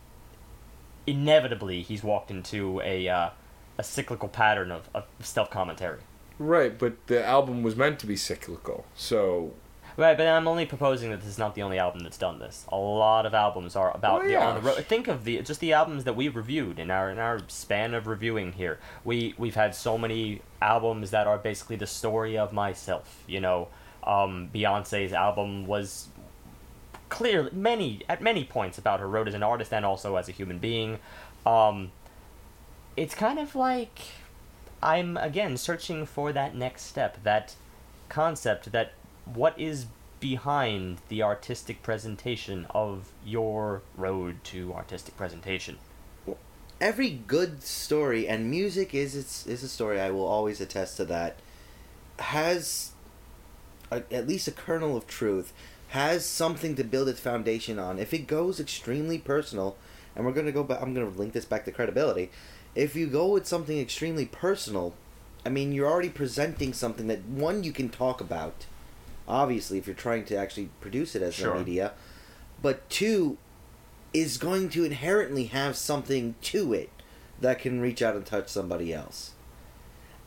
inevitably he's walked into a uh, a cyclical pattern of, of self commentary. Right, but the album was meant to be cyclical, so Right, but I'm only proposing that this is not the only album that's done this. A lot of albums are about Oh, the on the road. Think of the just the albums that we've reviewed in our in our span of reviewing here. We we've had so many albums that are basically the story of myself. You know, um, Beyonce's album was clear many at many points about her road as an artist and also as a human being. Um, it's kind of like I'm again searching for that next step, that concept, that what is behind the artistic presentation of your road to artistic presentation. every good story and music is its is a story I will always attest to that has a, at least a kernel of truth has something to build its foundation on if it goes extremely personal and we're going to go back I'm going to link this back to credibility if you go with something extremely personal I mean you're already presenting something that one you can talk about obviously if you're trying to actually produce it as Sure. a media but two is going to inherently have something to it that can reach out and touch somebody else.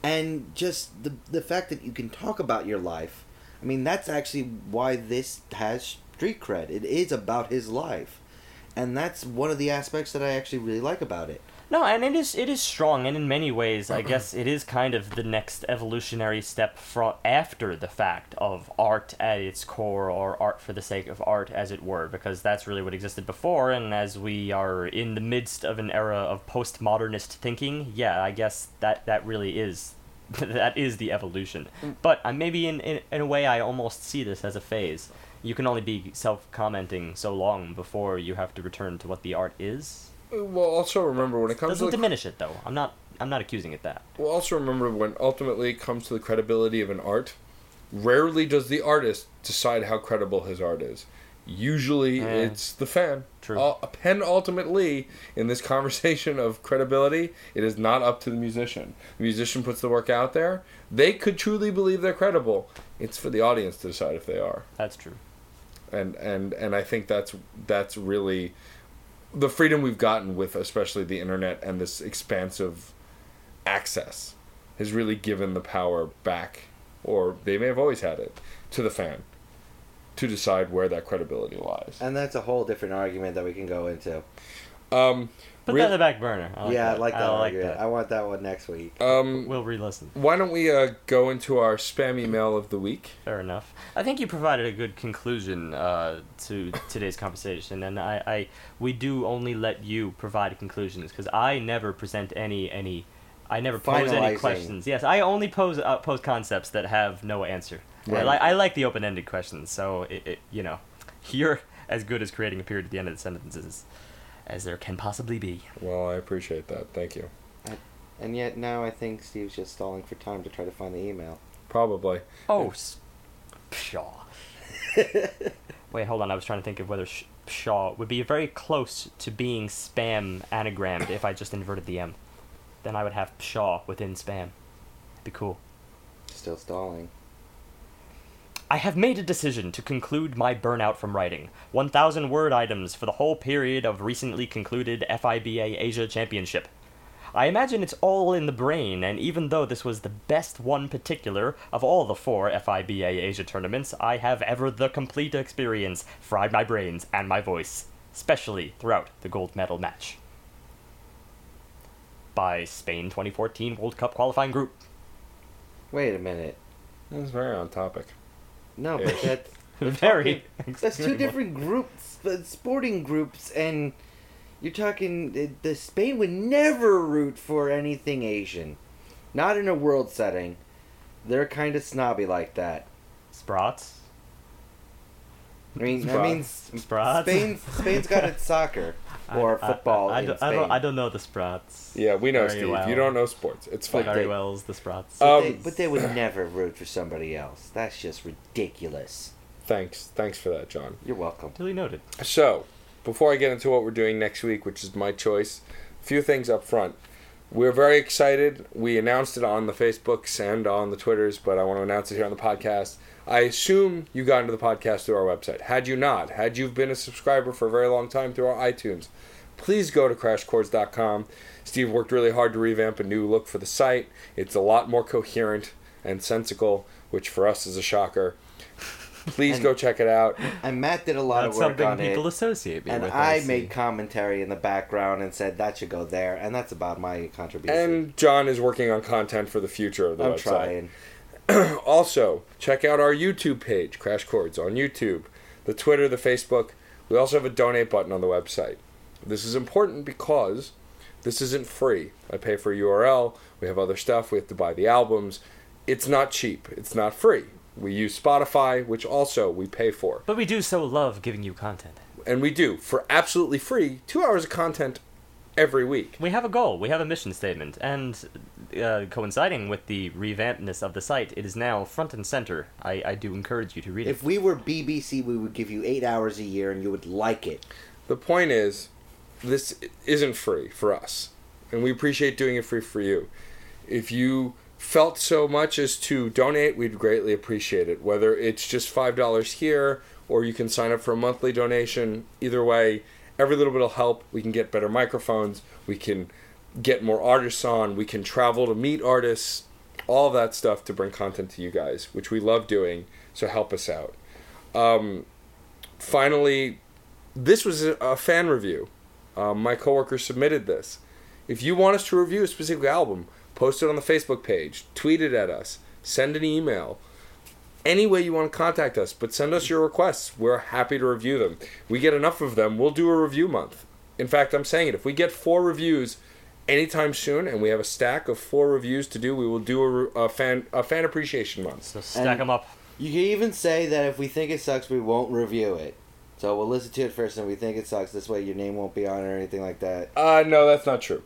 And just the the fact that you can talk about your life, I mean that's actually why this has street cred. It is about his life. And that's one of the aspects that I actually really like about it. No, and it is it is strong, and in many ways, I guess it is kind of the next evolutionary step from after the fact of art at its core, or art for the sake of art, as it were, because that's really what existed before. And as we are in the midst of an era of postmodernist thinking, yeah, I guess that that really is that is the evolution. But uh, maybe in, in in a way, I almost see this as a phase. You can only be self-commenting so long before you have to return to what the art is. Well, also remember when it comes Doesn't to the, diminish it though. I'm not. I'm not accusing it that. well, also remember when ultimately it comes to the credibility of an art. Rarely does the artist decide how credible his art is. Usually, it's the fan. True. Uh, pen ultimately in this conversation of credibility, it is not up to the musician. The musician puts the work out there. They could truly believe they're credible. It's for the audience to decide if they are. That's true. and and and I think that's that's really the freedom we've gotten with especially the internet and this expansive access has really given the power back or they may have always had it to the fan to decide where that credibility lies. And that's a whole different argument that we can go into. Um Put Real- that in the back burner. I like yeah, that. I like that I like argument. that. I want that one next week. um We'll re-listen. why don't we uh, go into our spam email of the week? Fair enough. I think you provided a good conclusion uh, to today's conversation, and I, I, we do only let you provide conclusions because I never present any any, I never pose any questions. Yes, I only pose uh, pose concepts that have no answer. I, Right. li- I like the open ended questions, so it, it you know, you're as good as creating a period at the end of the sentences as there can possibly be. Well, I appreciate that. Thank you. And yet now I think Steve's just stalling for time to try to find the email. Probably. Oh, s- pshaw. Wait, hold on. I was trying to think of whether sh- pshaw would be very close to being spam anagrammed if I just inverted the M. Then I would have pshaw within spam. Be cool. Still stalling. I have made a decision to conclude my burnout from writing. 1,000 word items for the whole period of recently concluded FIBA Asia Championship. I imagine it's all in the brain, and even though this was the best one particular of all the four FIBA Asia tournaments, I have ever the complete experience fried my brains and my voice, especially throughout the gold medal match. By Spain 2014 World Cup qualifying group. Wait a minute. That's very on topic. No, but that Very. that's two different groups, sporting groups, and you're talking. The Spain would never root for anything Asian, not in a world setting. They're kind of snobby like that. Sprats. I mean, I Sprat. mean, Sprats. Spain, Spain's got its soccer or I- football I, I, in don't, Spain. I, don't, I don't know the Sprats. Yeah, we know, Steve. well. You don't know sports. It's fine. Very they- well's the Sprats. But, Um, they, but they would never root for somebody else. That's just ridiculous. Thanks. Thanks for that, John. You're welcome. Duly noted. So, before I get into what we're doing next week, which is my choice, a few things up front. We're very excited. We announced it on the Facebooks and on the Twitters, but I want to announce it here on the podcast. I assume you got into the podcast through our website. Had you not, had you been a subscriber for a very long time through our iTunes, please go to crashchords.com. Steve worked really hard to revamp a new look for the site. It's a lot more coherent and sensical, which for us is a shocker. Please And- go check it out. And Matt did a lot That's of work on it. something people associate me And with. I see. made commentary in the background and said that should go there, and that's about my contribution. And John is working on content for the future of the I'm website. trying. Also, check out our YouTube page, Crash Chords, on YouTube, the Twitter, the Facebook. We also have a donate button on the website. This is important because this isn't free. I pay for a URL. We have other stuff. We have to buy the albums. It's not cheap. It's not free. We use Spotify, which also we pay for. But we do so love giving you content. And we do, for absolutely free, two hours of content every week. We have a goal. We have a mission statement, and uh, coinciding with the revampedness of the site, it is now front and center. I, I do encourage you to read it. If we were BBC, we would give you eight hours a year, and you would like it. The point is, this isn't free for us, and we appreciate doing it free for you. If you felt so much as to donate, we'd greatly appreciate it. Whether it's just five dollars here, or you can sign up for a monthly donation. Either way, every little bit will help. We can get better microphones. We can get more artists on. We can travel to meet artists. All that stuff to bring content to you guys, which we love doing. So help us out. Um, finally, this was a, a fan review. Um, my coworker submitted this. If you want us to review a specific album, post it on the Facebook page, tweet it at us, send an email. Any way you want to contact us, but send us your requests. We're happy to review them. We get enough of them, we'll do a review month. In fact, I'm saying it. If we get four reviews anytime soon, and we have a stack of four reviews to do, we will do a, a fan a fan appreciation month. So stack And- them up. You can even say that if we think it sucks, we won't review it. So we'll listen to it first, and if we think it sucks. This way, your name won't be on it or anything like that. Uh, no, that's not true.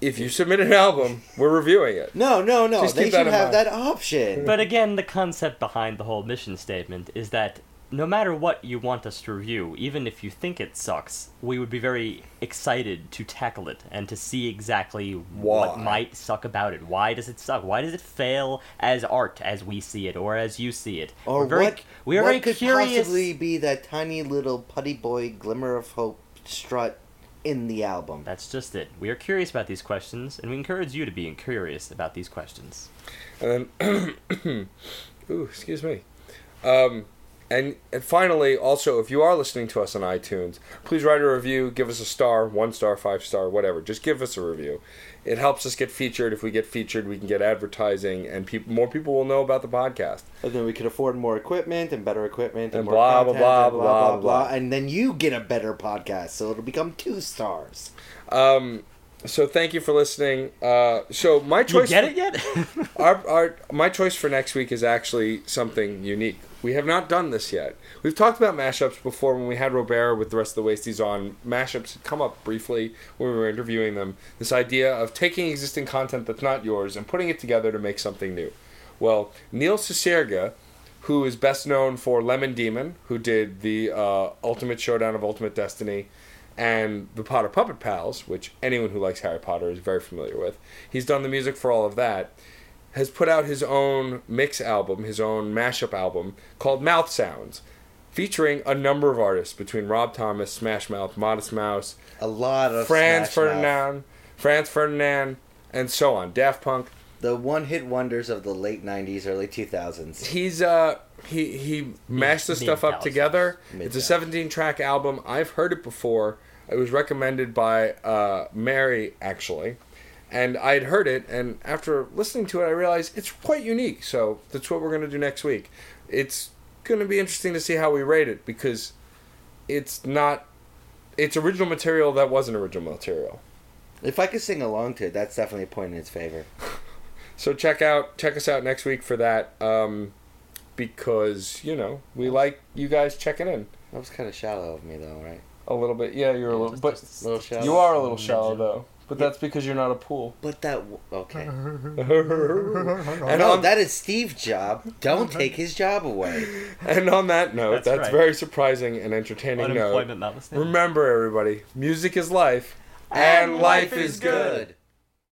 If you submit an album, we're reviewing it. No, no, no. Just they keep that should have mind. that option. But again, the concept behind the whole mission statement is that no matter what you want us to review, even if you think it sucks, we would be very excited to tackle it and to see exactly what might suck about it. Why does it suck? Why does it fail as art as we see it or as you see it? or We're very, what? we are what very could curious. possibly be that tiny little putty boy glimmer of hope strut in the album? That's just it. We are curious about these questions, and we encourage you to be curious about these questions. And then, ooh, excuse me. Um, and and finally, also, if you are listening to us on iTunes, please write a review. Give us a star, one star, five star, whatever. Just give us a review. It helps us get featured. If we get featured, we can get advertising, and peop more people will know about the podcast. And then we could afford more equipment and better equipment and, And more blah, blah, content blah, and blah, blah, blah, blah. blah, And then you get a better podcast, so it'll become two stars. Um, so thank you for listening. Uh, so my You choice. get it yet? our, our my choice for next week is actually something unique. We have not done this yet. We've talked about mashups before when we had Robert with the rest of the Wasties on. Mashups had come up briefly when we were interviewing them. This idea of taking existing content that's not yours and putting it together to make something new. Well, Neil Cicierega, who is best known for Lemon Demon, who did the uh, Ultimate Showdown of Ultimate Destiny, and the Potter Puppet Pals, which anyone who likes Harry Potter is very familiar with. He's done the music for all of that has put out his own mix album, his own mashup album called Mouth Sounds, featuring a number of artists between Rob Thomas, Smash Mouth, Modest Mouse, A lot of Franz Smash Mouth. Ferdinand, Franz Ferdinand, and so on. Daft Punk. the one-hit wonders of the late '90s, early 2000s. He's uh he he mashed the stuff up together. Mid-thousands. It's a 17 track album. I've heard it before. It was recommended by uh, Mary actually, and I had heard it. And after listening to it, I realized it's quite unique. So that's what we're gonna do next week. It's gonna be interesting to see how we rate it because it's not. It's original material that wasn't original material. If I could sing along to it, that's definitely a point in its favor. So check out check us out next week for that. Um, because you know we like you guys checking in That was kind of shallow of me, though, right? a little bit. Yeah, you're a little, but just- little shallow. you are a little shallow though. But that's because you're not a pool. But that okay. and no, on that is Steve's job. Don't take his job away. and on that note, That's that's, right. very surprising and entertaining note. Unemployment notwithstanding. Remember, everybody, music is life, and, life is good.